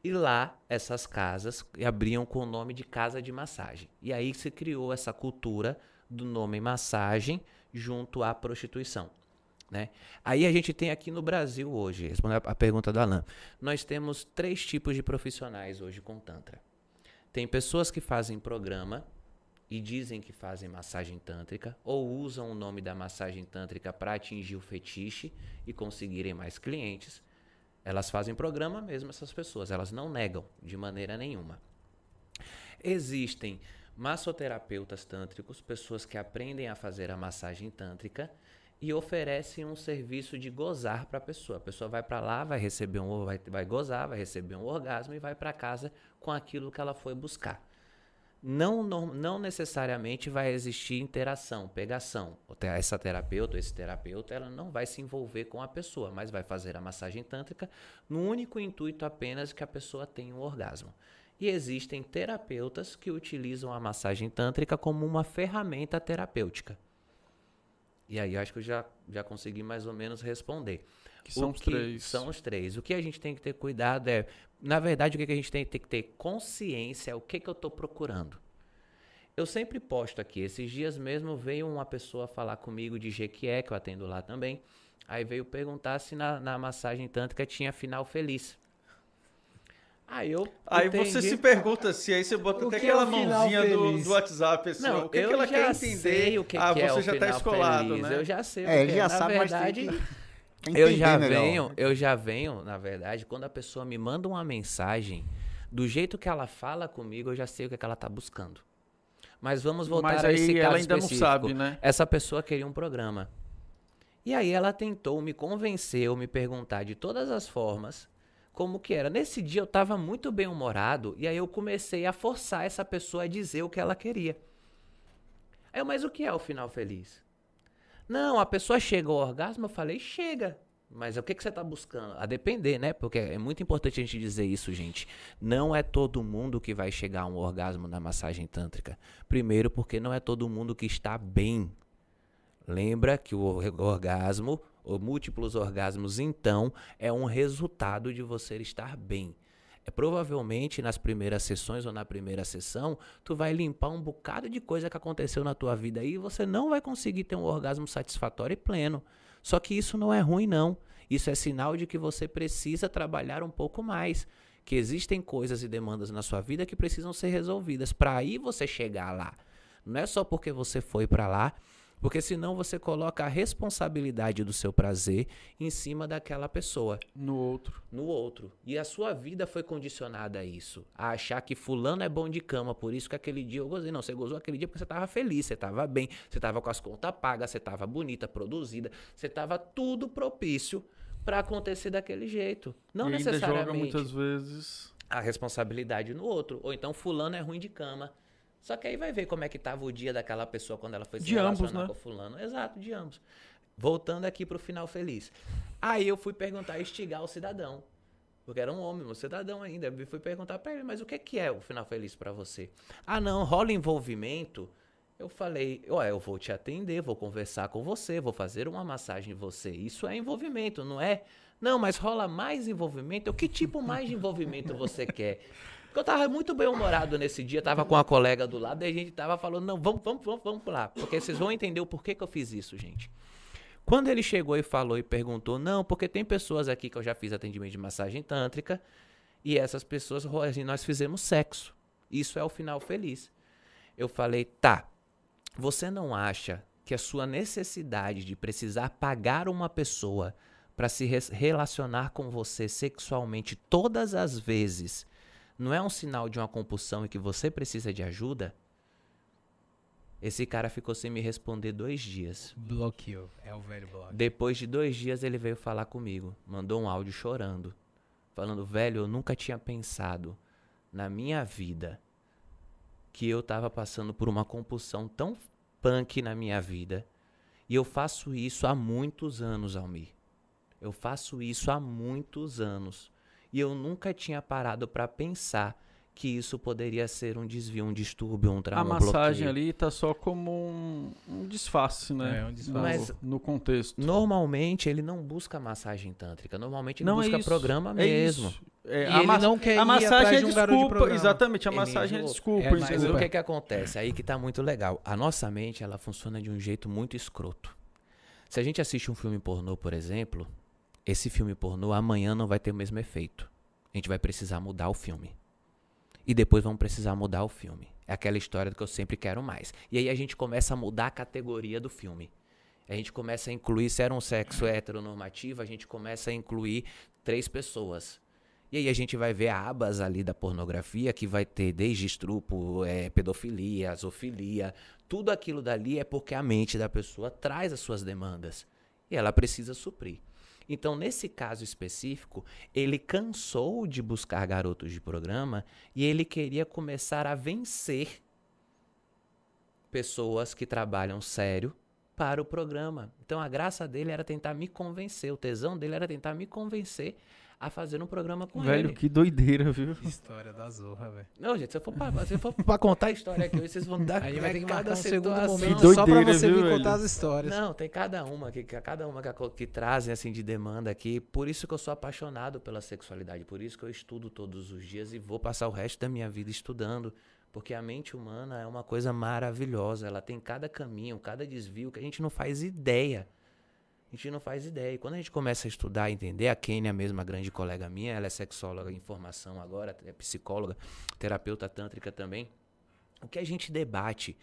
S4: E lá, essas casas abriam com o nome de casa de massagem. E aí se criou essa cultura do nome massagem junto à prostituição. Né? Aí a gente tem aqui no Brasil hoje, respondendo a pergunta do Alan, nós temos três tipos de profissionais hoje com Tantra. Tem pessoas que fazem programa e dizem que fazem massagem tântrica ou usam o nome da massagem tântrica para atingir o fetiche e conseguirem mais clientes. Elas fazem programa mesmo, essas pessoas, elas não negam de maneira nenhuma. Existem massoterapeutas tântricos, pessoas que aprendem a fazer a massagem tântrica e oferecem um serviço de gozar para a pessoa. A pessoa vai para lá, vai receber um, vai, vai gozar, vai receber um orgasmo e vai para casa com aquilo que ela foi buscar. Não, não, não necessariamente vai existir interação, pegação. Essa terapeuta, esse terapeuta, ela não vai se envolver com a pessoa, mas vai fazer a massagem tântrica no único intuito apenas que a pessoa tenha um orgasmo. E existem terapeutas que utilizam a massagem tântrica como uma ferramenta terapêutica. E aí acho que eu já, já consegui mais ou menos responder.
S5: Que são
S4: O
S5: os
S4: que
S5: três.
S4: São os três. O que a gente tem que ter cuidado é, na verdade, o que que a gente tem, tem que ter consciência, é o que, que eu estou procurando. Eu sempre posto aqui, esses dias mesmo veio uma pessoa falar comigo de Jequié, que eu atendo lá também. Aí veio perguntar se na, na massagem tântrica tinha final feliz. Aí eu.
S5: Aí
S4: entendi.
S5: você se pergunta se aí você bota
S3: O
S5: até
S3: é
S5: aquela
S3: final
S5: mãozinha do, do WhatsApp assim,
S4: Não,
S5: ó, o que,
S4: eu
S5: que ela
S4: já
S5: quer entender?
S4: sei o que,
S5: ah,
S4: que é
S5: você
S4: o
S5: já tá
S4: final
S5: escolado,
S4: feliz.
S5: né?
S4: Eu já sei.
S6: É, ele
S4: porque,
S6: já
S4: na
S6: sabe,
S4: verdade,
S6: mas tem que,
S4: eu já
S6: melhor.
S4: venho, eu já venho, na verdade, quando a pessoa me manda uma mensagem, do jeito que ela fala comigo, eu já sei o que, é que ela tá buscando. Mas vamos voltar
S5: Mas
S4: a esse caso
S5: ela ainda não
S4: específico.
S5: sabe, né?
S4: Essa pessoa queria um programa. E aí ela tentou me convencer, me perguntar de todas as formas como que era. Nesse dia eu estava muito bem humorado e aí eu comecei a forçar essa pessoa a dizer o que ela queria. Aí eu, mas o que é o final feliz? Não, a pessoa chega ao orgasmo, eu falei, chega. Mas o que, que você está buscando? A depender, né? Porque é muito importante a gente dizer isso, gente. Não é todo mundo que vai chegar a um orgasmo na massagem tântrica. Primeiro, porque não é todo mundo que está bem. Lembra que o or- orgasmo, ou múltiplos orgasmos, então, é um resultado de você estar bem. É provavelmente nas primeiras sessões ou na primeira sessão, tu vai limpar um bocado de coisa que aconteceu na tua vida aí e você não vai conseguir ter um orgasmo satisfatório e pleno. Só que isso não é ruim não. Isso é sinal de que você precisa trabalhar um pouco mais, que existem coisas e demandas na sua vida que precisam ser resolvidas para aí você chegar lá. Não é só porque você foi para lá, porque senão você coloca a responsabilidade do seu prazer em cima daquela pessoa
S5: No outro.
S4: no outro. E a sua vida foi condicionada a isso. A achar que fulano é bom de cama, por isso que aquele dia eu gozei. Não, você gozou aquele dia porque você estava feliz, você estava bem, você estava com as contas pagas, você estava bonita, produzida, você estava tudo propício para acontecer daquele jeito. Não
S5: e ainda joga
S4: necessariamente
S5: muitas vezes.
S4: a responsabilidade no outro. Ou então fulano é ruim de cama. Só que aí vai ver como é que tava o dia daquela pessoa quando ela foi se
S5: De ambos, né?
S4: com fulano. Exato, de ambos. Voltando aqui pro final feliz. Aí eu fui perguntar, instigar o cidadão. Porque era um homem, um cidadão ainda. Eu fui perguntar pra ele, mas o que que é o final feliz pra você? Ah, não, rola envolvimento. Eu falei, ué, eu vou te atender, vou conversar com você, vou fazer uma massagem em você. Isso é envolvimento, não é? Não, mas rola mais envolvimento? Eu, que tipo mais de envolvimento você quer? Porque eu tava muito bem humorado nesse dia, tava com uma colega do lado, e a gente tava falando, não, vamos, vamos, vamos, vamos lá. Porque vocês vão entender o porquê que eu fiz isso, gente. Quando ele chegou e falou e perguntou, não, porque tem pessoas aqui que eu já fiz atendimento de massagem tântrica, e essas pessoas, assim, nós fizemos sexo. Isso é o final feliz. Eu falei, tá, você não acha que a sua necessidade de precisar pagar uma pessoa para se res- relacionar com você sexualmente todas as vezes não é um sinal de uma compulsão e que você precisa de ajuda? Esse cara ficou sem me responder dois dias.
S3: Bloqueou. É o velho bloco.
S4: Depois de dois dias ele veio falar comigo, mandou um áudio chorando, falando, velho, eu nunca tinha pensado na minha vida que eu tava passando por uma compulsão tão punk na minha vida. E eu faço isso há muitos anos, Almir. Eu faço isso há muitos anos. E eu nunca tinha parado para pensar que isso poderia ser um desvio, um distúrbio, um
S5: A
S4: trauma, um
S5: massagem
S4: bloqueio.
S5: ali tá só como um, um disfarce, né?
S3: É, um disfarce.
S4: Mas-
S5: no, contexto.
S4: Normalmente ele não busca massagem tântrica, normalmente ele
S5: Não é
S4: busca
S5: isso,
S4: programa
S5: é
S4: mesmo.
S5: isso. É,
S3: E
S5: a
S3: ele
S5: ma-
S3: não quer
S5: a
S3: ir
S5: massagem
S3: atrás
S5: é
S3: de um garoto de
S5: desculpa,
S3: programa.
S5: exatamente, a
S4: Ele
S5: massagem é
S4: enjoou.
S5: desculpa.
S3: É,
S4: Mas o que que acontece? Aí que tá muito legal. A nossa mente, ela funciona de um jeito muito escroto. Se a gente assiste um filme pornô, por exemplo, esse filme pornô amanhã não vai ter o mesmo efeito. A gente vai precisar mudar o filme. E depois vamos precisar mudar o filme. É aquela história do que eu sempre quero mais. E aí a gente começa a mudar a categoria do filme. A gente começa a incluir, se era um sexo heteronormativo, a gente começa a incluir três pessoas. E aí a gente vai ver abas ali da pornografia que vai ter desde estrupo, é, pedofilia, zoofilia, tudo aquilo dali é porque a mente da pessoa traz as suas demandas e ela precisa suprir. Então, nesse caso específico, ele cansou de buscar garotos de programa e ele queria começar a vencer pessoas que trabalham sério para o programa. Então, a graça dele era tentar me convencer, o tesão dele era tentar me convencer a fazer um programa com
S5: Velho,
S4: ele.
S5: que doideira, viu?
S3: História da zorra, velho.
S4: Não, gente, se eu for pra, se eu for pra contar a história aqui, hoje, vocês vão dar
S3: Aí vai ter que marcar um segundo
S4: situação.
S3: momento
S5: Que
S3: só pra
S5: doideira,
S3: você
S5: viu,
S3: vir
S5: velho?
S3: contar as histórias.
S4: Não, tem cada uma que, que- cada uma que, que trazem assim de demanda aqui. Por isso que eu sou apaixonado pela sexualidade, por isso que eu estudo todos os dias e vou passar o resto da minha vida estudando, porque a mente humana é uma coisa maravilhosa. Ela tem cada caminho, cada desvio que a gente não faz ideia. A gente não faz ideia. E quando a gente começa a estudar, entender, a Kênia mesma, grande colega minha, ela é sexóloga em formação agora, é psicóloga, terapeuta tântrica também. O que a gente debate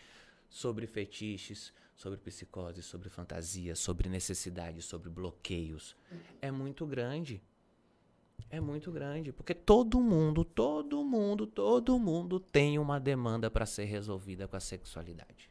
S4: sobre fetiches, sobre psicose, sobre fantasia, sobre necessidades, sobre bloqueios, é muito grande. É muito grande, porque todo mundo, todo mundo, todo mundo tem uma demanda para ser resolvida com a sexualidade.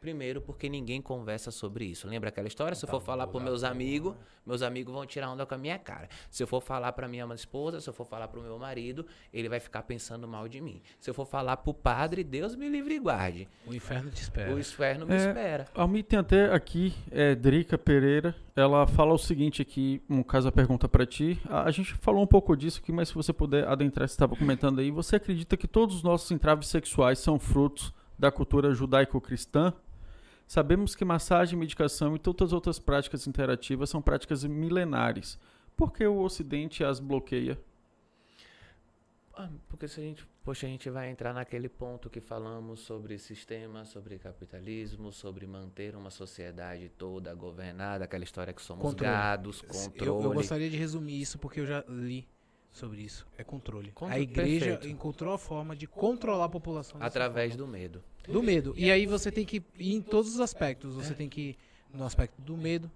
S4: Primeiro, porque ninguém conversa sobre isso. Lembra aquela história? Se eu for falar para meus amigos, meus amigos vão tirar onda com a minha cara. Se eu for falar para minha esposa, se eu for falar para o meu marido, ele vai ficar pensando mal de mim. Se eu for falar para o padre, Deus me livre e guarde.
S3: O inferno te espera.
S4: O inferno me
S5: É,
S4: espera.
S5: A Mi tem até aqui, é, Drica Pereira, ela fala o seguinte aqui, no caso a pergunta pra ti, a, a gente falou um pouco disso aqui, mas se você puder adentrar, você estava comentando aí, você acredita que todos os nossos entraves sexuais são frutos da cultura judaico-cristã? Sabemos que massagem, medicação e todas as outras práticas interativas são práticas milenares. Por que o Ocidente as bloqueia?
S4: Ah, porque se a gente, poxa, a gente vai entrar naquele ponto que falamos sobre sistema, sobre capitalismo, sobre manter uma sociedade toda governada, aquela história que somos
S3: Controle.
S4: gados,
S3: Eu,
S4: controle.
S3: eu gostaria de resumir isso porque eu já li sobre isso. É controle.
S4: Contro-
S3: a igreja
S4: perfeito.
S3: encontrou a forma de controlar a população.
S4: através
S3: forma.
S4: do medo.
S3: do medo. E aí você tem que ir em todos os aspectos. Você tem que ir no aspecto do medo,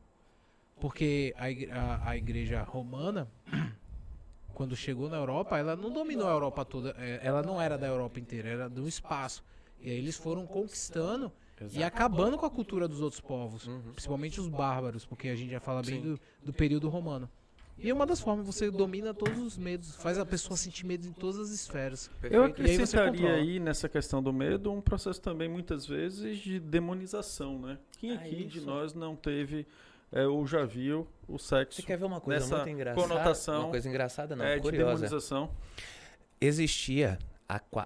S3: porque a, a- a igreja romana, quando chegou na Europa, ela não dominou a Europa toda. é, Ela não era da Europa inteira, era do espaço. E aí eles foram conquistando e acabando com a cultura dos outros povos, principalmente os bárbaros, porque a gente já fala bem do, do período romano. E é uma das formas, você domina todos os medos, faz a pessoa sentir medo em todas as esferas.
S5: Eu
S4: Perfeito?
S3: Aí
S5: acrescentaria
S3: controla.
S5: aí nessa questão do medo um processo também muitas vezes de demonização, né? Quem
S4: Ah,
S5: aqui de
S4: isso.
S5: nós não teve é, ou já viu o sexo
S4: Você quer ver uma coisa
S5: nessa
S4: muito engraçada?
S5: conotação,
S4: Uma coisa engraçada, não,
S5: é, de
S4: curiosa.
S5: demonização?
S4: Existia,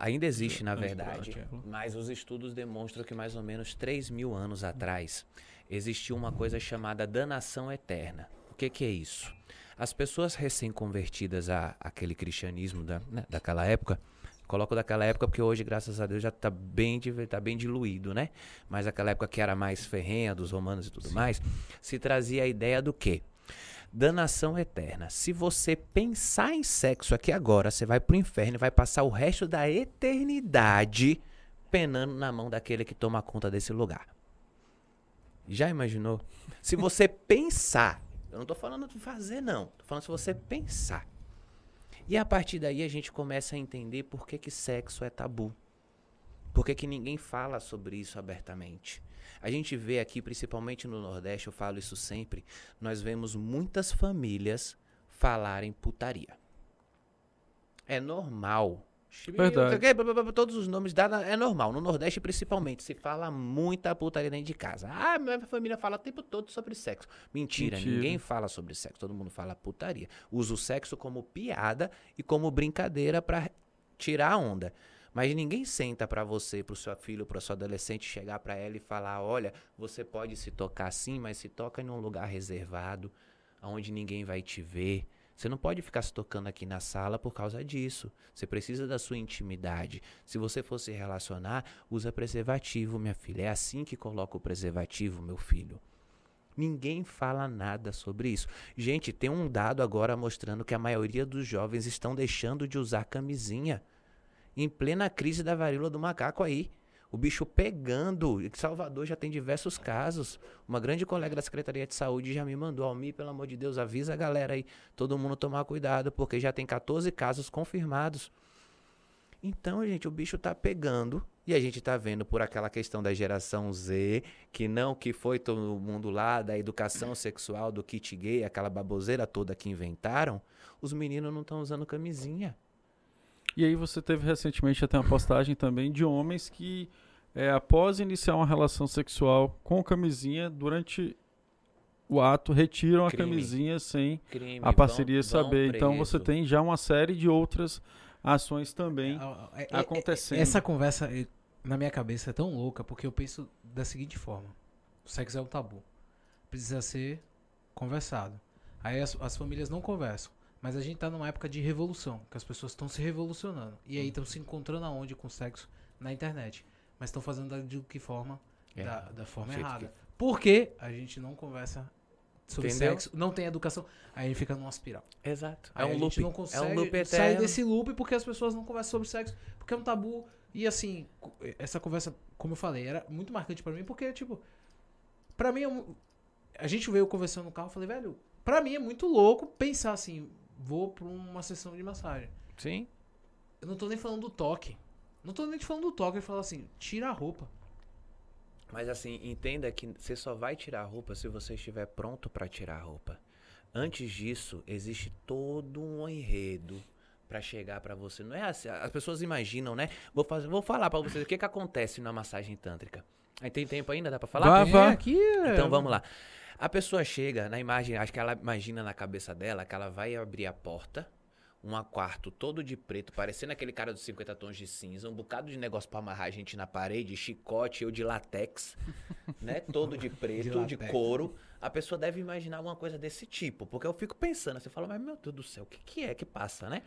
S4: ainda existe na verdade, mas os estudos demonstram que mais ou menos 3 mil anos atrás existia uma coisa chamada danação eterna. O que, que é isso? As pessoas recém-convertidas a aquele cristianismo da, né, daquela época, coloco daquela época porque hoje, graças a Deus, já está bem, tá bem diluído, né? Mas aquela época que era mais ferrenha dos romanos e tudo mais, se trazia a ideia do quê? Danação eterna. Se você pensar em sexo aqui agora, você vai pro inferno e vai passar o resto da eternidade penando na mão daquele que toma conta desse lugar. Já imaginou? Se você pensar, eu não tô falando de fazer não, tô falando se você pensar. E a partir daí a gente começa a entender por que que sexo é tabu. Por que que ninguém fala sobre isso abertamente? A gente vê aqui, principalmente no Nordeste, eu falo isso sempre, nós vemos muitas famílias falarem putaria. É normal.
S5: Verdade.
S4: Todos os nomes dados é normal. No Nordeste, principalmente, se fala muita putaria dentro de casa. Ah, minha família fala o tempo todo sobre sexo. Mentira,
S5: Mentira.
S4: ninguém fala sobre sexo. Todo mundo fala putaria. Usa o sexo como piada e como brincadeira pra tirar a onda. Mas ninguém senta pra você, pro seu filho, pro seu adolescente chegar pra ela e falar: olha, você pode se tocar sim, mas se toca em um lugar reservado, onde ninguém vai te ver. Você não pode ficar se tocando aqui na sala por causa disso. Você precisa da sua intimidade. Se você for se relacionar, usa preservativo, minha filha. É assim que coloca o preservativo, meu filho. Ninguém fala nada sobre isso. Gente, tem um dado agora mostrando que a maioria dos jovens estão deixando de usar camisinha em plena crise da varíola do macaco aí. O bicho pegando. Em Salvador já tem diversos casos. Uma grande colega da Secretaria de Saúde já me mandou, Almir, pelo amor de Deus, avisa a galera aí, todo mundo tomar cuidado, porque já tem 14 casos confirmados. Então, gente, o bicho tá pegando e a gente tá vendo por aquela questão da geração Z, que não que foi todo mundo lá da educação sexual, do kit gay, aquela baboseira toda que inventaram, os meninos não estão usando camisinha.
S5: E aí você teve recentemente até uma postagem também de homens que, é, após iniciar uma relação sexual com camisinha, durante o ato, retiram
S4: Crime.
S5: a camisinha sem
S4: Crime,
S5: a parceria
S4: vão- vão
S5: saber. Então você tem já uma série de outras ações também
S3: É, é, é,
S5: acontecendo.
S3: Essa conversa, eh, na minha cabeça, é tão louca porque eu penso da seguinte forma: o sexo é um tabu. Precisa ser conversado. Aí as, as famílias não conversam. Mas a gente tá numa época de revolução, que as pessoas estão se revolucionando. E aí estão se encontrando aonde com o sexo? Na internet. Mas estão fazendo de que forma?
S4: É,
S3: Da, da forma errada. Porque a gente não conversa sobre
S4: Entendeu?
S3: sexo, não tem educação. Aí a gente fica numa espiral.
S4: Exato. É
S3: Aí
S4: um
S3: a
S4: loop.
S3: gente não
S4: é
S3: consegue
S4: um loop
S3: sair
S4: eterno.
S3: desse loop porque as pessoas não conversam sobre sexo, porque é um tabu. E assim, co- essa conversa, como eu falei, era muito marcante pra mim, porque, tipo, pra mim, é a gente veio conversando no carro, eu falei, velho, pra mim é muito louco pensar assim, vou pra uma sessão de massagem.
S4: Sim.
S3: Eu não tô nem falando do toque. Não tô nem te falando do toque, eu falo assim, tira a roupa.
S4: Mas assim, entenda que você só vai tirar a roupa se você estiver pronto para tirar a roupa. Antes disso, existe todo um enredo para chegar para você. Não é assim, as pessoas imaginam, né? Vou fazer, vou falar para vocês o que que acontece na massagem tântrica. Aí tem tempo ainda, dá para falar?
S5: Vá,
S3: É,
S5: vá.
S3: aqui é-
S4: Então vamos lá. A pessoa chega na imagem, acho que ela imagina na cabeça dela que ela vai abrir a porta, um quarto todo de preto, parecendo aquele cara dos 50 tons de cinza, um bocado de negócio pra amarrar a gente na parede, chicote, eu de latex, né? Todo de preto, de,
S3: latex.
S4: couro. A pessoa deve imaginar alguma coisa desse tipo, porque eu fico pensando, você fala, mas meu Deus do céu, o que, que é que passa, né?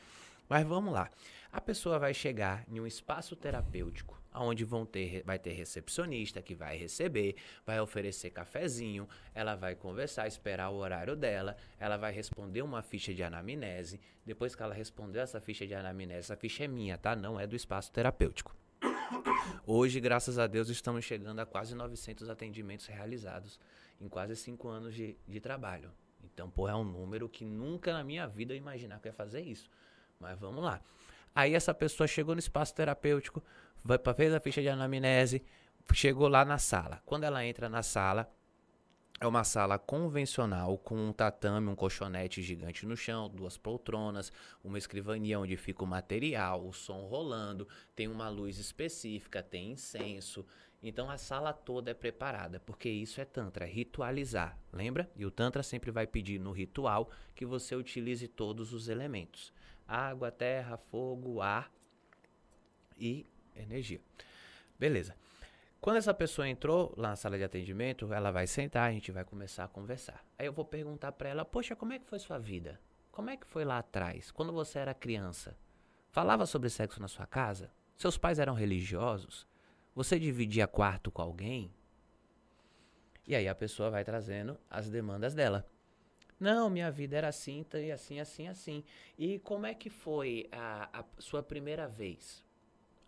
S4: Mas vamos lá. A pessoa vai chegar em um espaço terapêutico, onde vão ter, vai ter recepcionista que vai receber, vai oferecer cafezinho, ela vai conversar, esperar o horário dela, ela vai responder uma ficha de anamnese. Depois que ela respondeu essa ficha de anamnese, essa ficha é minha, tá? Não é do espaço terapêutico. Hoje, graças a Deus, estamos chegando a quase 900 atendimentos realizados em quase cinco anos de, de trabalho. Então, pô, é um número que nunca na minha vida eu imaginar que ia fazer isso. Mas vamos lá. Aí essa pessoa chegou no espaço terapêutico, vai fez a ficha de anamnese, chegou lá na sala. Quando ela entra na sala, é uma sala convencional com um tatame, um colchonete gigante no chão, duas poltronas, uma escrivania onde fica o material, o som rolando, tem uma luz específica, tem incenso. Então a sala toda é preparada, porque isso é tantra, ritualizar, lembra? E o tantra sempre vai pedir no ritual que você utilize todos os elementos: água, terra, fogo, ar e energia. Beleza. Quando essa pessoa entrou lá na sala de atendimento, ela vai sentar, a gente vai começar a conversar. Aí eu vou perguntar pra ela: "Poxa, como é que foi sua vida? Como é que foi lá atrás, quando você era criança? Falava sobre sexo na sua casa? Seus pais eram religiosos? Você dividia quarto com alguém?" E aí a pessoa vai trazendo as demandas dela. Não, minha vida era assim, tá, e assim, assim, assim. E como é que foi a, a sua primeira vez?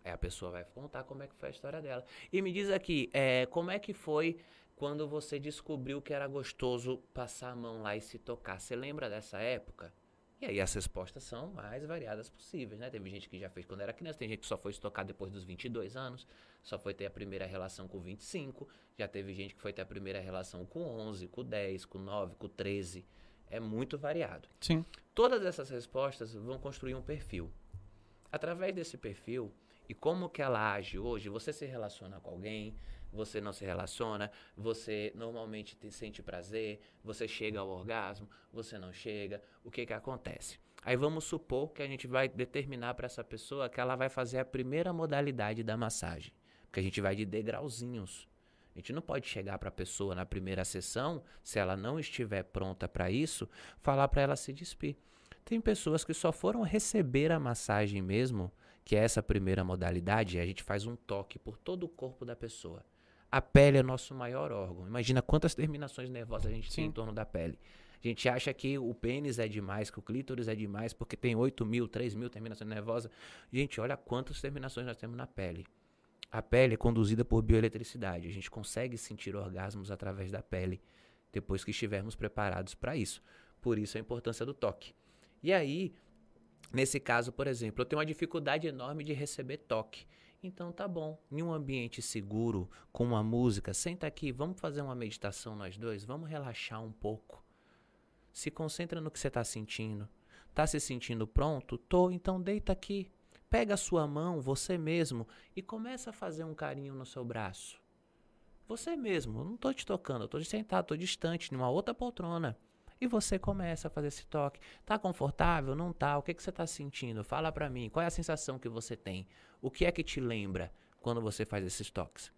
S4: Aí a pessoa vai contar como é que foi a história dela. E me diz aqui, é, como é que foi quando você descobriu que era gostoso passar a mão lá e se tocar? Você lembra dessa época? E aí as respostas são mais variadas possíveis, né? Teve gente que já fez quando era criança, tem gente que só foi se tocar depois dos 22 anos, só foi ter a primeira relação com 25, já teve gente que foi ter a primeira relação com 11, com 10, com 9, com 13. É muito variado.
S5: Sim.
S4: Todas essas respostas vão construir um perfil. Através desse perfil e como que ela age hoje, você se relaciona com alguém, você não se relaciona, você normalmente te sente prazer, você chega ao orgasmo, você não chega, o que que acontece? Aí vamos supor que a gente vai determinar para essa pessoa que ela vai fazer a primeira modalidade da massagem, porque a gente vai de degrauzinhos. A gente não pode chegar para a pessoa na primeira sessão, se ela não estiver pronta para isso, falar para ela se despir. Tem pessoas que só foram receber a massagem mesmo, que é essa primeira modalidade, a gente faz um toque por todo o corpo da pessoa. A pele é nosso maior órgão. Imagina quantas terminações nervosas a gente tem
S5: Sim.
S4: em torno da pele. A gente acha que o pênis é demais, que o clítoris é demais, porque tem 8 mil, 3 mil terminações nervosas. Gente, olha quantas terminações nós temos na pele. A pele é conduzida por bioeletricidade. A gente consegue sentir orgasmos através da pele depois que estivermos preparados para isso. Por isso a importância do toque. E aí, nesse caso, por exemplo, eu tenho uma dificuldade enorme de receber toque. Então tá bom, em um ambiente seguro, com uma música, senta aqui, vamos fazer uma meditação nós dois, vamos relaxar um pouco. Se concentra no que você está sentindo. Tá se sentindo pronto? Tô, então deita aqui. Pega a sua mão, você mesmo, e começa a fazer um carinho no seu braço. Você mesmo, eu não tô te tocando, eu tô sentado, tô distante, numa outra poltrona. E você começa a fazer esse toque. Tá confortável? Não tá? O que, que você tá sentindo? Fala para mim. Qual é a sensação que você tem? O que é que te lembra quando você faz esses toques?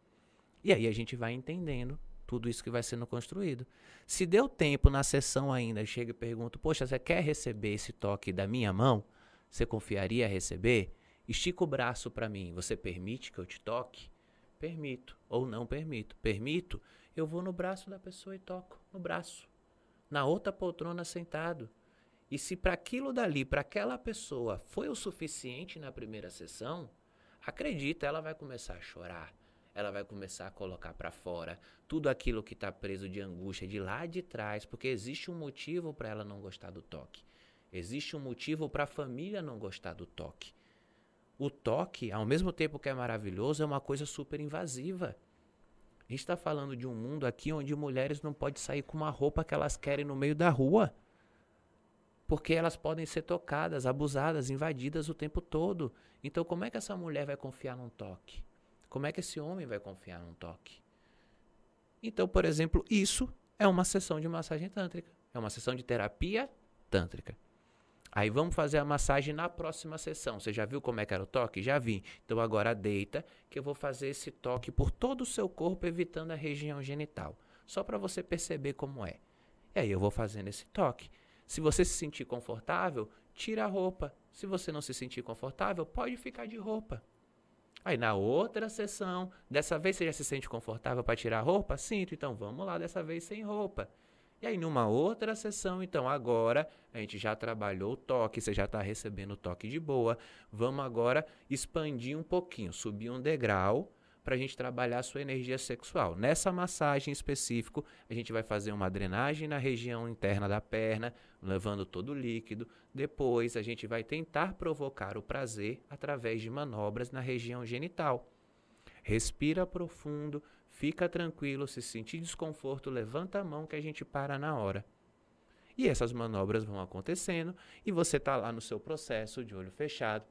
S4: E aí a gente vai entendendo tudo isso que vai sendo construído. Se deu tempo na sessão ainda, chega e pergunta: Poxa, você quer receber esse toque da minha mão? Você confiaria a receber? Estica o braço para mim. Você permite que eu te toque? Permito ou não permito. Permito, eu vou no braço da pessoa e toco no braço na outra poltrona sentado. E se para aquilo dali, para aquela pessoa, foi o suficiente na primeira sessão, acredita, ela vai começar a chorar. Ela vai começar a colocar para fora tudo aquilo que está preso de angústia de lá de trás, porque existe um motivo para ela não gostar do toque. Existe um motivo para a família não gostar do toque. O toque, ao mesmo tempo que é maravilhoso, é uma coisa super invasiva. A gente está falando de um mundo aqui onde mulheres não podem sair com uma roupa que elas querem no meio da rua. Porque elas podem ser tocadas, abusadas, invadidas o tempo todo. Então, como é que essa mulher vai confiar num toque? Como é que esse homem vai confiar num toque? Então, por exemplo, isso é uma sessão de massagem tântrica. É uma sessão de terapia tântrica. Aí vamos fazer a massagem na próxima sessão. Você já viu como é que era o toque? Já vi. Então agora deita, que eu vou fazer esse toque por todo o seu corpo, evitando a região genital. Só para você perceber como é. E aí eu vou fazendo esse toque. Se você se sentir confortável, tira a roupa. Se você não se sentir confortável, pode ficar de roupa. Aí na outra sessão, dessa vez você já se sente confortável para tirar a roupa? Sinto, então vamos lá dessa vez sem roupa. E aí, numa outra sessão, então, agora a gente já trabalhou o toque, você já está recebendo o toque de boa. Vamos agora expandir um pouquinho, subir um degrau para a gente trabalhar a sua energia sexual. Nessa massagem específico, a gente vai fazer uma drenagem na região interna da perna, levando todo o líquido. Depois, a gente vai tentar provocar o prazer através de manobras na região genital. Respira profundo, Fica tranquilo, se sentir desconforto, levanta a mão que a gente para na hora. E essas manobras vão acontecendo e você está lá no seu processo de olho fechado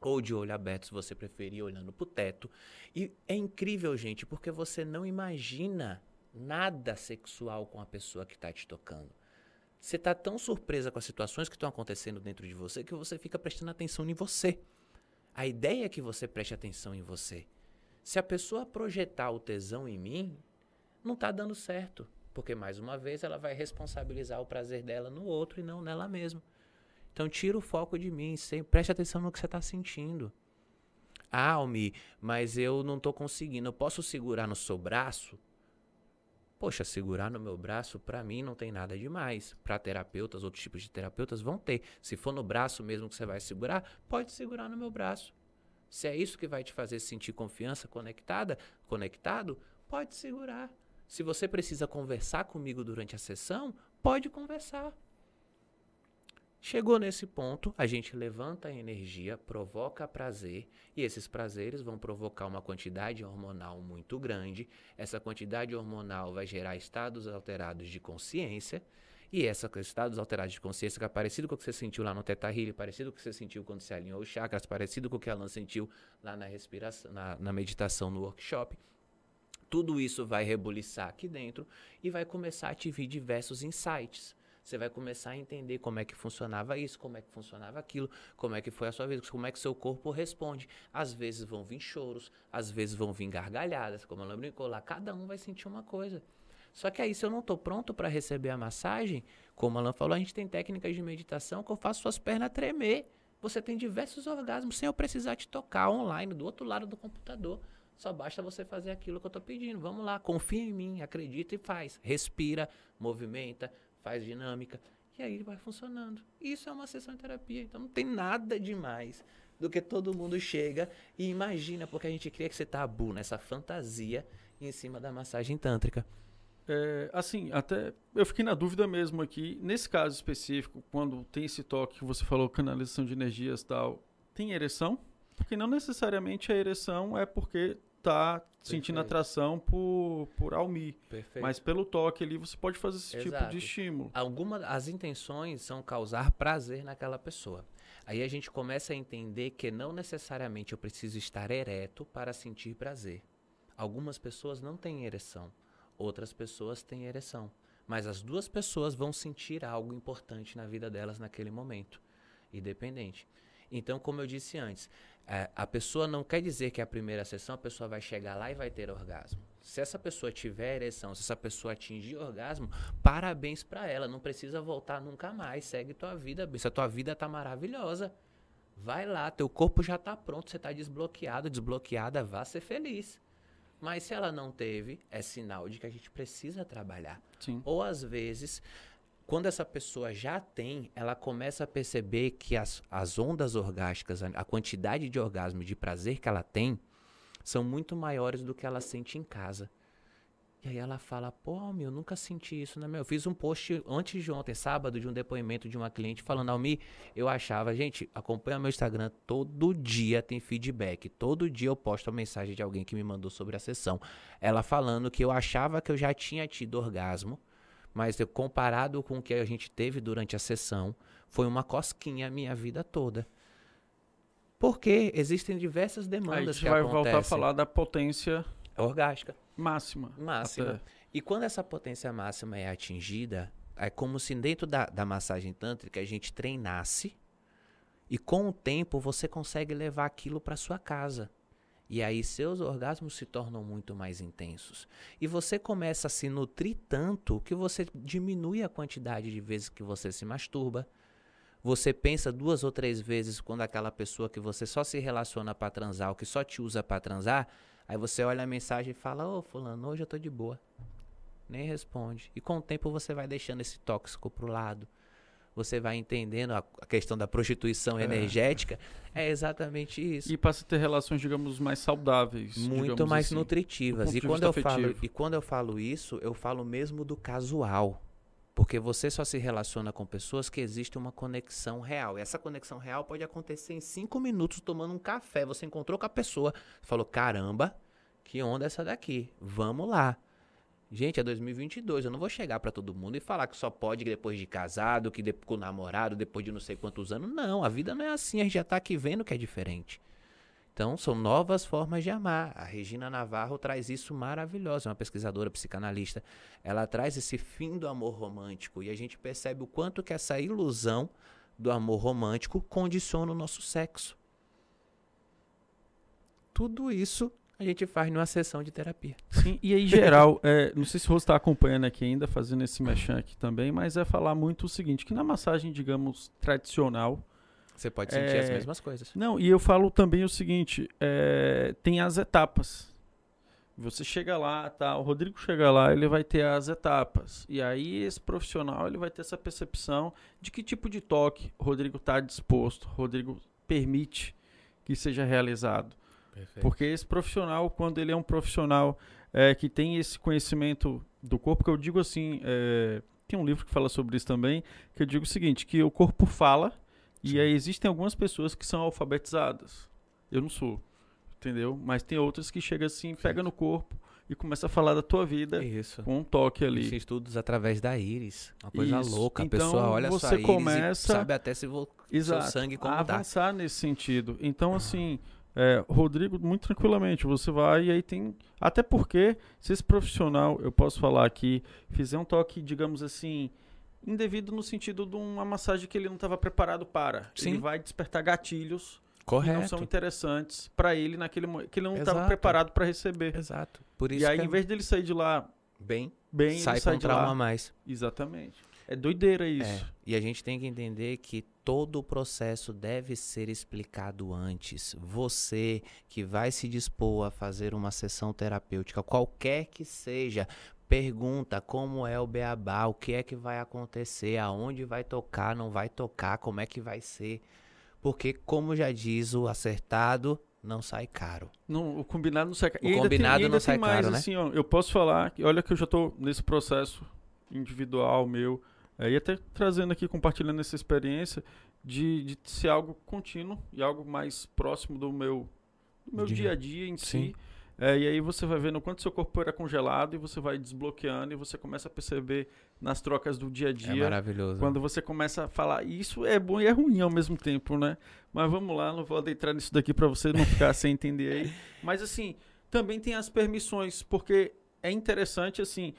S4: ou de olho aberto, se você preferir, olhando para o teto. E é incrível, gente, porque você não imagina nada sexual com a pessoa que está te tocando. Você está tão surpresa com as situações que estão acontecendo dentro de você que você fica prestando atenção em você. A ideia é que você preste atenção em você. Se a pessoa projetar o tesão em mim, não está dando certo. Porque, mais uma vez, ela vai responsabilizar o prazer dela no outro e não nela mesma. Então, tira o foco de mim. Preste atenção no que você está sentindo. Ah, Almi, mas eu não estou conseguindo. Eu posso segurar no seu braço? Poxa, segurar no meu braço, para mim, não tem nada demais. Para terapeutas, outros tipos de terapeutas vão ter. Se for no braço mesmo que você vai segurar, pode segurar no meu braço. Se é isso que vai te fazer sentir confiança conectada, conectado, pode segurar. Se você precisa conversar comigo durante a sessão, pode conversar. Chegou nesse ponto, a gente levanta a energia, provoca prazer, e esses prazeres vão provocar uma quantidade hormonal muito grande. Essa quantidade hormonal vai gerar estados alterados de consciência, e essa estados alterados de consciência, que é parecido com o que você sentiu lá no Teta parecido com o que você sentiu quando você alinhou os chakras, parecido com o que a Alan sentiu lá na respiração, na, na meditação no workshop. Tudo isso vai rebuliçar aqui dentro e vai começar a te vir diversos insights. Você vai começar a entender como é que funcionava isso, como é que funcionava aquilo, como é que foi a sua vida, como é que seu corpo responde. Às vezes vão vir choros, às vezes vão vir gargalhadas, como ela brincou lá, cada um vai sentir uma coisa. Só que aí, se eu não estou pronto para receber a massagem, como a Alan falou, a gente tem técnicas de meditação que eu faço suas pernas tremer. Você tem diversos orgasmos sem eu precisar te tocar online, do outro lado do computador. Só basta você fazer aquilo que eu estou pedindo. Vamos lá, confia em mim, acredita e faz. Respira, movimenta, faz dinâmica. E aí vai funcionando. Isso é uma sessão de terapia. Então não tem nada demais do que todo mundo chega e imagina, porque a gente cria que você tabu nessa fantasia em cima da massagem tântrica.
S5: É, assim, até eu fiquei na dúvida mesmo aqui. Nesse caso específico, quando tem esse toque que você falou, canalização de energias e tal, tem ereção? Porque não necessariamente a ereção é porque tá sentindo
S4: Perfeito.
S5: atração por, por Almi.
S4: Perfeito.
S5: Mas pelo toque ali você pode fazer esse tipo
S4: Exato.
S5: de estímulo.
S4: Alguma, as intenções são causar prazer naquela pessoa. Aí a gente começa a entender que não necessariamente eu preciso estar ereto para sentir prazer. Algumas pessoas não têm ereção, outras pessoas têm ereção. Mas as duas pessoas vão sentir algo importante na vida delas naquele momento, independente. Então, como eu disse antes, é, a pessoa não quer dizer que a primeira sessão a pessoa vai chegar lá e vai ter orgasmo. Se essa pessoa tiver ereção, se essa pessoa atingir orgasmo, parabéns pra ela, não precisa voltar nunca mais, segue tua vida, bicho. a tua vida tá maravilhosa. Vai lá, teu corpo já tá pronto, você tá desbloqueado, desbloqueada, vá ser feliz. Mas se ela não teve, é sinal de que a gente precisa trabalhar.
S5: Sim.
S4: Ou às vezes, quando essa pessoa já tem, ela começa a perceber que as, as ondas orgásticas, a, quantidade de orgasmo, de prazer que ela tem, são muito maiores do que ela sente em casa. E aí ela fala, pô, meu, eu nunca senti isso, né, meu? Eu fiz um post antes de ontem, sábado, de um depoimento de uma cliente falando, Almi, eu achava, gente, acompanha meu Instagram, todo dia tem feedback, todo dia eu posto a mensagem de alguém que me mandou sobre a sessão. Ela falando que eu achava que eu já tinha tido orgasmo, mas eu, comparado com o que a gente teve durante a sessão, foi uma cosquinha a minha vida toda. Porque existem diversas
S5: Aí a
S4: demandas
S5: gente vai
S4: acontecem.
S5: voltar a falar da potência
S4: Orgástica.
S5: máxima.
S4: Máxima.
S5: Até.
S4: E quando essa potência máxima é atingida, é como se dentro da, da massagem tântrica a gente treinasse e com o tempo você consegue levar aquilo para sua casa. E aí seus orgasmos se tornam muito mais intensos. E você começa a se nutrir tanto que você diminui a quantidade de vezes que você se masturba. Você pensa duas ou três vezes quando aquela pessoa que você só se relaciona para transar, ou que só te usa para transar, aí você olha a mensagem e fala: "Ô, fulano, hoje eu tô de boa". Nem responde. E com o tempo você vai deixando esse tóxico pro lado. Você vai entendendo a, a questão da prostituição
S5: É.
S4: energética. É exatamente isso
S5: E passa a ter relações, digamos, mais saudáveis.
S4: muito mais
S5: assim.
S4: nutritivas. E quando, eu falo, e quando eu falo isso, eu falo mesmo do casual. Porque você só se relaciona com pessoas que existe uma conexão real. E essa conexão real pode acontecer em cinco minutos tomando um café. Você encontrou com a pessoa, falou: caramba, que onda essa daqui? Vamos lá. Gente, é 2022. Eu não vou chegar pra todo mundo e falar que só pode depois de casado, que de, com namorado, depois de não sei quantos anos. Não, a vida não é assim. A gente já tá aqui vendo que é diferente. Então, são novas formas de amar. A Regina Navarro traz isso maravilhosa, é uma pesquisadora psicanalista. Ela traz esse fim do amor romântico e a gente percebe o quanto que essa ilusão do amor romântico condiciona o nosso sexo. Tudo isso a gente faz numa sessão de terapia.
S5: Sim, e aí, geral, é, não sei se Rose está acompanhando aqui ainda, fazendo esse mechan aqui também, mas é falar muito o seguinte, que na massagem, digamos, tradicional,
S4: Você pode sentir as
S5: É.
S4: mesmas coisas.
S5: Não, e eu falo também o seguinte: é, tem as etapas. Você chega lá, tá? O Rodrigo chega lá, ele vai ter as etapas. E aí esse profissional ele vai ter essa percepção de que tipo de toque o Rodrigo está disposto, o Rodrigo permite que seja realizado. Porque esse profissional, quando ele é um profissional é, que tem esse conhecimento do corpo, que eu digo assim, é, tem um livro que fala sobre isso também, que eu digo o seguinte, que o corpo fala e aí existem algumas pessoas que são alfabetizadas. Eu não sou, entendeu? Mas tem outras que chega assim, pega no corpo e começa a falar da tua vida
S4: Isso.
S5: com um toque ali.
S4: Existem estudos através da íris. Uma coisa
S5: Isso.
S4: louca. A
S5: Então,
S4: pessoa olha
S5: você
S4: sua íris
S5: começa-
S4: e sabe até se vo...
S5: Exato.
S4: seu sangue como
S5: a avançar nesse sentido. Então, assim, é, Rodrigo, muito tranquilamente, você vai e aí tem. Até porque, se esse profissional, eu posso falar aqui, fizer um toque, digamos assim, indevido no sentido de uma massagem que ele não estava preparado para.
S4: Sim.
S5: Ele vai despertar gatilhos que
S4: Correto.
S5: não são interessantes para ele naquele momento, que ele não estava preparado para receber.
S4: Exato. Por isso
S5: E aí,
S4: que
S5: em vez dele sair de lá
S4: é bem,
S5: bem,
S4: sai
S5: sai
S4: com
S5: de
S4: trauma a
S5: lá.
S4: mais.
S5: Exatamente. É doideira isso.
S4: É. E a gente tem que entender que todo o processo deve ser explicado antes. Você que vai se dispor a fazer uma sessão terapêutica, qualquer que seja, pergunta como é o beabá, o que é que vai acontecer, aonde vai tocar, não vai tocar, como é que vai ser. Porque, como já diz o acertado, não sai caro.
S5: Não, o combinado não sai caro.
S4: O
S5: tem-
S4: combinado
S5: ainda
S4: não sai
S5: tem mais,
S4: caro, né?
S5: assim, ó, eu posso falar, que olha que eu já tô nesse processo individual meu, é, e até trazendo aqui, compartilhando essa experiência de, de ser algo contínuo e algo mais próximo do meu, do meu
S3: Dia.
S5: dia a dia em
S4: Sim.
S5: si. É, e aí você vai vendo o quanto seu corpo era congelado e você vai desbloqueando e você começa a perceber nas trocas do dia a
S4: É
S5: dia
S4: maravilhoso.
S5: quando você começa a falar, isso é bom e é ruim ao mesmo tempo, né? Mas vamos lá, não vou adentrar nisso daqui pra você não ficar sem entender aí. Mas assim, também tem as permissões, porque é interessante assim,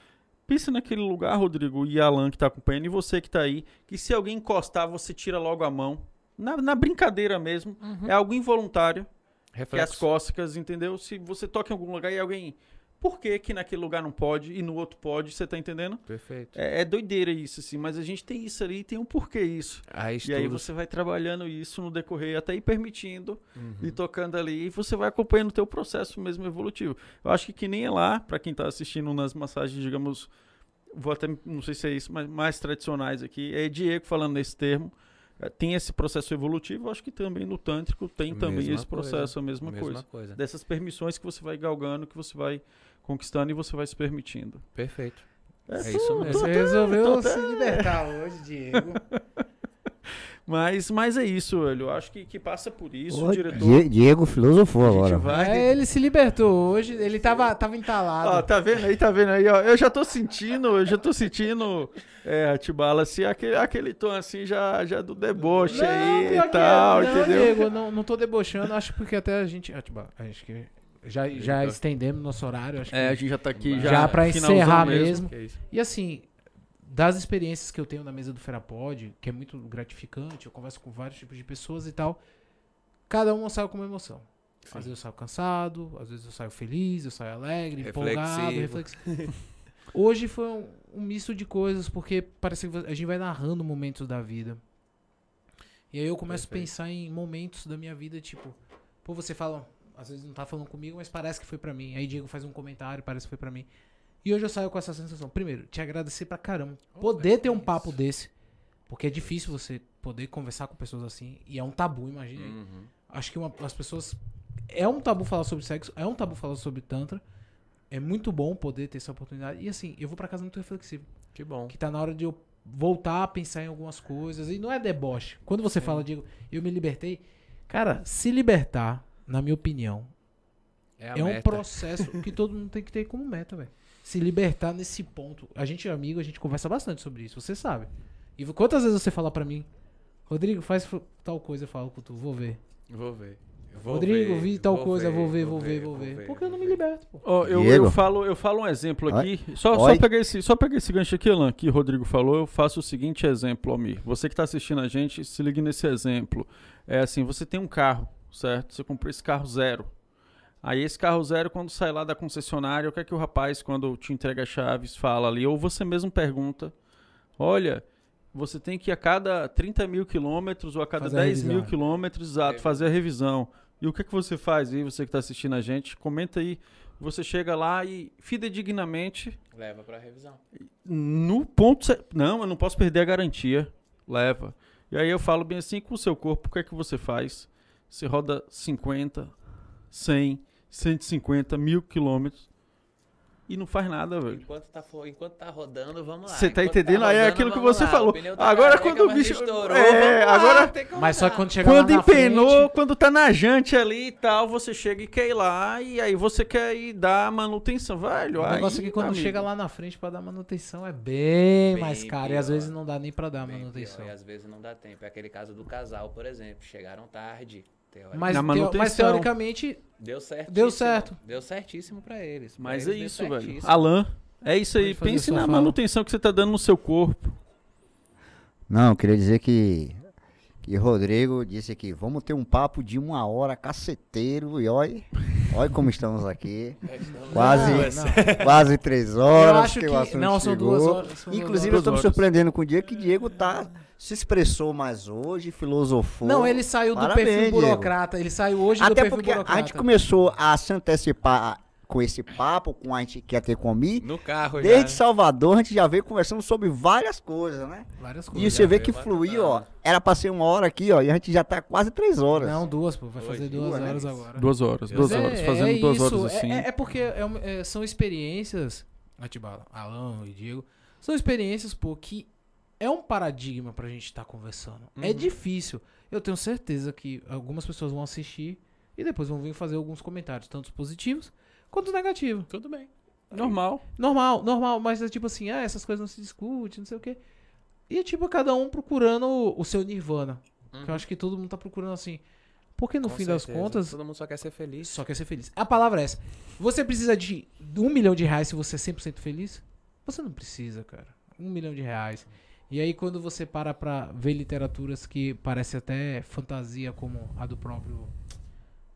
S5: pensa naquele lugar, Rodrigo e Alan que tá acompanhando, e você que tá aí, que se alguém encostar, você tira logo a mão. Na, na brincadeira mesmo, é algo involuntário, que é as
S4: Reflexo.
S5: cócegas, entendeu? Se você toca em algum lugar e alguém. Por que, que naquele lugar não pode e no outro pode? Você tá entendendo?
S4: Perfeito.
S5: É, é doideira isso, assim, mas a gente tem isso ali e tem um porquê isso.
S4: Aí
S5: E aí você vai trabalhando isso no decorrer, até ir permitindo
S4: Uhum.
S5: e tocando ali, e você vai acompanhando o teu processo mesmo evolutivo. Eu acho que que nem é lá, para quem tá assistindo nas massagens, digamos, vou até, não sei se é isso, mas mais tradicionais aqui, é Diego falando nesse termo, tem esse processo evolutivo, eu acho que também no Tântrico tem também
S4: Mesma
S5: esse
S4: coisa,
S5: processo, a mesma,
S4: Mesma
S5: coisa.
S4: coisa.
S5: Dessas permissões que você vai galgando, que você vai conquistando e você vai se permitindo.
S4: Perfeito.
S5: É,
S4: É isso mesmo.
S3: Você resolveu se libertar hoje, Diego.
S5: Mas, mas é isso, velho. Eu acho que, que passa por isso,
S6: Ô,
S5: o diretor.
S6: Die- Diego filosofou agora.
S5: vai.
S3: É, ele se libertou hoje, ele tava, tava entalado.
S5: Ó, tá vendo aí, tá vendo aí, ó. Eu já tô sentindo, eu já tô sentindo, é, Atibala, assim, aquele, aquele tom assim já, já do deboche
S3: Não,
S5: aí e
S3: que
S5: tal,
S3: é. não,
S5: entendeu?
S3: Diego, não, não tô debochando, acho porque até a gente. ah, tipo, Acho que já, já estendemos nosso horário, acho
S5: É, a gente já tá aqui já.
S3: Já pra encerrar mesmo.
S5: É isso.
S3: E assim, das experiências que eu tenho na mesa do Ferapod, que é muito gratificante, eu converso com vários tipos de pessoas e tal. Cada um sai com uma emoção. Às vezes eu saio cansado, às vezes eu saio feliz, eu saio alegre, empolgado,
S4: Reflexivo.
S3: Hoje foi um, um misto de coisas, porque parece que a gente vai narrando momentos da vida. E aí eu começo
S4: Perfeito.
S3: a pensar em momentos da minha vida, tipo, pô, você fala, às vezes não tá falando comigo, mas parece que foi pra mim. Aí Diego faz um comentário, parece que foi pra mim. E hoje eu saio com essa sensação. Primeiro, te agradecer pra caramba. Poder ter um papo desse. Porque é difícil você poder conversar com pessoas assim. E é um tabu, imagina.
S4: Uhum.
S3: Acho que uma- as pessoas. É um tabu falar sobre sexo, é um tabu falar sobre Tantra. É muito bom poder ter essa oportunidade. E assim, eu vou pra casa muito reflexivo.
S4: Que bom.
S3: Que tá na hora de eu voltar a pensar em algumas coisas. E não é deboche. Quando você fala, Diego, eu me libertei. Cara, se libertar, na minha opinião,
S4: É,
S3: é um processo que todo mundo tem que ter como meta, velho. Se libertar nesse ponto. A gente é amigo, a gente conversa bastante sobre isso, você sabe. E quantas vezes você fala pra mim, Rodrigo, faz tal coisa, eu falo com tu, vou ver.
S4: Vou ver. Vou
S3: Rodrigo,
S4: ver,
S3: vi tal coisa, vou ver, vou ver, vou
S4: vou
S3: ver. Porque eu não me liberto, pô.
S5: Ó, eu, eu falo, eu falo um exemplo aqui. Só, só,
S6: Oi.
S5: pegar esse, só pegar esse gancho aqui, Alan, que o Rodrigo falou. Eu faço o seguinte exemplo, Almir. Você que está assistindo a gente, se ligue nesse exemplo. É assim: você tem um carro, certo? Você comprou esse carro zero. Aí esse carro zero, quando sai lá da concessionária, o que é que o rapaz, quando te entrega as chaves, fala ali? Ou você mesmo pergunta: Olha, você tem que ir a cada 30 mil quilômetros ou a cada
S3: Fazer a
S5: 10 mil
S3: revisão.
S5: quilômetros, exato,
S4: Revisão.
S5: fazer a revisão. E o que é que você faz aí, você que está assistindo a gente? Comenta aí. Você chega lá e, fidedignamente,
S4: Leva pra revisão.
S5: no ponto. Não, eu não posso perder a garantia. Leva. E aí eu falo bem assim com o seu corpo, o que é que você faz? Você roda 50, 100, 150 mil quilômetros e não faz nada, velho.
S4: Enquanto tá, enquanto tá rodando, vamos lá.
S5: Você tá
S4: Enquanto
S5: entendendo? Aí é
S4: rodando,
S5: aquilo que você
S4: lá.
S5: falou.
S4: Tá
S5: Agora quando o bicho-
S4: estourou,
S5: É,
S4: lá,
S5: agora-
S4: tem que
S3: Mas só
S4: rodar.
S3: quando chegar
S5: Quando
S3: lá na
S5: empenou,
S3: frente,
S5: quando tá na jante ali e tal, você chega e quer ir lá, e aí você quer ir dar manutenção, velho.
S3: o
S5: aí,
S3: negócio é que quando
S5: amigo,
S3: chega lá na frente pra dar manutenção é bem,
S4: Bem
S3: mais caro. E às vezes não dá nem pra dar
S4: Bem
S3: manutenção.
S4: pior, E às vezes não dá tempo. É aquele caso do casal, por exemplo. Chegaram tarde.
S3: Mas,
S5: Na
S3: teo- mas
S5: manutenção.
S3: teoricamente,
S4: Deu certo.
S3: Deu certo.
S4: Deu certíssimo pra eles. Pra
S5: Mas
S4: eles
S5: é isso, velho. Alan, é isso aí. Pense na
S3: fala.
S5: manutenção que você tá dando no seu corpo.
S6: Não, eu queria dizer que, que Rodrigo disse que vamos ter um papo de uma hora caceteiro e olha, olha como estamos aqui. Quase,
S3: Não,
S6: quase três horas.
S3: eu acho
S6: que
S3: que.
S6: o assunto
S3: Não, são duas horas. são duas
S6: Inclusive, eu estou me surpreendendo com o Diego, que Diego tá, se expressou mais hoje, filosofou.
S3: Não, ele saiu do
S6: Parabéns,
S3: perfil
S6: Diego.
S3: burocrata. Ele saiu hoje do
S6: Até
S3: perfil
S6: porque
S3: burocrata.
S6: a gente começou a se antecipar com esse papo, com a gente quer ter comigo.
S4: No carro
S6: Desde
S4: já.
S6: Salvador, a gente já veio conversando sobre várias coisas, né?
S3: Várias
S6: E
S3: coisas.
S6: você vê que fluiu, ó. Era pra ser uma hora aqui, ó, e a gente já tá quase três horas.
S3: Não, duas, pô. Vai fazer duas
S6: duas, né?
S3: horas agora.
S5: Duas horas, duas horas.
S3: É-
S5: Fazendo
S3: é
S5: duas
S3: isso,
S5: horas assim.
S3: É, é porque é é- são experiências, Atibala, Alan e Diego, são experiências, pô, que é um paradigma pra gente estar conversando. É
S4: Uhum.
S3: difícil. Eu tenho certeza que algumas pessoas vão assistir e depois vão vir fazer alguns comentários, tanto positivos quanto negativos.
S4: Tudo bem.
S5: Normal.
S3: Normal, normal, mas é tipo assim, ah, essas coisas não se discutem, não sei o quê. E é tipo cada um procurando o, o seu nirvana. Que eu acho que todo mundo tá procurando assim. Porque no
S4: Com
S3: fim das
S4: certeza.
S3: contas,
S4: Todo mundo só quer ser feliz.
S3: só quer ser feliz. A palavra é essa. Você precisa de um milhão de reais se você é 100% feliz? Você não precisa, cara. Um milhão de reais. E aí quando você para pra ver literaturas que parece até fantasia como a do próprio...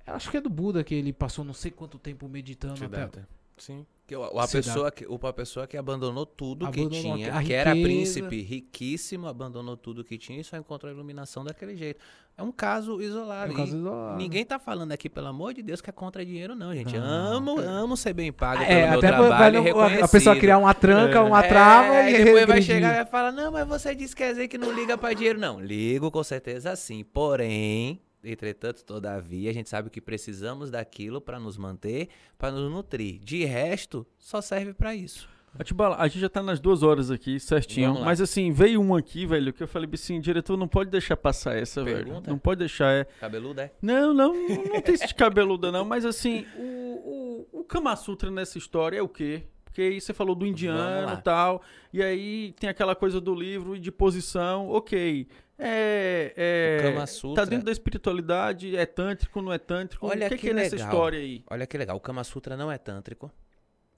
S3: Acho que é do Buda, que ele passou não sei quanto tempo meditando até...
S4: Sim. Que, o- a, pessoa que, uma pessoa que abandonou tudo que
S3: Abandonou
S4: tinha,
S3: a
S4: que era
S3: riqueza.
S4: príncipe riquíssimo, abandonou tudo que tinha e só encontrou a iluminação daquele jeito. É um caso
S3: É
S4: isolado.
S3: um caso isolado.
S4: Ninguém tá falando aqui, pelo amor de Deus, que é contra dinheiro, não, gente.
S3: Não.
S4: amo, amo ser bem pago
S3: É,
S4: pelo meu trabalho
S3: não- a- a pessoa criar uma tranca, uma
S4: É,
S3: trava
S4: e
S3: e
S4: depois vai
S3: regredir.
S4: chegar e vai falar, não, mas você disse quer dizer que não liga pra dinheiro. Não, ligo com certeza sim. Porém, entretanto, todavia, a gente sabe que precisamos daquilo pra nos manter, pra nos nutrir. De resto, só serve pra isso.
S5: Atibala, a gente já tá nas duas horas aqui, certinho. Mas assim, veio um aqui, velho, que eu falei assim, diretor, não pode deixar passar essa, velho.
S4: Pergunta?
S5: Não pode deixar, é.
S4: Cabeludo é?
S5: Não, não, não tem esse de cabeluda, não. Mas assim, o, o, o Kama Sutra nessa história é o quê? Porque aí você falou do indiano e tal. E aí tem aquela coisa do livro e de posição, ok. É. é
S4: Kama Sutra-
S5: Tá dentro da espiritualidade, é tântrico, não é tântrico?
S4: Olha
S5: o que,
S4: que
S5: que é nessa
S4: legal.
S5: história aí?
S4: Olha que legal, o Kama Sutra não é tântrico,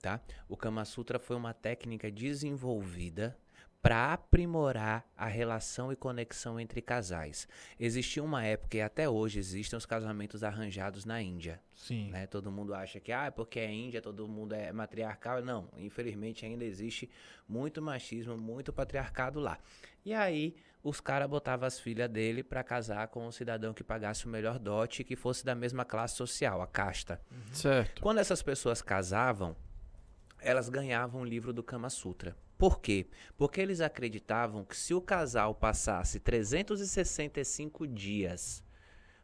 S4: tá? O Kama Sutra foi uma técnica desenvolvida para aprimorar a relação e conexão entre casais. Existia uma época e até hoje existem os casamentos arranjados na Índia,
S3: Sim.
S4: né? Todo mundo acha que ah, é porque é Índia, todo mundo é matriarcal. Não, infelizmente ainda existe muito machismo, muito patriarcado lá. E aí os caras botavam as filhas dele para casar com um cidadão que pagasse o melhor dote e que fosse da mesma classe social, a casta.
S5: Certo.
S4: Quando essas pessoas casavam, elas ganhavam o livro do Kama Sutra. Por quê? Porque eles acreditavam que se o casal passasse 365 dias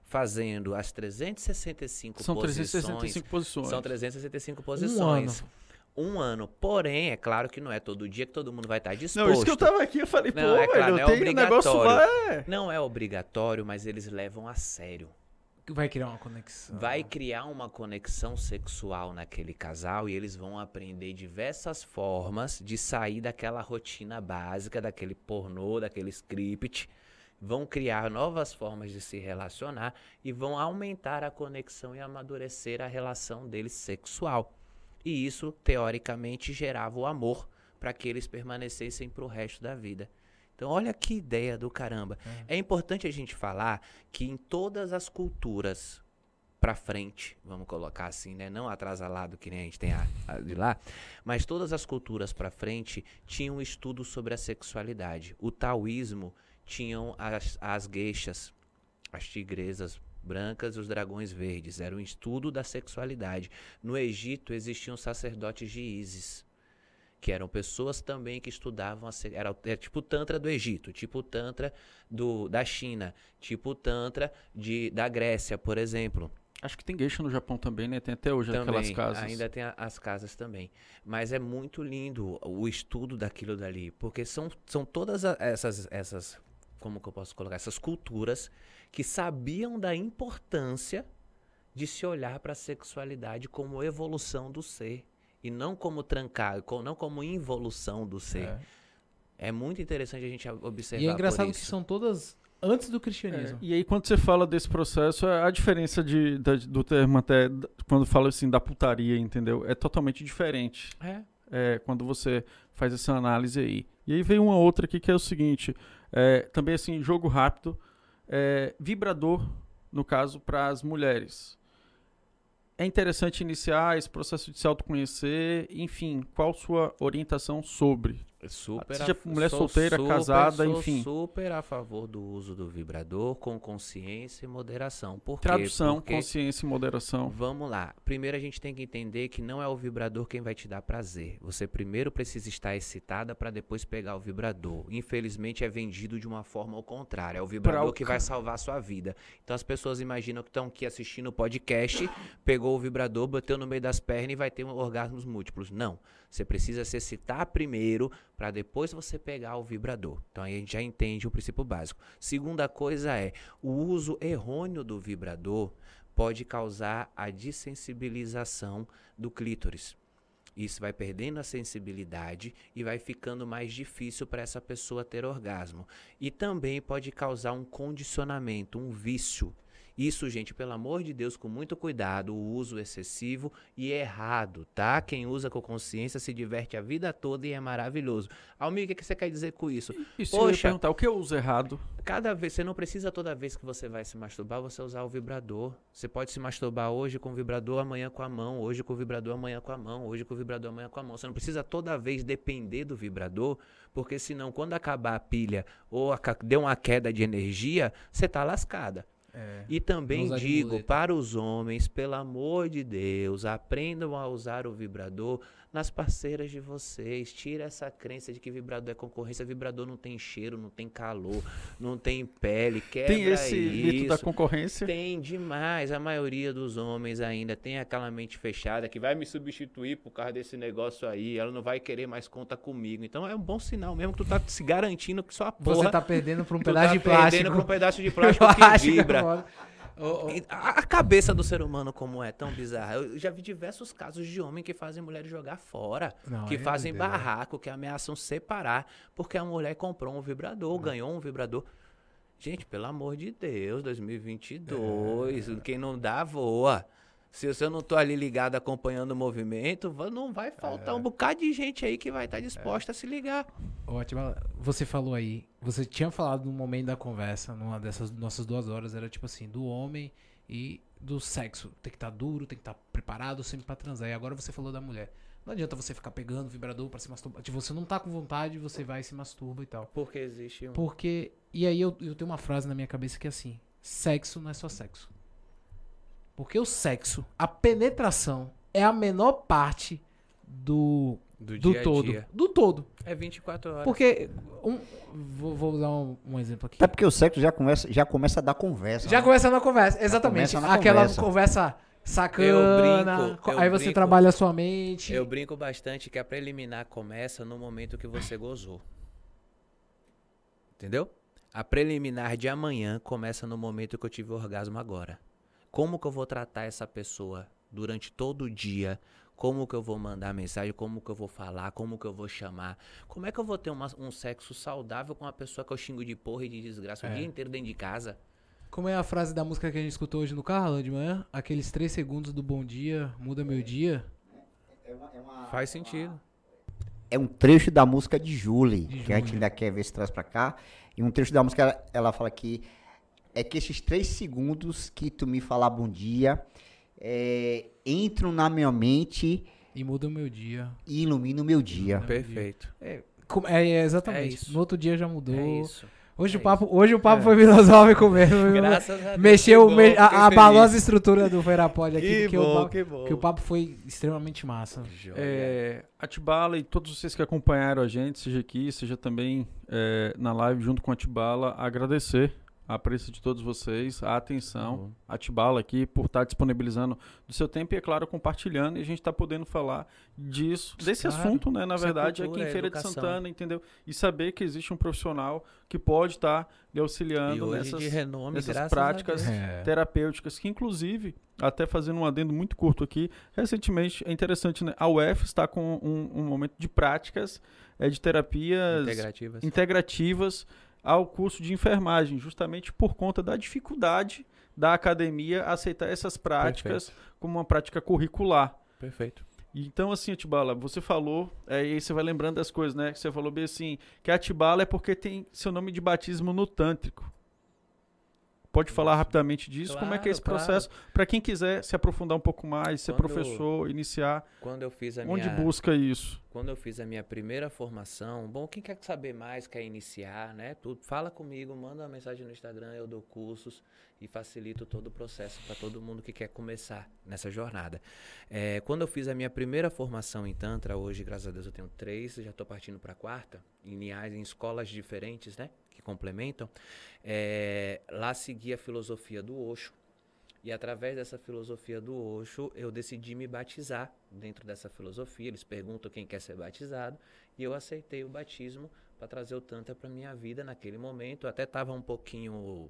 S4: fazendo as 365
S5: São
S4: posições,
S5: 365 posições.
S4: são 365
S3: Um
S4: posições.
S3: ano.
S4: Um ano. Porém, é claro que não é todo dia que todo mundo vai estar disposto.
S5: Não, isso que eu tava aqui, eu falei, pô,
S4: Não, é
S5: velho,
S4: claro, não é
S5: um negócio lá. É...
S4: Não é obrigatório, mas eles levam a sério.
S3: Vai criar uma conexão.
S4: Vai criar uma conexão sexual naquele casal e eles vão aprender diversas formas de sair daquela rotina básica, daquele pornô, daquele script. Vão criar novas formas de se relacionar e vão aumentar a conexão e amadurecer a relação deles sexual. E isso, teoricamente, gerava o amor para que eles permanecessem para o resto da vida. Então, olha que ideia do caramba. É importante a gente falar que em todas as culturas para frente, vamos colocar assim, né? Não atrasalado que nem a gente tem a, a de lá, mas todas as culturas para frente tinham um estudo sobre a sexualidade. O taoísmo tinham as, as gueixas, as tigresas brancas e os dragões verdes. Era um estudo da sexualidade. No Egito existiam sacerdotes de Ísis que eram pessoas também que estudavam era, era tipo o tantra do Egito, tipo o tantra do, da China, tipo o tantra de, da Grécia, por exemplo.
S5: Acho que tem geisha no Japão também, né? Tem até hoje aquelas
S4: Também,
S5: casas.
S4: Ainda tem a- as casas também. Mas é muito lindo o estudo daquilo dali, porque são, são todas a- essas, essas, como que eu posso colocar, essas culturas que sabiam da importância de se olhar para a sexualidade como evolução do ser e não como trancar, não como involução do ser.
S3: É.
S4: É, muito interessante a gente observar
S3: E é engraçado
S4: por
S3: que são todas antes do
S5: É,
S3: cristianismo.
S5: e aí, quando você fala desse processo, é a diferença de, da- do termo até, quando fala assim da putaria, entendeu? É totalmente diferente.
S3: É.
S5: é, quando você faz essa análise aí. E aí veio uma outra aqui que é o seguinte, é, também assim, jogo rápido, é, vibrador, no caso, para as mulheres. É interessante iniciar esse processo de se autoconhecer, enfim, qual sua orientação sobre?
S4: Super
S5: Seja
S4: a-
S5: mulher solteira,
S4: super-
S5: casada,
S4: sou
S5: enfim.
S4: super a favor do uso do vibrador com consciência e moderação. Por quê?
S5: Tradução,
S4: Porque
S5: consciência e moderação.
S4: Vamos lá. Primeiro a gente tem que entender que não é o vibrador quem vai te dar prazer. Você primeiro precisa estar excitada para depois pegar o vibrador. Infelizmente é vendido de uma forma ao contrário. É o vibrador
S5: o
S4: que vai salvar a sua vida. Então as pessoas imaginam que estão aqui assistindo o podcast, pegou o vibrador, bateu no meio das pernas e vai ter um orgasmos múltiplos. Não. Você precisa se excitar primeiro para depois você pegar o vibrador. Então aí a gente já entende o princípio básico. Segunda coisa é o uso errôneo do vibrador pode causar a dessensibilização do clítoris. Isso vai perdendo a sensibilidade e vai ficando mais difícil para essa pessoa ter orgasmo. E também pode causar um condicionamento, um vício. Isso, gente, pelo amor de Deus, com muito cuidado, o uso excessivo e errado, tá? Quem usa com consciência se diverte a vida toda e é maravilhoso. Almir, o que você quer dizer com isso?
S5: Eu ia
S4: Poxa.
S5: perguntar, o que eu uso errado?
S4: Cada vez, você não precisa toda vez que você vai se masturbar, você usar o vibrador. Você pode se masturbar hoje com o vibrador, amanhã com a mão, hoje com o vibrador, amanhã com a mão, hoje com o vibrador, amanhã com a mão. Você não precisa toda vez depender do vibrador, porque senão quando acabar a pilha ou a deu uma queda de energia, você tá lascada. E também digo para os homens, pelo amor de Deus, aprendam a usar o vibrador nas parceiras de vocês. Tira essa crença de que vibrador é concorrência. Vibrador não tem cheiro, não tem calor, não tem pele. Quebra
S5: Tem esse mito da
S4: isso.
S5: concorrência.
S4: Tem demais. A maioria dos homens ainda tem aquela mente fechada que vai me substituir por causa desse negócio aí. Ela não vai querer mais conta comigo. Então é um bom sinal mesmo que tu tá se garantindo que sua porra
S3: Você tá perdendo por um pedaço
S4: tá
S3: de plástico.
S4: perdendo pra um pedaço de plástico que vibra.
S3: Ô,
S4: E A cabeça do ser humano como é tão bizarra. Eu já vi diversos casos de homem que fazem mulher jogar fora,
S3: Não,
S4: que
S3: é
S4: fazem barraco, que ameaçam separar, porque a mulher comprou um vibrador, ganhou um vibrador. Gente, pelo amor de Deus, 2022,
S3: É.
S4: quem não dá voa. Se eu não tô ali ligado acompanhando o movimento, não vai
S3: É.
S4: faltar um bocado de gente aí que vai estar disposta a se ligar.
S3: Atibala, você falou aí, você tinha falado no momento da conversa, numa dessas nossas duas horas, era tipo assim, do homem e do sexo. Tem que estar duro, tem que estar preparado sempre pra transar. E agora você falou da mulher. Não adianta você ficar pegando vibrador pra se masturbar. Tipo, você não tá com vontade, você vai e se masturba e tal.
S4: Porque existe um.
S3: Porque. E aí eu, eu tenho uma frase na minha cabeça que é assim: sexo não é só sexo. Porque o sexo, a penetração, é a menor parte do,
S4: Do,
S3: do
S4: dia a
S3: todo.
S4: dia.
S3: Do todo.
S4: É 24 horas.
S3: Porque. Um, vou, vou dar um, um exemplo aqui.
S6: Até porque o sexo já começa, já começa a dar conversa.
S3: Já
S6: né?
S3: começa na conversa, exatamente.
S6: começa na
S3: Aquela
S6: conversa.
S3: conversa, sacana.
S4: Eu brinco, eu
S3: aí você
S4: brinco.
S3: trabalha a sua mente.
S4: Eu brinco bastante que a preliminar começa no momento que você gozou. Entendeu? A preliminar de amanhã começa no momento que eu tive o orgasmo agora. Como que eu vou tratar essa pessoa durante todo o dia? Como que eu vou mandar mensagem? Como que eu vou falar? Como que eu vou chamar? Como é que eu vou ter uma- um sexo saudável com uma pessoa que eu xingo de porra e de desgraça o
S3: É.
S4: dia inteiro dentro de casa?
S3: Como é a frase da música que a gente escutou hoje no carro, de manhã? Aqueles três segundos do bom dia muda meu dia.
S4: Faz sentido.
S6: É um trecho da música de Julie,
S3: De
S6: que a gente
S3: Julie.
S6: ainda quer ver se traz pra cá. E um trecho da música, ela, ela fala que é que esses três segundos que tu me falar bom dia é, entram na minha mente
S3: E muda o meu dia.
S6: e iluminam o meu dia.
S4: Perfeito.
S3: Como- É, é exatamente.
S4: É isso.
S3: No outro dia já mudou.
S4: É isso.
S3: Hoje,
S4: É
S3: o papo, hoje o papo foi filosófico mesmo.
S4: Graças a Deus.
S3: Mexeu,
S4: que bom,
S3: me-
S4: fiquei
S3: a- abalou as estruturas do Verapod aqui,
S4: Que
S3: porque, o
S4: bom,
S3: papo,
S4: que bom.
S3: porque o papo foi extremamente massa.
S5: É, Atibala e todos vocês que acompanharam a gente, seja aqui, seja também é, na live junto com a Atibala, agradecer a presença de todos vocês, a atenção,
S4: Uhum.
S5: Atibala aqui por estar disponibilizando do seu tempo e, é claro, compartilhando e a gente está podendo falar disso, desse
S3: Claro.
S5: assunto, né? Na
S4: é
S5: verdade,
S4: cultura,
S5: aqui em
S4: é
S5: Feira de. Santana, entendeu? E saber que existe um profissional que pode estar lhe
S4: E
S5: auxiliando nessas,
S4: de renome,
S5: nessas práticas
S4: a.
S3: É.
S5: terapêuticas, que inclusive, até fazendo um adendo muito curto aqui, recentemente, é interessante, né? A UF está com um, um momento de práticas é, de terapias
S4: Integrativas.
S5: integrativas ao curso de enfermagem, justamente por conta da dificuldade da academia aceitar essas práticas como uma prática curricular.
S4: Perfeito.
S5: Então, assim, Atibala, você falou, é, e aí você vai lembrando das coisas, né? Que Você falou bem assim, que Atibala é porque tem seu nome de batismo no tântrico. Pode falar rapidamente disso? Como é que é esse
S4: Claro,
S5: processo? Para quem quiser se aprofundar um pouco mais, ser
S4: Quando-
S5: professor, iniciar,
S4: Quando eu fiz a
S5: onde
S4: minha...
S5: busca isso?
S4: quando eu fiz a minha primeira formação, bom, quem quer saber mais, quer iniciar, né? Tudo, fala comigo, manda uma mensagem no Instagram, eu dou cursos e facilito todo o processo para todo mundo que quer começar nessa jornada. É, quando eu fiz a minha primeira formação em Tantra, hoje, graças a Deus, eu tenho três, já estou partindo para a quarta, em, em escolas diferentes, né? Complementam. É, lá segui a filosofia do Osho, e através dessa filosofia do Osho, eu decidi me batizar dentro dessa filosofia. Eles perguntam quem quer ser batizado e eu aceitei o batismo para trazer o Tantra para minha vida naquele momento. Eu até estava um pouquinho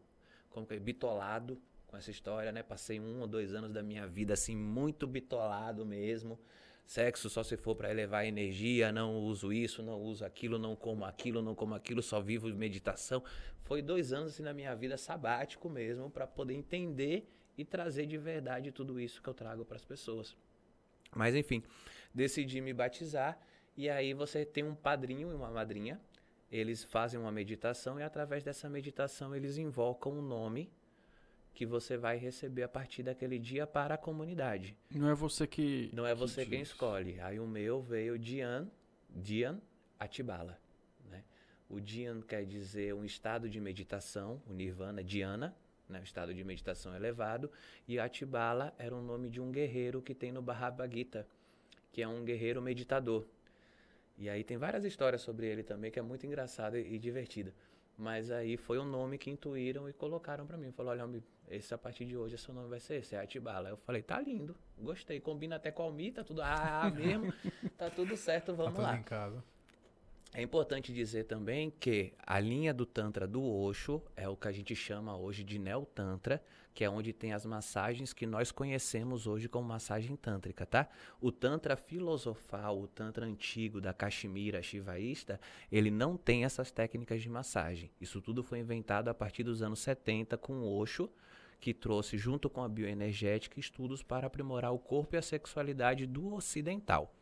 S4: como que, bitolado com essa história, né? Passei um ou dois anos da minha vida assim muito bitolado mesmo. Sexo só se for para elevar a energia, não uso isso, não uso aquilo, não como aquilo, não como aquilo, só vivo meditação. Foi dois anos assim na minha vida sabático mesmo para poder entender e trazer de verdade tudo isso que eu trago para as pessoas. Mas enfim, decidi me batizar e aí você tem um padrinho e uma madrinha. Eles fazem uma meditação e através dessa meditação eles invocam um nome que você vai receber a partir daquele dia para a comunidade.
S5: Não é você que
S4: Não é você que quem escolhe. Aí o meu veio Dian, Dian Atibala, né? O Dian quer dizer um estado de meditação, o Nirvana, Diana, né, o estado de meditação elevado, e Atibala era o nome de um guerreiro que tem no Bhagavad Gita, que é um guerreiro meditador. E aí tem várias histórias sobre ele também, que é muito engraçada e divertida. Mas aí foi o nome que intuíram e colocaram para mim. Falou, olha, esse a partir de hoje, seu nome vai ser esse, é Atibala. Eu falei, tá lindo, gostei, combina até com a Almi, tá tudo ah, mesmo, tá tudo certo, vamos tá lá. Em casa. É importante dizer também que a linha do Tantra do Osho é o que a gente chama hoje de Neo Tantra, que é onde tem as massagens que nós conhecemos hoje como massagem tântrica, tá? O Tantra filosofal, o Tantra antigo da Kashmira Shivaísta, ele não tem essas técnicas de massagem. Isso tudo foi inventado a partir dos anos 70 com Osho, que trouxe junto com a bioenergética estudos para aprimorar o corpo e a sexualidade do ocidental.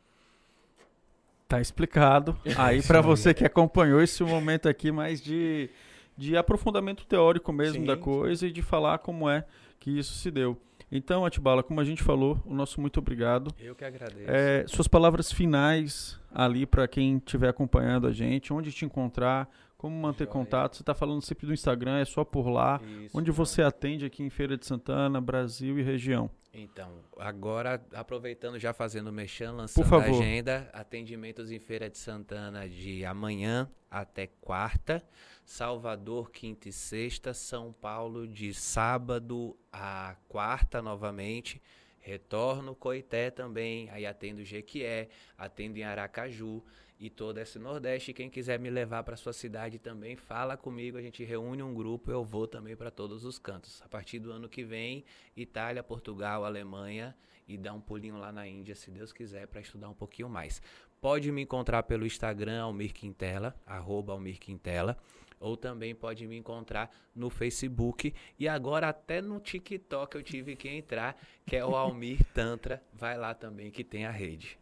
S5: Tá explicado. Aí para você que acompanhou esse momento aqui mais de, de aprofundamento teórico mesmo Sim. da coisa e de falar como é que isso se deu. Então, Atibala, como a gente falou, o nosso muito obrigado.
S4: Eu que agradeço.
S5: É, suas palavras finais ali para quem estiver acompanhando a gente, onde te encontrar, como manter Joia. contato. Você está falando sempre do Instagram, é só por lá. Isso, onde você atende aqui em Feira de Santana, Brasil e região.
S4: Então, agora aproveitando já fazendo o mexão, lançando a agenda, atendimentos em Feira de Santana de amanhã até quarta, Salvador quinta e sexta, São Paulo de sábado a quarta novamente, retorno Coité também, aí atendo Jequié, atendo em Aracaju, e todo esse Nordeste. Quem quiser me levar para sua cidade também, fala comigo, a gente reúne um grupo, eu vou também para todos os cantos. A partir do ano que vem, Itália, Portugal, Alemanha e dar um pulinho lá na Índia, se Deus quiser, para estudar um pouquinho mais. Pode me encontrar pelo Instagram, Almir Quintela, arroba Almir Quintela, ou também pode me encontrar no Facebook e agora até no TikTok eu tive que entrar, que é o Almir Tantra, vai lá também que tem a rede.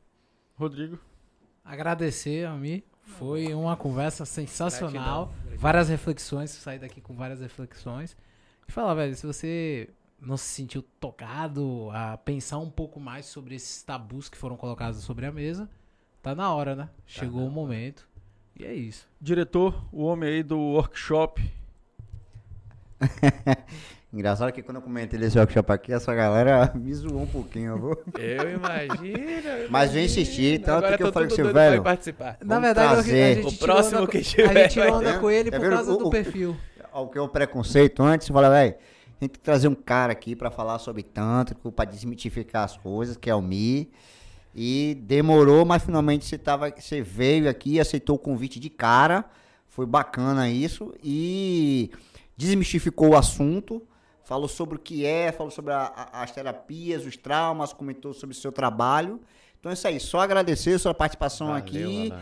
S5: Rodrigo
S3: agradecer a mim. Foi uma conversa sensacional. Gratidão, gratidão. Várias reflexões, saí daqui com várias reflexões. E falar, velho, se você não se sentiu tocado a pensar um pouco mais sobre esses tabus que foram colocados sobre a mesa, tá na hora, né? Chegou tá o momento. E é isso.
S5: Diretor, o homem aí do workshop.
S6: Engraçado que quando eu comentei desse workshop aqui, essa galera me zoou um pouquinho.
S4: Eu, eu imagino.
S6: Mas eu insisti, tanto Agora que eu falei com você, velho.
S4: Participar.
S3: Na verdade,
S6: trazer...
S3: a gente o próximo que tiver. A gente onda com ele por causa o, do perfil.
S6: O, que é o preconceito antes, você fala, velho, a gente tem que trazer um cara aqui pra falar sobre tântrico, pra desmitificar as coisas, que é o Mi. E demorou, mas finalmente você, tava, você veio aqui, aceitou o convite de cara. Foi bacana isso. E desmistificou o assunto falou sobre o que é, falou sobre a, a, as terapias, os traumas, comentou sobre o seu trabalho. Então é isso aí, só agradecer a sua participação Valeu, aqui.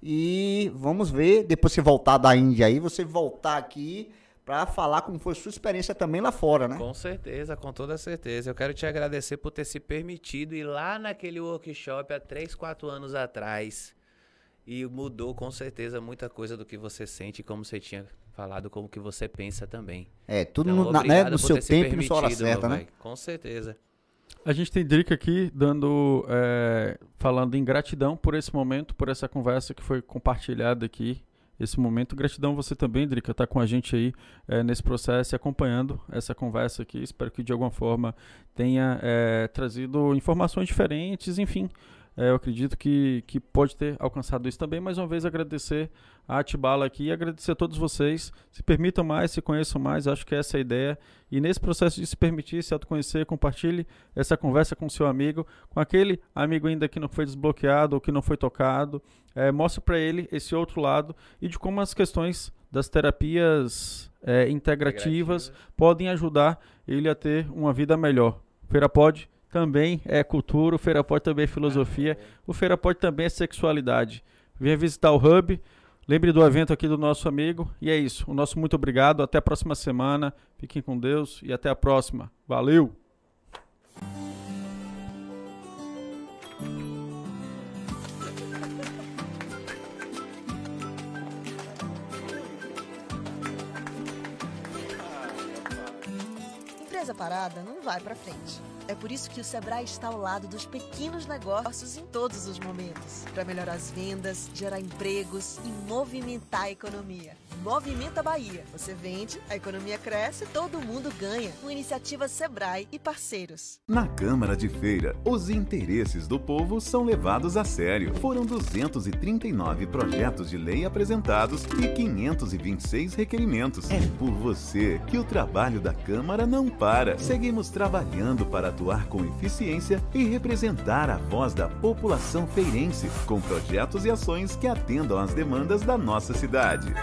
S6: E vamos ver, depois você voltar da Índia aí, você voltar aqui para falar como foi a sua experiência também lá fora, né?
S4: Com certeza, com toda certeza. Eu quero te agradecer por ter se permitido ir lá naquele workshop há 3, 4 anos atrás. E mudou com certeza muita coisa do que você sente, como você tinha falado como que você pensa também.
S6: É, tudo então, no, na, né, no seu tempo e na sua hora certa, né?
S4: Com certeza.
S5: A gente tem Drica aqui dando, é, falando em gratidão por esse momento, por essa conversa que foi compartilhada aqui, esse momento. Gratidão você também, Drica, tá com a gente aí é, nesse processo e acompanhando essa conversa aqui. Espero que de alguma forma tenha é, trazido informações diferentes, enfim. É, eu acredito que, que pode ter alcançado isso também. Mais uma vez, agradecer a Atibala aqui e agradecer a todos vocês. Se permitam mais, se conheçam mais, acho que essa é a ideia. E nesse processo de se permitir, se autoconhecer, compartilhe essa conversa com seu amigo, com aquele amigo ainda que não foi desbloqueado ou que não foi tocado. É, mostre para ele esse outro lado e de como as questões das terapias é, integrativas podem ajudar ele a ter uma vida melhor. Feira pode também é cultura, o Feira Pode também é filosofia, o Feira Pode também é sexualidade. Venha visitar o Hub, lembre do evento aqui do nosso amigo, e é isso. O nosso muito obrigado, até a próxima semana, fiquem com Deus e até a próxima. Valeu!
S1: Empresa parada não vai pra frente. É por isso que o Sebrae está ao lado dos pequenos negócios em todos os momentos, para melhorar as vendas, gerar empregos e movimentar a economia. Movimenta Bahia. Você vende, a economia cresce, todo mundo ganha. Com iniciativa Sebrae e parceiros.
S2: Na Câmara de Feira, os interesses do povo são levados a sério. Foram 239 projetos de lei apresentados e 526 requerimentos. É por você que o trabalho da Câmara não para. Seguimos trabalhando para atuar com eficiência e representar a voz da população feirense, com projetos e ações que atendam às demandas da nossa cidade.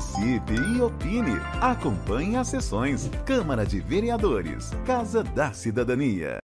S2: Participe e opine. Acompanhe as sessões. Câmara de Vereadores, Casa da Cidadania.